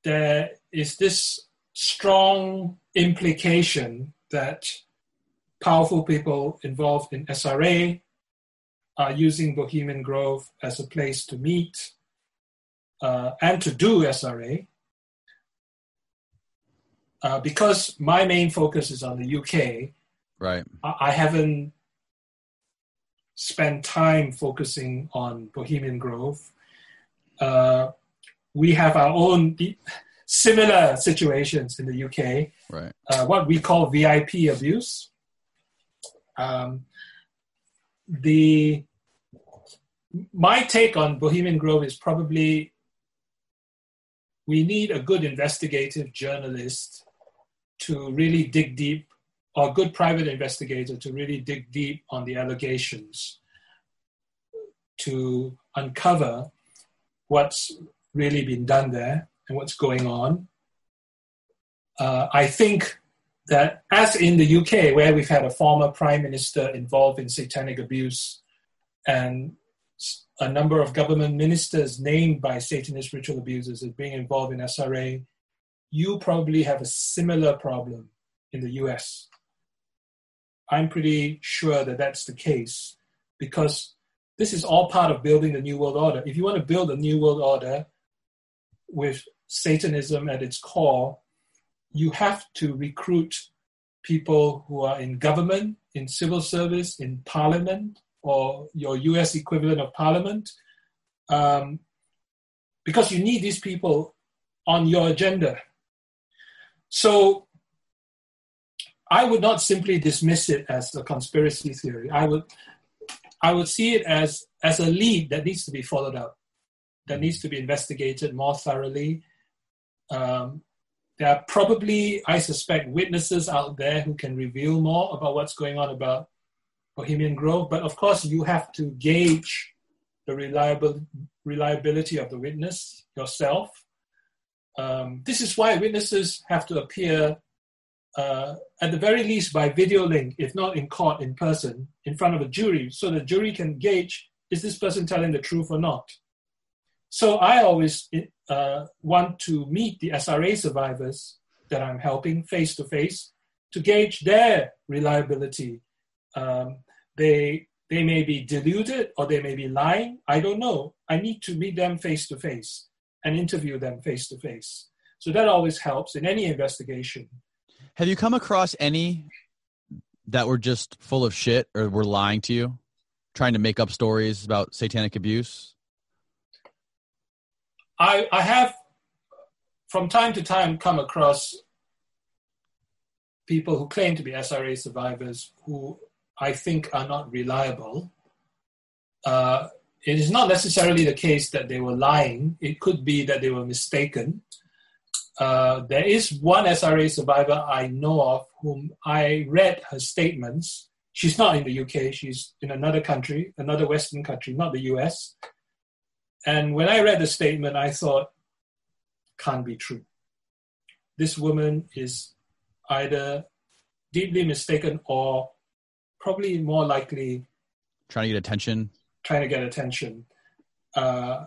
there is this strong implication that powerful people involved in SRA are using Bohemian Grove as a place to meet uh, and to do SRA uh, because my main focus is on the UK, right? I, I haven't spent time focusing on Bohemian Grove. Uh, we have our own similar situations in the UK, right? Uh, what we call VIP abuse. Um, the my take on Bohemian Grove is probably we need a good investigative journalist to really dig deep, or a good private investigator to really dig deep on the allegations to uncover what's really been done there and what's going on. Uh, I think that, as in the UK, where we've had a former prime minister involved in satanic abuse and a number of government ministers named by Satanist ritual abusers as being involved in SRA, you probably have a similar problem in the US. I'm pretty sure that that's the case because this is all part of building the New World Order. If you want to build a New World Order with Satanism at its core, you have to recruit people who are in government, in civil service, in parliament, or your US equivalent of parliament, um, because you need these people on your agenda. So I would not simply dismiss it as a conspiracy theory. I would I would see it as as a lead that needs to be followed up, that needs to be investigated more thoroughly. Um, there are probably, I suspect, witnesses out there who can reveal more about what's going on about Bohemian Grove. But of course, you have to gauge the reliable, reliability of the witness yourself. Um, this is why witnesses have to appear, uh, at the very least, by video link, if not in court in person, in front of a jury, so the jury can gauge is this person telling the truth or not. So I always uh, want to meet the SRA survivors that I'm helping face to face to gauge their reliability. Um, they they may be deluded or they may be lying. I don't know. I need to meet them face to face and interview them face to face. So that always helps in any investigation. Have you come across any that were just full of shit or were lying to you, trying to make up stories about satanic abuse? I, I have from time to time come across people who claim to be SRA survivors who I think are not reliable. Uh, it is not necessarily the case that they were lying. It could be that they were mistaken. Uh, there is one SRA survivor I know of whom I read her statements. She's not in the UK, she's in another country, another Western country, not the US. And when I read the statement, I thought, can't be true. This woman is either deeply mistaken or probably more likely trying to get attention. Trying to get attention uh,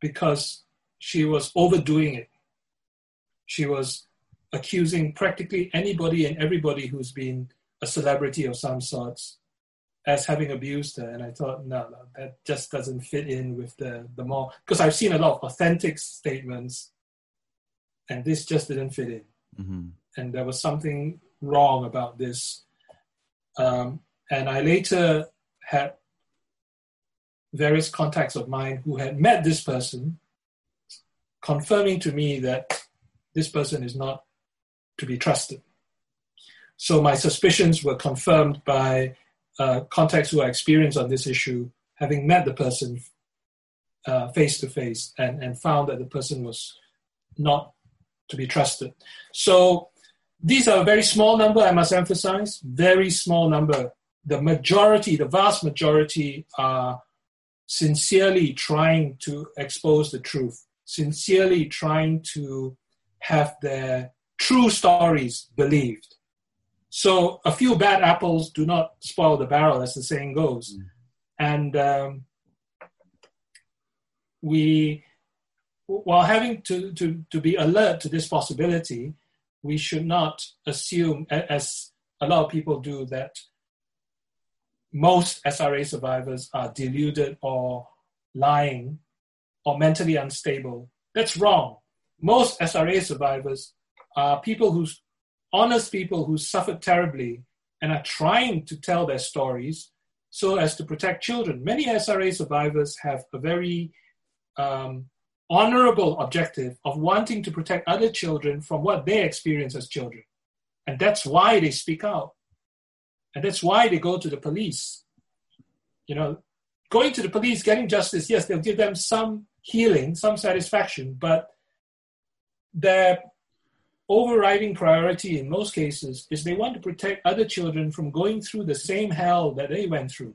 because she was overdoing it. She was accusing practically anybody and everybody who's been a celebrity of some sorts as having abused her. And I thought, no, no, that just doesn't fit in with the, the more, because I've seen a lot of authentic statements and this just didn't fit in. Mm-hmm. And there was something wrong about this. Um, and I later had various contacts of mine who had met this person, confirming to me that this person is not to be trusted. So my suspicions were confirmed by uh, contacts who are experienced on this issue, having met the person face to face and found that the person was not to be trusted. So these are a very small number, I must emphasize, very small number. The majority, the vast majority, are sincerely trying to expose the truth, sincerely trying to have their true stories believed. So a few bad apples do not spoil the barrel, as the saying goes. Mm. And um, we, while having to, to, to be alert to this possibility, we should not assume, as a lot of people do, that most SRA survivors are deluded or lying or mentally unstable. That's wrong. Most SRA survivors are people who's honest people who suffered terribly and are trying to tell their stories so as to protect children. Many SRA survivors have a very um, honorable objective of wanting to protect other children from what they experience as children. And that's why they speak out. And that's why they go to the police. You know, going to the police, getting justice, yes, they'll give them some healing, some satisfaction, but their overriding priority in most cases is they want to protect other children from going through the same hell that they went through.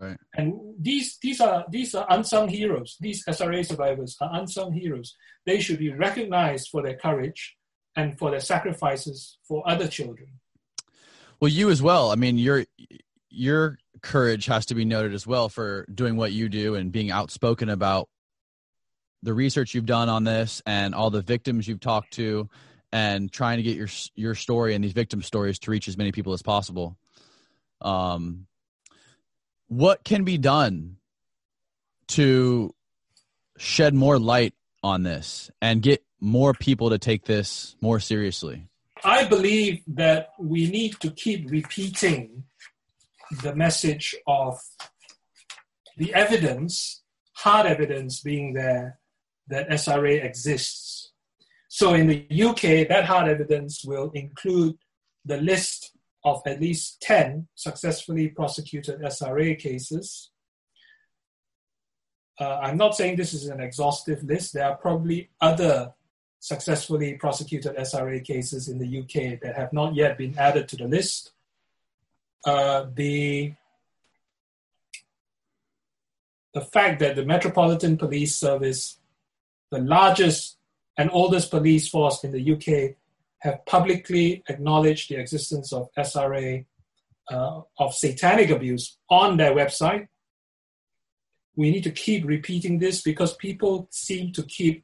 Right. And these these are these are unsung heroes. These SRA survivors are unsung heroes. They should be recognized for their courage and for their sacrifices for other children. Well, you as well. I mean, your your courage has to be noted as well for doing what you do and being outspoken about the research you've done on this and all the victims you've talked to and trying to get your your story and these victim stories to reach as many people as possible. Um, what can be done to shed more light on this and get more people to take this more seriously? I believe that we need to keep repeating the message of the evidence, hard evidence being there, that SRA exists so in the UK, that hard evidence will include the list of at least 10 successfully prosecuted SRA cases. Uh, I'm not saying this is an exhaustive list. There are probably other successfully prosecuted SRA cases in the UK that have not yet been added to the list. Uh, the the fact that the Metropolitan Police Service, the largest and oldest police force in the UK, have publicly acknowledged the existence of SRA, uh, of satanic abuse on their website. We need to keep repeating this because people seem to keep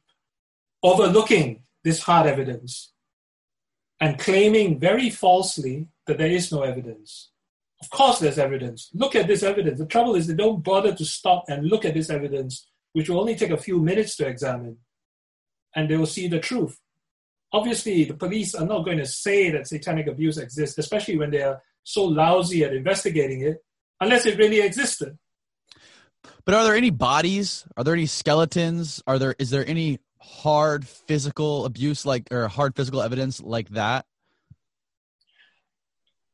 overlooking this hard evidence and claiming very falsely that there is no evidence. Of course, there's evidence. Look at this evidence. The trouble is, they don't bother to stop and look at this evidence, which will only take a few minutes to examine, and they will see the truth. Obviously, the police are not going to say that satanic abuse exists, especially when they are so lousy at investigating it, unless it really existed. But are there any bodies? Are there any skeletons? Are there is there any hard physical abuse like or hard physical evidence like that?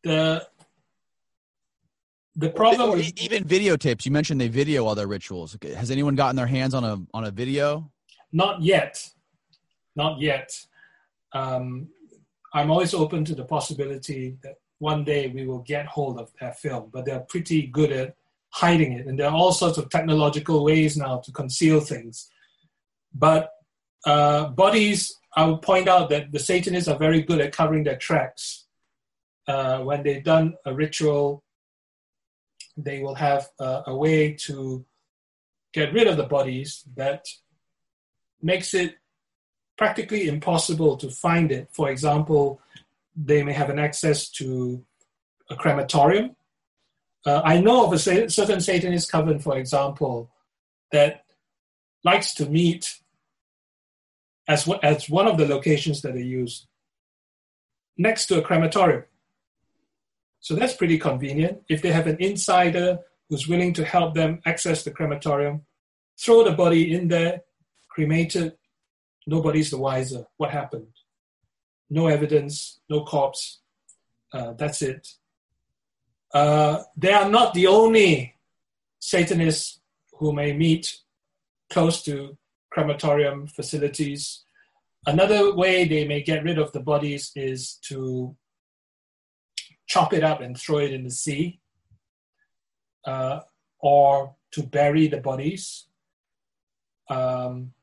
The the problem or even videotapes. You mentioned they video all their rituals. Has anyone gotten their hands on a on a video? Not yet, not yet. Um, I'm always open to the possibility that one day we will get hold of that film, but they're pretty good at hiding it, and there are all sorts of technological ways now to conceal things. But uh, bodies, I would point out that the Satanists are very good at covering their tracks. Uh, when they've done a ritual they will have a, a way to get rid of the bodies that makes it practically impossible to find it. For example, they may have an access to a crematorium. Uh, I know of a certain Satanist coven, for example, that likes to meet as, as one of the locations that they use next to a crematorium. So that's pretty convenient. If they have an insider who's willing to help them access the crematorium, throw the body in there, cremated, nobody's the wiser. What happened? No evidence, no corpse. Uh, that's it. Uh, they are not the only Satanists who may meet close to crematorium facilities. Another way they may get rid of the bodies is to chop it up and throw it in the sea, uh, or to bury the bodies. Um,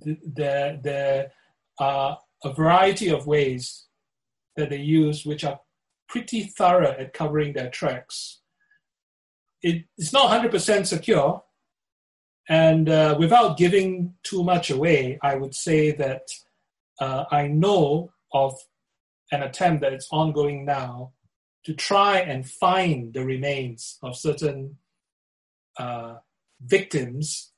there, there are a variety of ways that they use, which are pretty thorough at covering their tracks. It, it's not 100% secure, and uh, without giving too much away, I would say that uh, I know of an attempt that is ongoing now to try and find the remains of certain uh, victims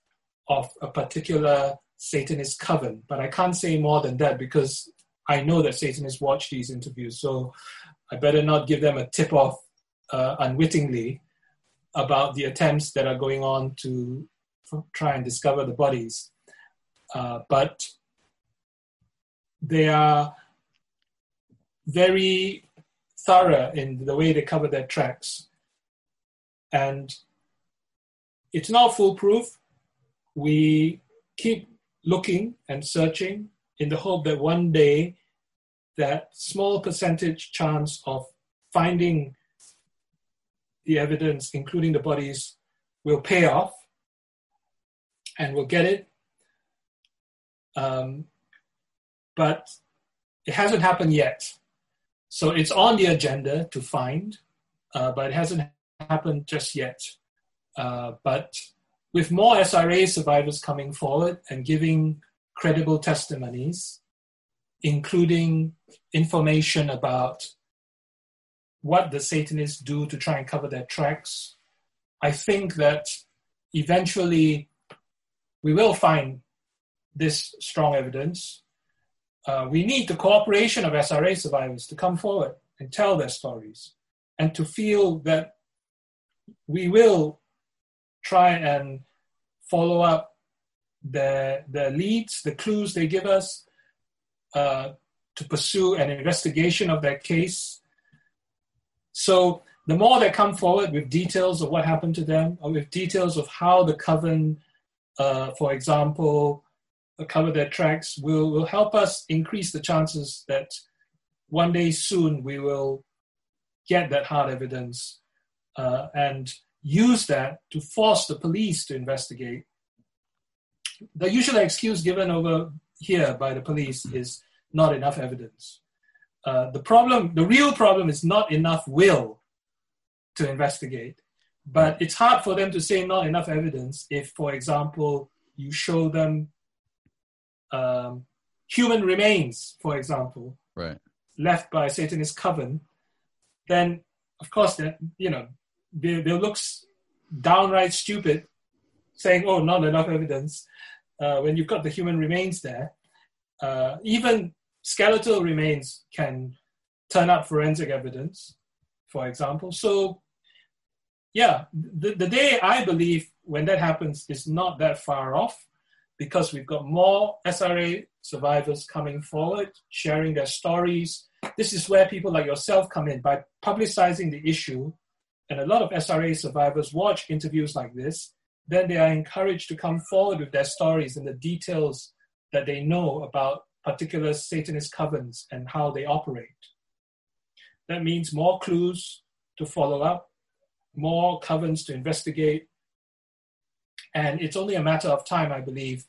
of a particular Satanist coven. But I can't say more than that because I know that Satanists watch these interviews. So I better not give them a tip off uh, unwittingly about the attempts that are going on to try and discover the bodies. Uh, but they are very thorough in the way they cover their tracks. And it's not foolproof. We keep looking and searching in the hope that one day that small percentage chance of finding the evidence, including the bodies, will pay off and we'll get it. Um, but it hasn't happened yet. So it's on the agenda to find, uh, but it hasn't happened just yet. Uh, but with more SRA survivors coming forward and giving credible testimonies, including information about what the Satanists do to try and cover their tracks, I think that eventually we will find this strong evidence uh, we need the cooperation of SRA survivors to come forward and tell their stories and to feel that we will try and follow up the, the leads, the clues they give us uh, to pursue an investigation of their case. So the more they come forward with details of what happened to them, or with details of how the coven, uh, for example, cover their tracks will, will help us increase the chances that one day soon we will get that hard evidence uh, and use that to force the police to investigate. The usual excuse given over here by the police is not enough evidence. Uh, the problem, the real problem is not enough will to investigate. But it's hard for them to say not enough evidence if, for example, you show them um, human remains, for example, right. left by Satanist coven, then of course that you know they they look downright stupid, saying, "Oh, not enough evidence." Uh, when you've got the human remains there, uh, even skeletal remains can turn up forensic evidence, for example. So yeah, the, the day I believe when that happens is not that far off because we've got more SRA survivors coming forward, sharing their stories. This is where people like yourself come in by publicizing the issue. And a lot of SRA survivors watch interviews like this. Then they are encouraged to come forward with their stories and the details that they know about particular Satanist covens and how they operate. That means more clues to follow up, more covens to investigate. And it's only a matter of time, I believe,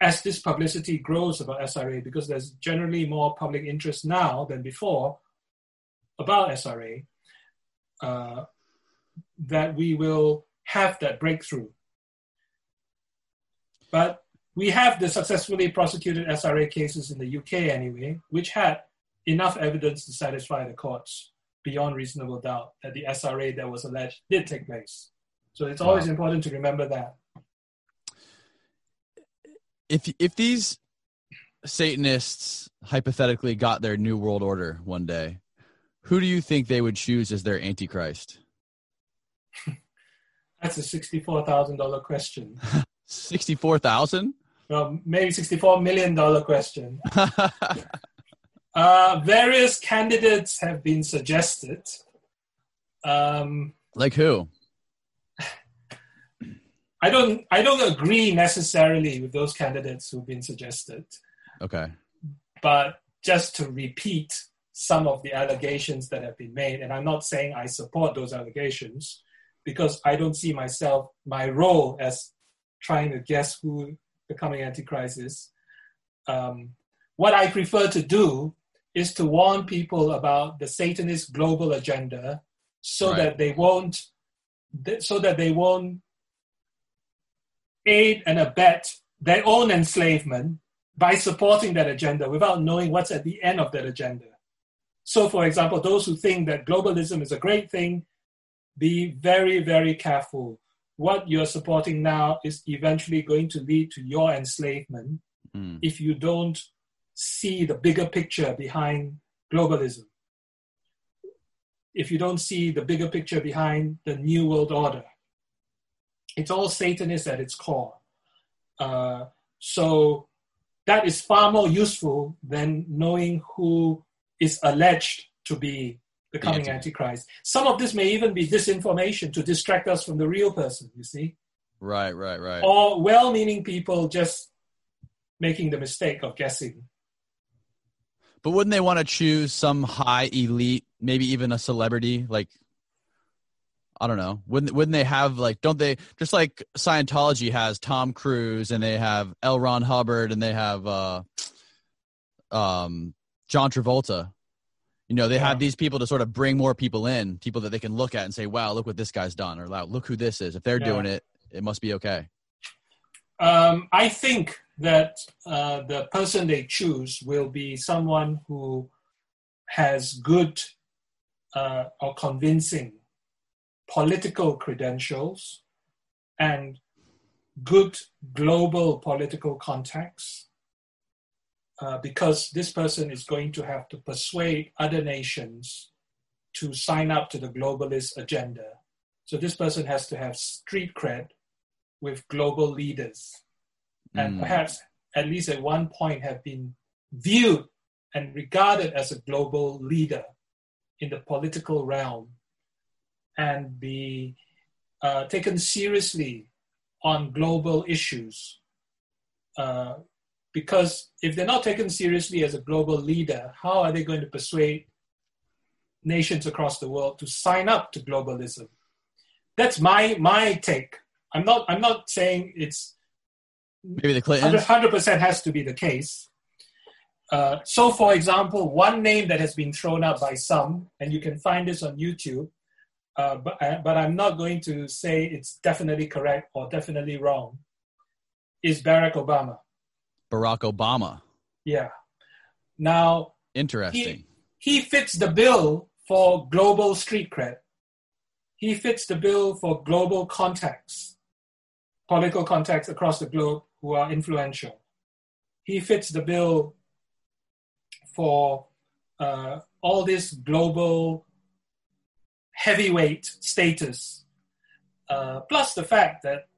as this publicity grows about SRA, because there's generally more public interest now than before about SRA, uh, that we will have that breakthrough. But we have the successfully prosecuted SRA cases in the UK anyway, which had enough evidence to satisfy the courts beyond reasonable doubt that the SRA that was alleged did take place. So it's always wow. important to remember that. If if these Satanists hypothetically got their new world order one day, who do you think they would choose as their antichrist? That's a sixty-four thousand dollar question. Sixty-four thousand? Well, maybe sixty-four million dollar question. Uh, various candidates have been suggested. Um, like who? I don't. I don't agree necessarily with those candidates who've been suggested. Okay. But just to repeat some of the allegations that have been made, and I'm not saying I support those allegations, because I don't see myself my role as trying to guess who the coming Antichrist is. Um, what I prefer to do is to warn people about the Satanist global agenda so right. that they won't so that they won't aid and abet their own enslavement by supporting that agenda without knowing what's at the end of that agenda. So, for example, those who think that globalism is a great thing, be very, very careful. What you're supporting now is eventually going to lead to your enslavement mm. if you don't see the bigger picture behind globalism, if you don't see the bigger picture behind the New World Order, it's all Satanist at its core. Uh, so that is far more useful than knowing who is alleged to be the coming the Antichrist. Some of this may even be disinformation to distract us from the real person, you see? Right, right, right. Or well meaning people just making the mistake of guessing but wouldn't they want to choose some high elite, maybe even a celebrity? Like, I don't know. Wouldn't wouldn't they have like? Don't they just like Scientology has Tom Cruise and they have L. Ron Hubbard and they have uh, um, John Travolta. You know, they yeah. have these people to sort of bring more people in, people that they can look at and say, "Wow, look what this guy's done," or "Wow, look who this is." If they're yeah. doing it, it must be okay. Um, I think that uh, the person they choose will be someone who has good uh, or convincing political credentials and good global political contacts. Uh, because this person is going to have to persuade other nations to sign up to the globalist agenda. So this person has to have street cred with global leaders and mm. perhaps at least at one point have been viewed and regarded as a global leader in the political realm and be uh, taken seriously on global issues. Uh, Because if they're not taken seriously as a global leader, how are they going to persuade nations across the world to sign up to globalism? That's my my take. I'm not I'm not saying it's maybe the Clintons. Hundred percent has to be the case. Uh, so, for example, one name that has been thrown out by some, and you can find this on YouTube, uh, but uh, but I'm not going to say it's definitely correct or definitely wrong. Is Barack Obama? Barack Obama. Yeah. Now. Interesting. He, he fits the bill for global street cred. He fits the bill for global contacts, political contacts across the globe who are influential. He fits the bill for uh, all this global heavyweight status, uh, plus the fact that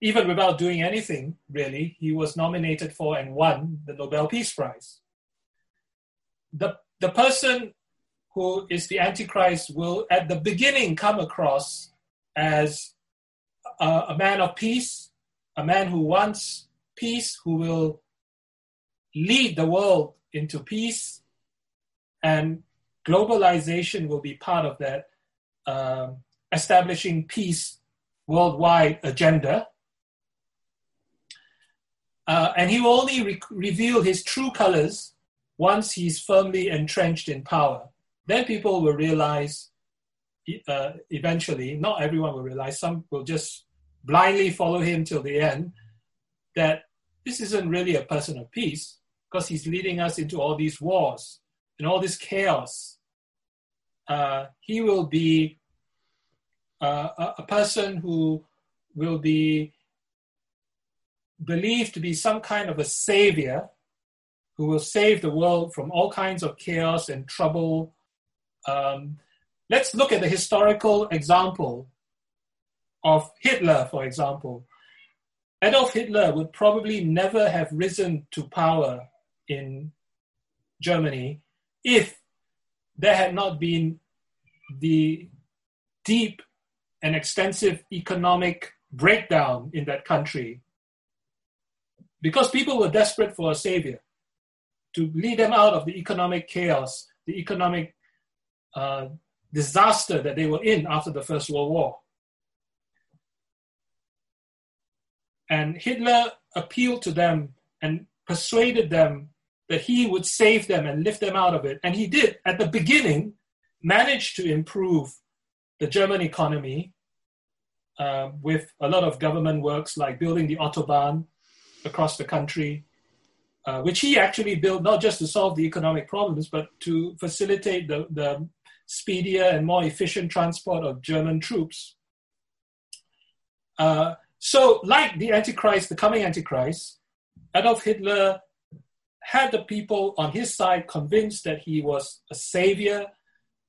even without doing anything, really, he was nominated for and won the Nobel Peace Prize. The, the person who is the Antichrist will, at the beginning, come across as a, a man of peace, a man who wants peace, who will lead the world into peace, and globalization will be part of that uh, establishing peace worldwide agenda. Uh, and he will only re- reveal his true colors once he's firmly entrenched in power. Then people will realize uh, eventually, not everyone will realize, some will just blindly follow him till the end, that this isn't really a person of peace because he's leading us into all these wars and all this chaos. Uh, he will be uh, a, person who will be believed to be some kind of a savior who will save the world from all kinds of chaos and trouble. Um, let's look at the historical example of Hitler, for example. Adolf Hitler would probably never have risen to power in Germany if there had not been the deep and extensive economic breakdown in that country because people were desperate for a savior to lead them out of the economic chaos, the economic uh, disaster that they were in after the First World War. And Hitler appealed to them and persuaded them that he would save them and lift them out of it. And he did, at the beginning, manage to improve the German economy uh, with a lot of government works like building the Autobahn across the country, uh, which he actually built not just to solve the economic problems, but to facilitate the, the speedier and more efficient transport of German troops. Uh, so, like the Antichrist, the coming Antichrist, Adolf Hitler had the people on his side convinced that he was a savior,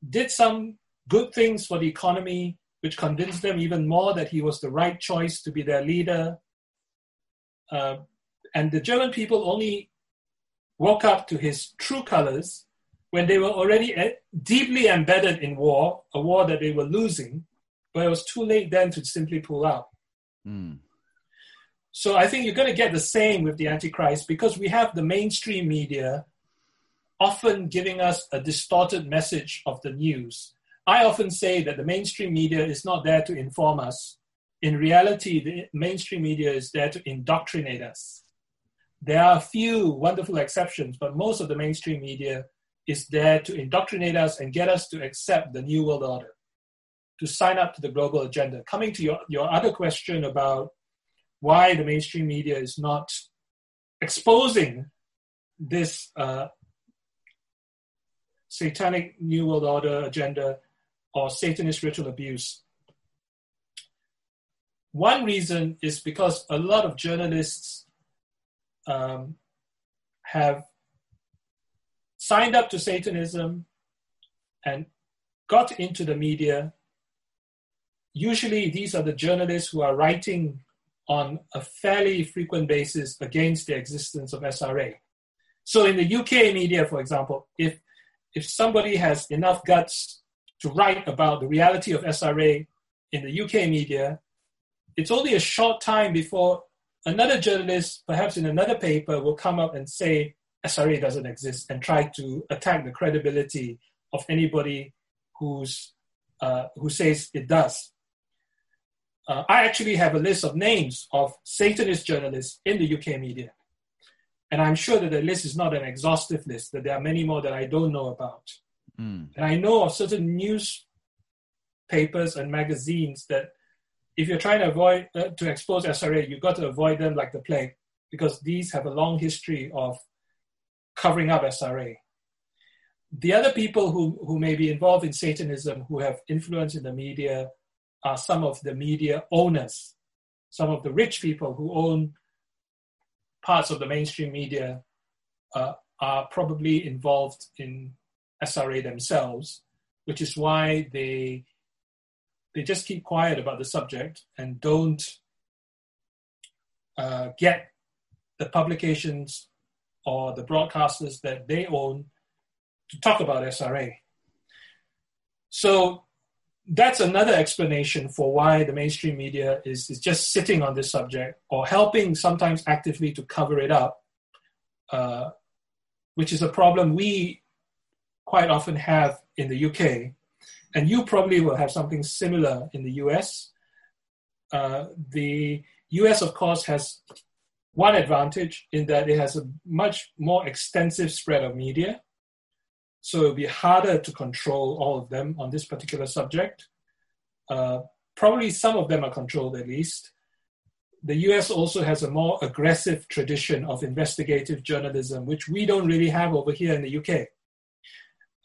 did some good things for the economy, which convinced them even more that he was the right choice to be their leader. Uh, and the German people only woke up to his true colors when they were already deeply embedded in war, a war that they were losing, but it was too late then to simply pull out. Mm. So I think you're going to get the same with the Antichrist because we have the mainstream media often giving us a distorted message of the news. I often say that the mainstream media is not there to inform us. In reality, the mainstream media is there to indoctrinate us. There are a few wonderful exceptions, but most of the mainstream media is there to indoctrinate us and get us to accept the New World Order, to sign up to the global agenda. Coming to your, your other question about why the mainstream media is not exposing this uh, satanic New World Order agenda or Satanist ritual abuse. One reason is because a lot of journalists um, have signed up to Satanism and got into the media. Usually, these are the journalists who are writing on a fairly frequent basis against the existence of SRA. So in the UK media, for example, if if somebody has enough guts to write about the reality of SRA in the UK media, it's only a short time before another journalist, perhaps in another paper, will come up and say SRA doesn't exist and try to attack the credibility of anybody who's, uh, who says it does. Uh, I actually have a list of names of Satanist journalists in the UK media. And I'm sure that the list is not an exhaustive list, that there are many more that I don't know about. Mm. And I know of certain newspapers and magazines that if you're trying to avoid uh, to expose SRA, you've got to avoid them like the plague because these have a long history of covering up SRA. The other people who, who may be involved in Satanism, who have influence in the media, are some of the media owners, some of the rich people who own parts of the mainstream media uh, are probably involved in SRA themselves, which is why they they just keep quiet about the subject and don't uh, get the publications or the broadcasters that they own to talk about SRA. So that's another explanation for why the mainstream media is, is just sitting on this subject or helping sometimes actively to cover it up, uh, which is a problem we quite often have in the UK. And you probably will have something similar in the US. Uh, the US, of course, has one advantage in that it has a much more extensive spread of media so it'll be harder to control all of them on this particular subject. Uh, probably some of them are controlled at least. The US also has a more aggressive tradition of investigative journalism, which we don't really have over here in the UK.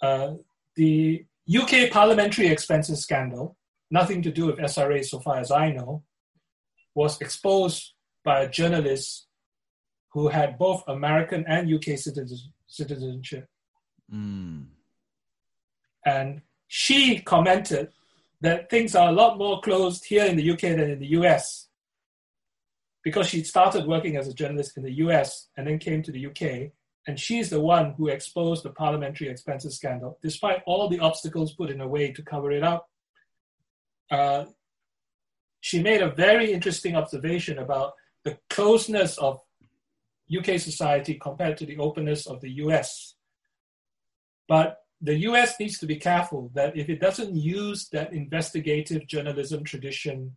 Uh, the UK parliamentary expenses scandal, nothing to do with SRA so far as I know, was exposed by a journalist who had both American and UK citizenship. Mm. And she commented that things are a lot more closed here in the UK than in the US because she started working as a journalist in the US and then came to the UK. And she's the one who exposed the parliamentary expenses scandal, despite all the obstacles put in her way to cover it up. Uh, she made a very interesting observation about the closeness of UK society compared to the openness of the US. But the US needs to be careful that if it doesn't use that investigative journalism tradition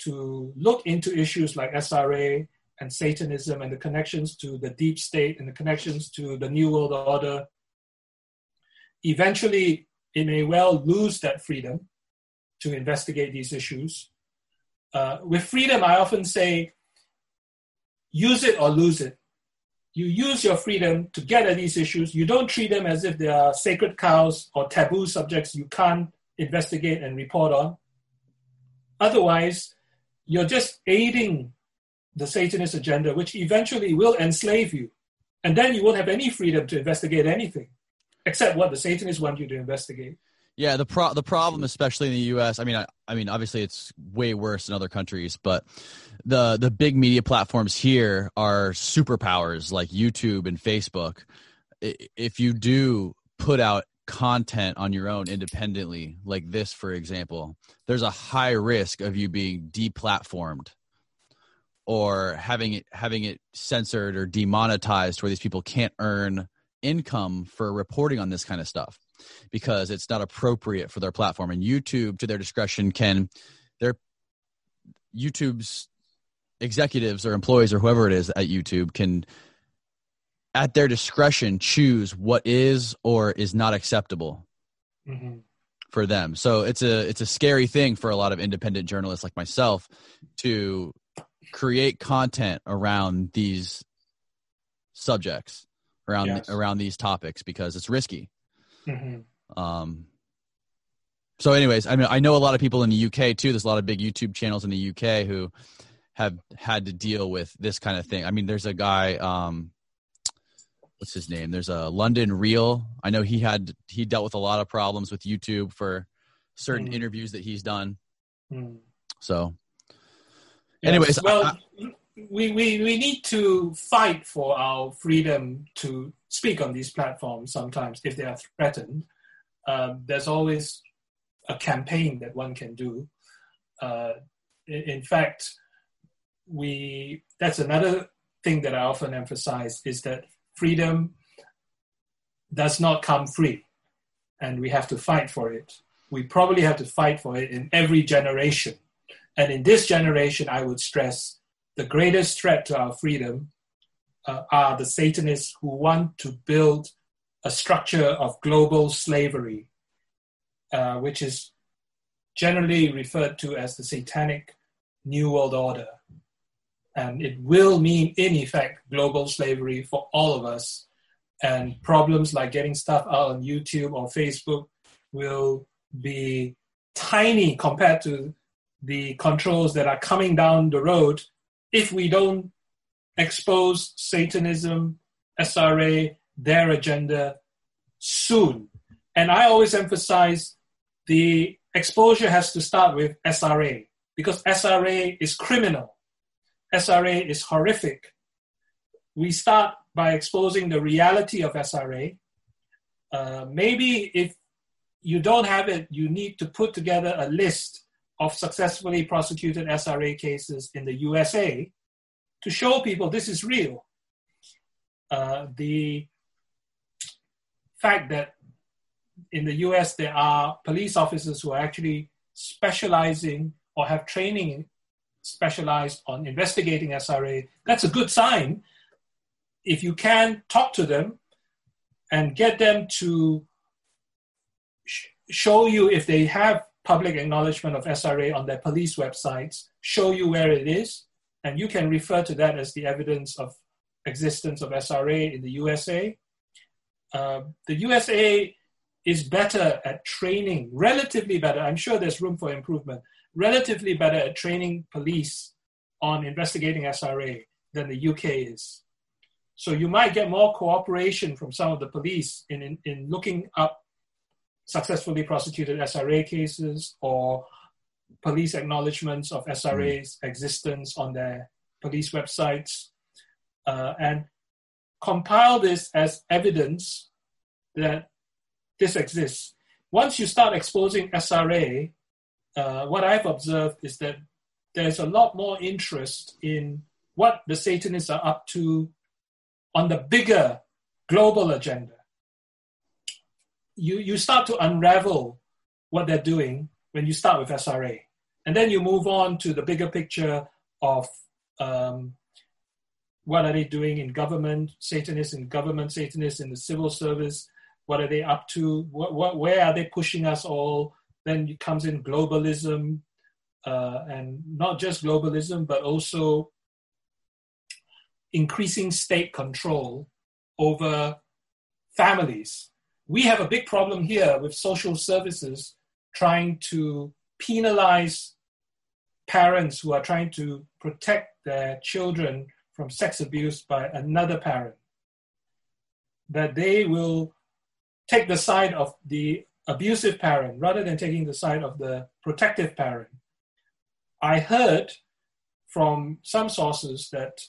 to look into issues like SRA and Satanism and the connections to the deep state and the connections to the New World Order, eventually it may well lose that freedom to investigate these issues. Uh, with freedom, I often say, use it or lose it you use your freedom to get at these issues. You don't treat them as if they are sacred cows or taboo subjects you can't investigate and report on. Otherwise, you're just aiding the Satanist agenda, which eventually will enslave you. And then you won't have any freedom to investigate anything except what the Satanists want you to investigate. Yeah, the pro- the problem, especially in the U.S. I mean, I, I mean, obviously it's way worse in other countries, but the the big media platforms here are superpowers like YouTube and Facebook. If you do put out content on your own independently, like this, for example, there's a high risk of you being deplatformed or having it having it censored or demonetized, where these people can't earn income for reporting on this kind of stuff because it's not appropriate for their platform. And YouTube, to their discretion, can their YouTube's executives or employees or whoever it is at YouTube can at their discretion choose what is or is not acceptable mm-hmm. for them. So it's a it's a scary thing for a lot of independent journalists like myself to create content around these subjects around yes. around these topics because it's risky. Mm-hmm. Um, so, anyways, I mean, I know a lot of people in the UK too. There's a lot of big YouTube channels in the UK who have had to deal with this kind of thing. I mean, there's a guy, um, what's his name? There's a London Real. I know he had he dealt with a lot of problems with YouTube for certain mm. interviews that he's done. Mm. So, yes, anyways, well, I, we, we we need to fight for our freedom to speak on these platforms. Sometimes, if they are threatened, um, there's always a campaign that one can do. Uh, in, in fact we that's another thing that I often emphasize is that freedom does not come free, and we have to fight for it. We probably have to fight for it in every generation. And in this generation, I would stress the greatest threat to our freedom uh, are the Satanists who want to build a structure of global slavery, uh, which is generally referred to as the Satanic New World Order. And it will mean, in effect, global slavery for all of us. And problems like getting stuff out on YouTube or Facebook will be tiny compared to the controls that are coming down the road if we don't expose Satanism, SRA, their agenda soon. And I always emphasize the exposure has to start with SRA because SRA is criminal. SRA is horrific. We start by exposing the reality of SRA. Uh, maybe if you don't have it, you need to put together a list of successfully prosecuted SRA cases in the USA to show people this is real. Uh, the fact that in the US there are police officers who are actually specializing or have training specialized on investigating SRA, that's a good sign. If you can talk to them and get them to sh- show you if they have public acknowledgement of SRA on their police websites, show you where it is, and you can refer to that as the evidence of existence of SRA in the USA. Uh, the USA is better at training, relatively better. I'm sure there's room for improvement, relatively better at training police on investigating SRA than the UK is. So you might get more cooperation from some of the police in, in, in looking up successfully prosecuted SRA cases or police acknowledgements of SRA's mm. existence on their police websites, uh, and compile this as evidence that this exists. Once you start exposing SRA, uh, what I've observed is that there's a lot more interest in what the Satanists are up to on the bigger global agenda. You, you start to unravel what they're doing when you start with SRA. And then you move on to the bigger picture of um, what are they doing in government, Satanists in government, Satanists in the civil service, what are they up to, what, what, where are they pushing us all? Then it comes in globalism, uh, and not just globalism, but also increasing state control over families. We have a big problem here with social services trying to penalize parents who are trying to protect their children from sex abuse by another parent, that they will take the side of the abusive parent rather than taking the side of the protective parent. I heard from some sources that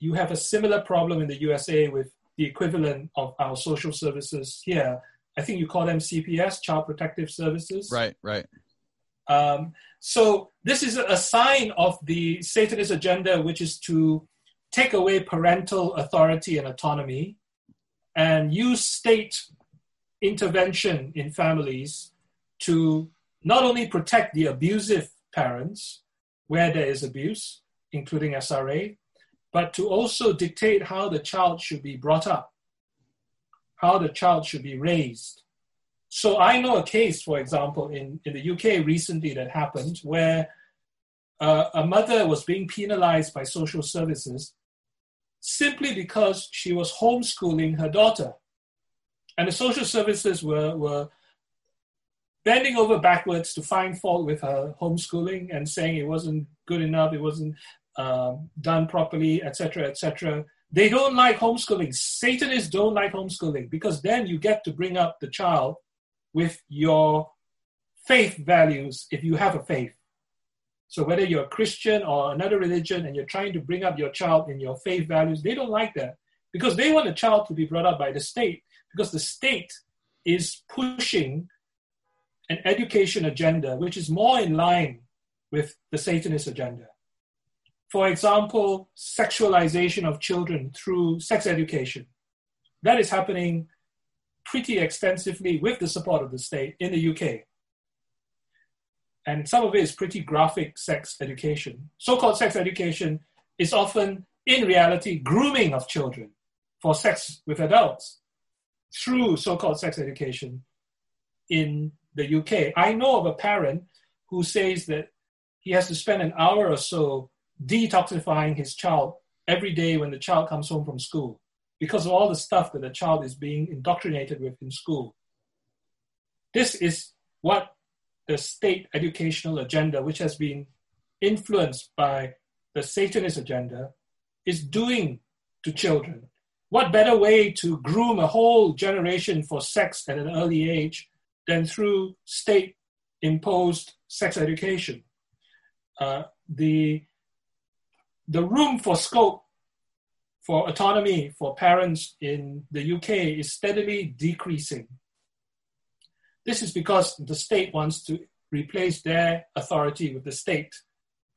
you have a similar problem in the USA with the equivalent of our social services here. I think you call them CPS, Child Protective Services. Right, right. Um, so this is a sign of the Satanist agenda, which is to take away parental authority and autonomy and use state intervention in families to not only protect the abusive parents where there is abuse, including SRA, but to also dictate how the child should be brought up, how the child should be raised. So I know a case, for example, in, in the UK recently that happened where uh, a mother was being penalized by social services simply because she was homeschooling her daughter. And the social services were, were bending over backwards to find fault with her homeschooling and saying it wasn't good enough, it wasn't um, done properly, etc., etc. They don't like homeschooling. Satanists don't like homeschooling because then you get to bring up the child with your faith values if you have a faith. So whether you're a Christian or another religion and you're trying to bring up your child in your faith values, they don't like that because they want the child to be brought up by the state because the state is pushing an education agenda which is more in line with the Satanist agenda. For example, sexualization of children through sex education. That is happening pretty extensively with the support of the state in the UK. And some of it is pretty graphic sex education. So called sex education is often, in reality, grooming of children for sex with adults through so called sex education in the UK. I know of a parent who says that he has to spend an hour or so detoxifying his child every day when the child comes home from school because of all the stuff that the child is being indoctrinated with in school. This is what the state educational agenda, which has been influenced by the Satanist agenda, is doing to children. What better way to groom a whole generation for sex at an early age than through state imposed sex education? Uh, the, the room for scope for autonomy for parents in the UK is steadily decreasing. This is because the state wants to replace their authority with the state.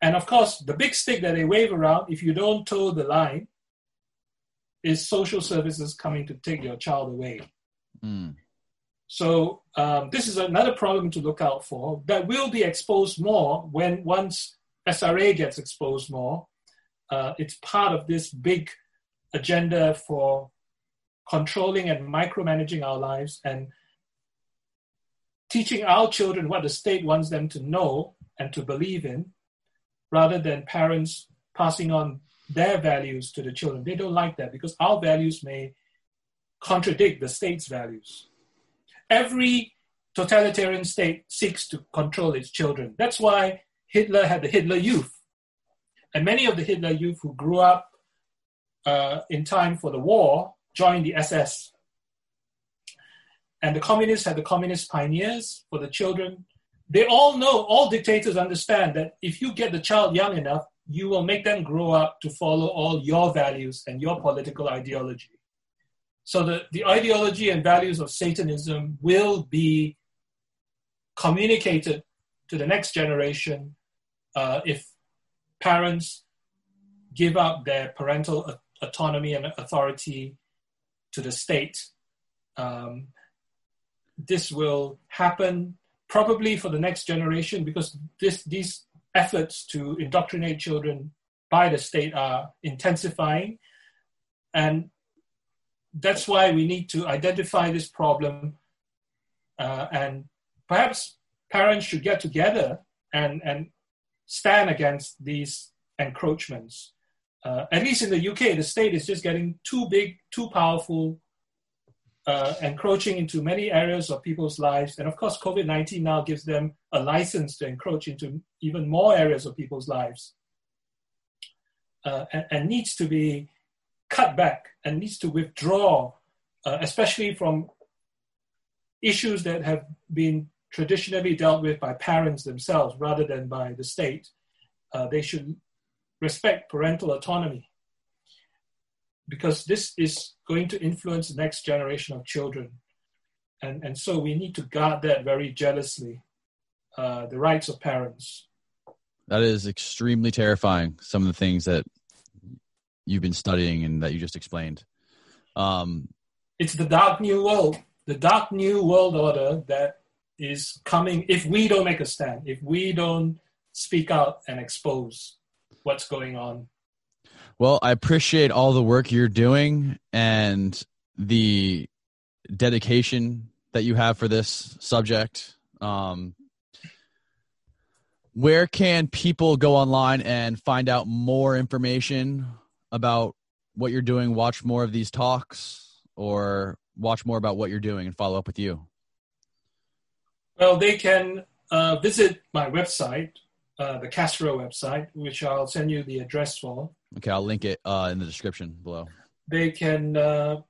And of course, the big stick that they wave around, if you don't toe the line, is social services coming to take your child away. Mm. So um, this is another problem to look out for that will be exposed more when once SRA gets exposed more. Uh, it's part of this big agenda for controlling and micromanaging our lives and teaching our children what the state wants them to know and to believe in, rather than parents passing on their values to the children. They don't like that because our values may contradict the state's values. Every totalitarian state seeks to control its children. That's why Hitler had the Hitler Youth. And many of the Hitler Youth who grew up uh, in time for the war joined the SS. And the communists had the communist pioneers for the children. They all know, all dictators understand that if you get the child young enough, you will make them grow up to follow all your values and your political ideology. So the, the ideology and values of Satanism will be communicated to the next generation uh, if parents give up their parental autonomy and authority to the state. Um, this will happen probably for the next generation because this, these efforts to indoctrinate children by the state are intensifying. And that's why we need to identify this problem uh, and perhaps parents should get together and, and stand against these encroachments uh, at least in the UK, the state is just getting too big, too powerful, uh, encroaching into many areas of people's lives. And of course, COVID 19 now gives them a license to encroach into even more areas of people's lives uh, and, and, needs to be cut back and needs to withdraw, uh, especially from issues that have been traditionally dealt with by parents themselves rather than by the state. Uh, they should respect parental autonomy because this is going to influence the next generation of children. And, and so we need to guard that very jealously uh, the rights of parents. That is extremely terrifying, some of the things that you've been studying and that you just explained. Um, it's the dark new world, the dark new world order that is coming if we don't make a stand, if we don't speak out and expose what's going on. Well, I appreciate all the work you're doing and the dedication that you have for this subject. Um, where can people go online and find out more information about what you're doing, watch more of these talks, or watch more about what you're doing and follow up with you? Well, they can uh, visit my website, uh, the Castro website, which I'll send you the address for. Okay, I'll link it uh, in the description below. They can uh,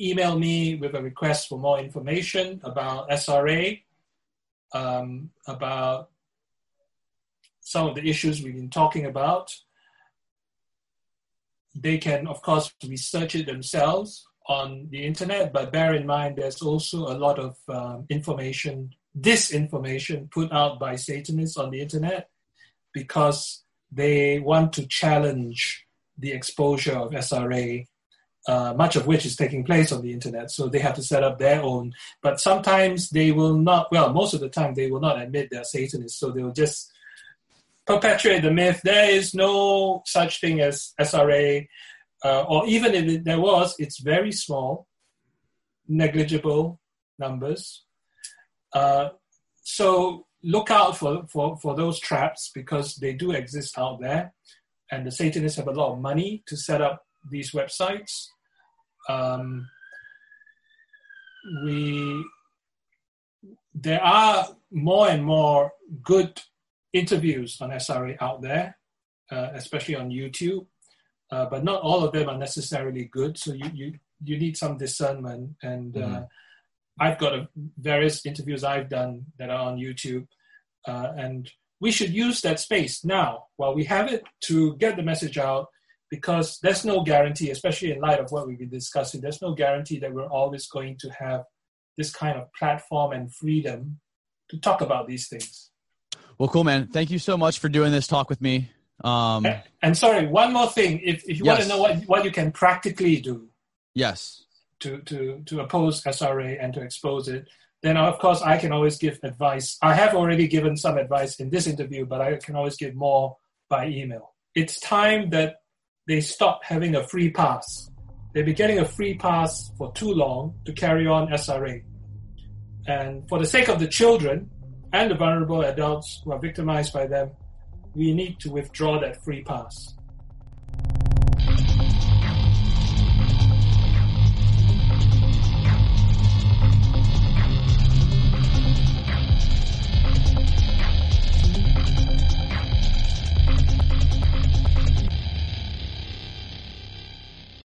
email me with a request for more information about SRA, um, about some of the issues we've been talking about. They can, of course, research it themselves on the internet, but bear in mind there's also a lot of um, information disinformation put out by Satanists on the internet. because they want to challenge the exposure of SRA, uh, much of which is taking place on the internet. So they have to set up their own. But sometimes they will not, well, most of the time they will not admit they're Satanists. So they will just perpetuate the myth there is no such thing as SRA, uh, or even if there was, it's very small, negligible numbers. Uh, so look out for, for, for those traps because they do exist out there. And the Satanists have a lot of money to set up these websites. Um, we there are more and more good interviews on SRA out there, uh, especially on YouTube, uh, but not all of them are necessarily good. So you you, you need some discernment. And uh, mm-hmm. I've got a, various interviews I've done that are on YouTube, uh, and we should use that space now while we have it to get the message out. Because there's no guarantee, especially in light of what we've been discussing, there's no guarantee that we're always going to have this kind of platform and freedom to talk about these things. Well, cool, man. Thank you so much for doing this talk with me. Um, and, sorry, one more thing. If, if you yes. want to know what, what you can practically do. Yes. To, to, to oppose SRA and to expose it, then of course I can always give advice. I have already given some advice in this interview, but I can always give more by email. It's time that they stop having a free pass. They've been getting a free pass for too long to carry on SRA. And for the sake of the children, and the vulnerable adults who are victimized by them, we need to withdraw that free pass.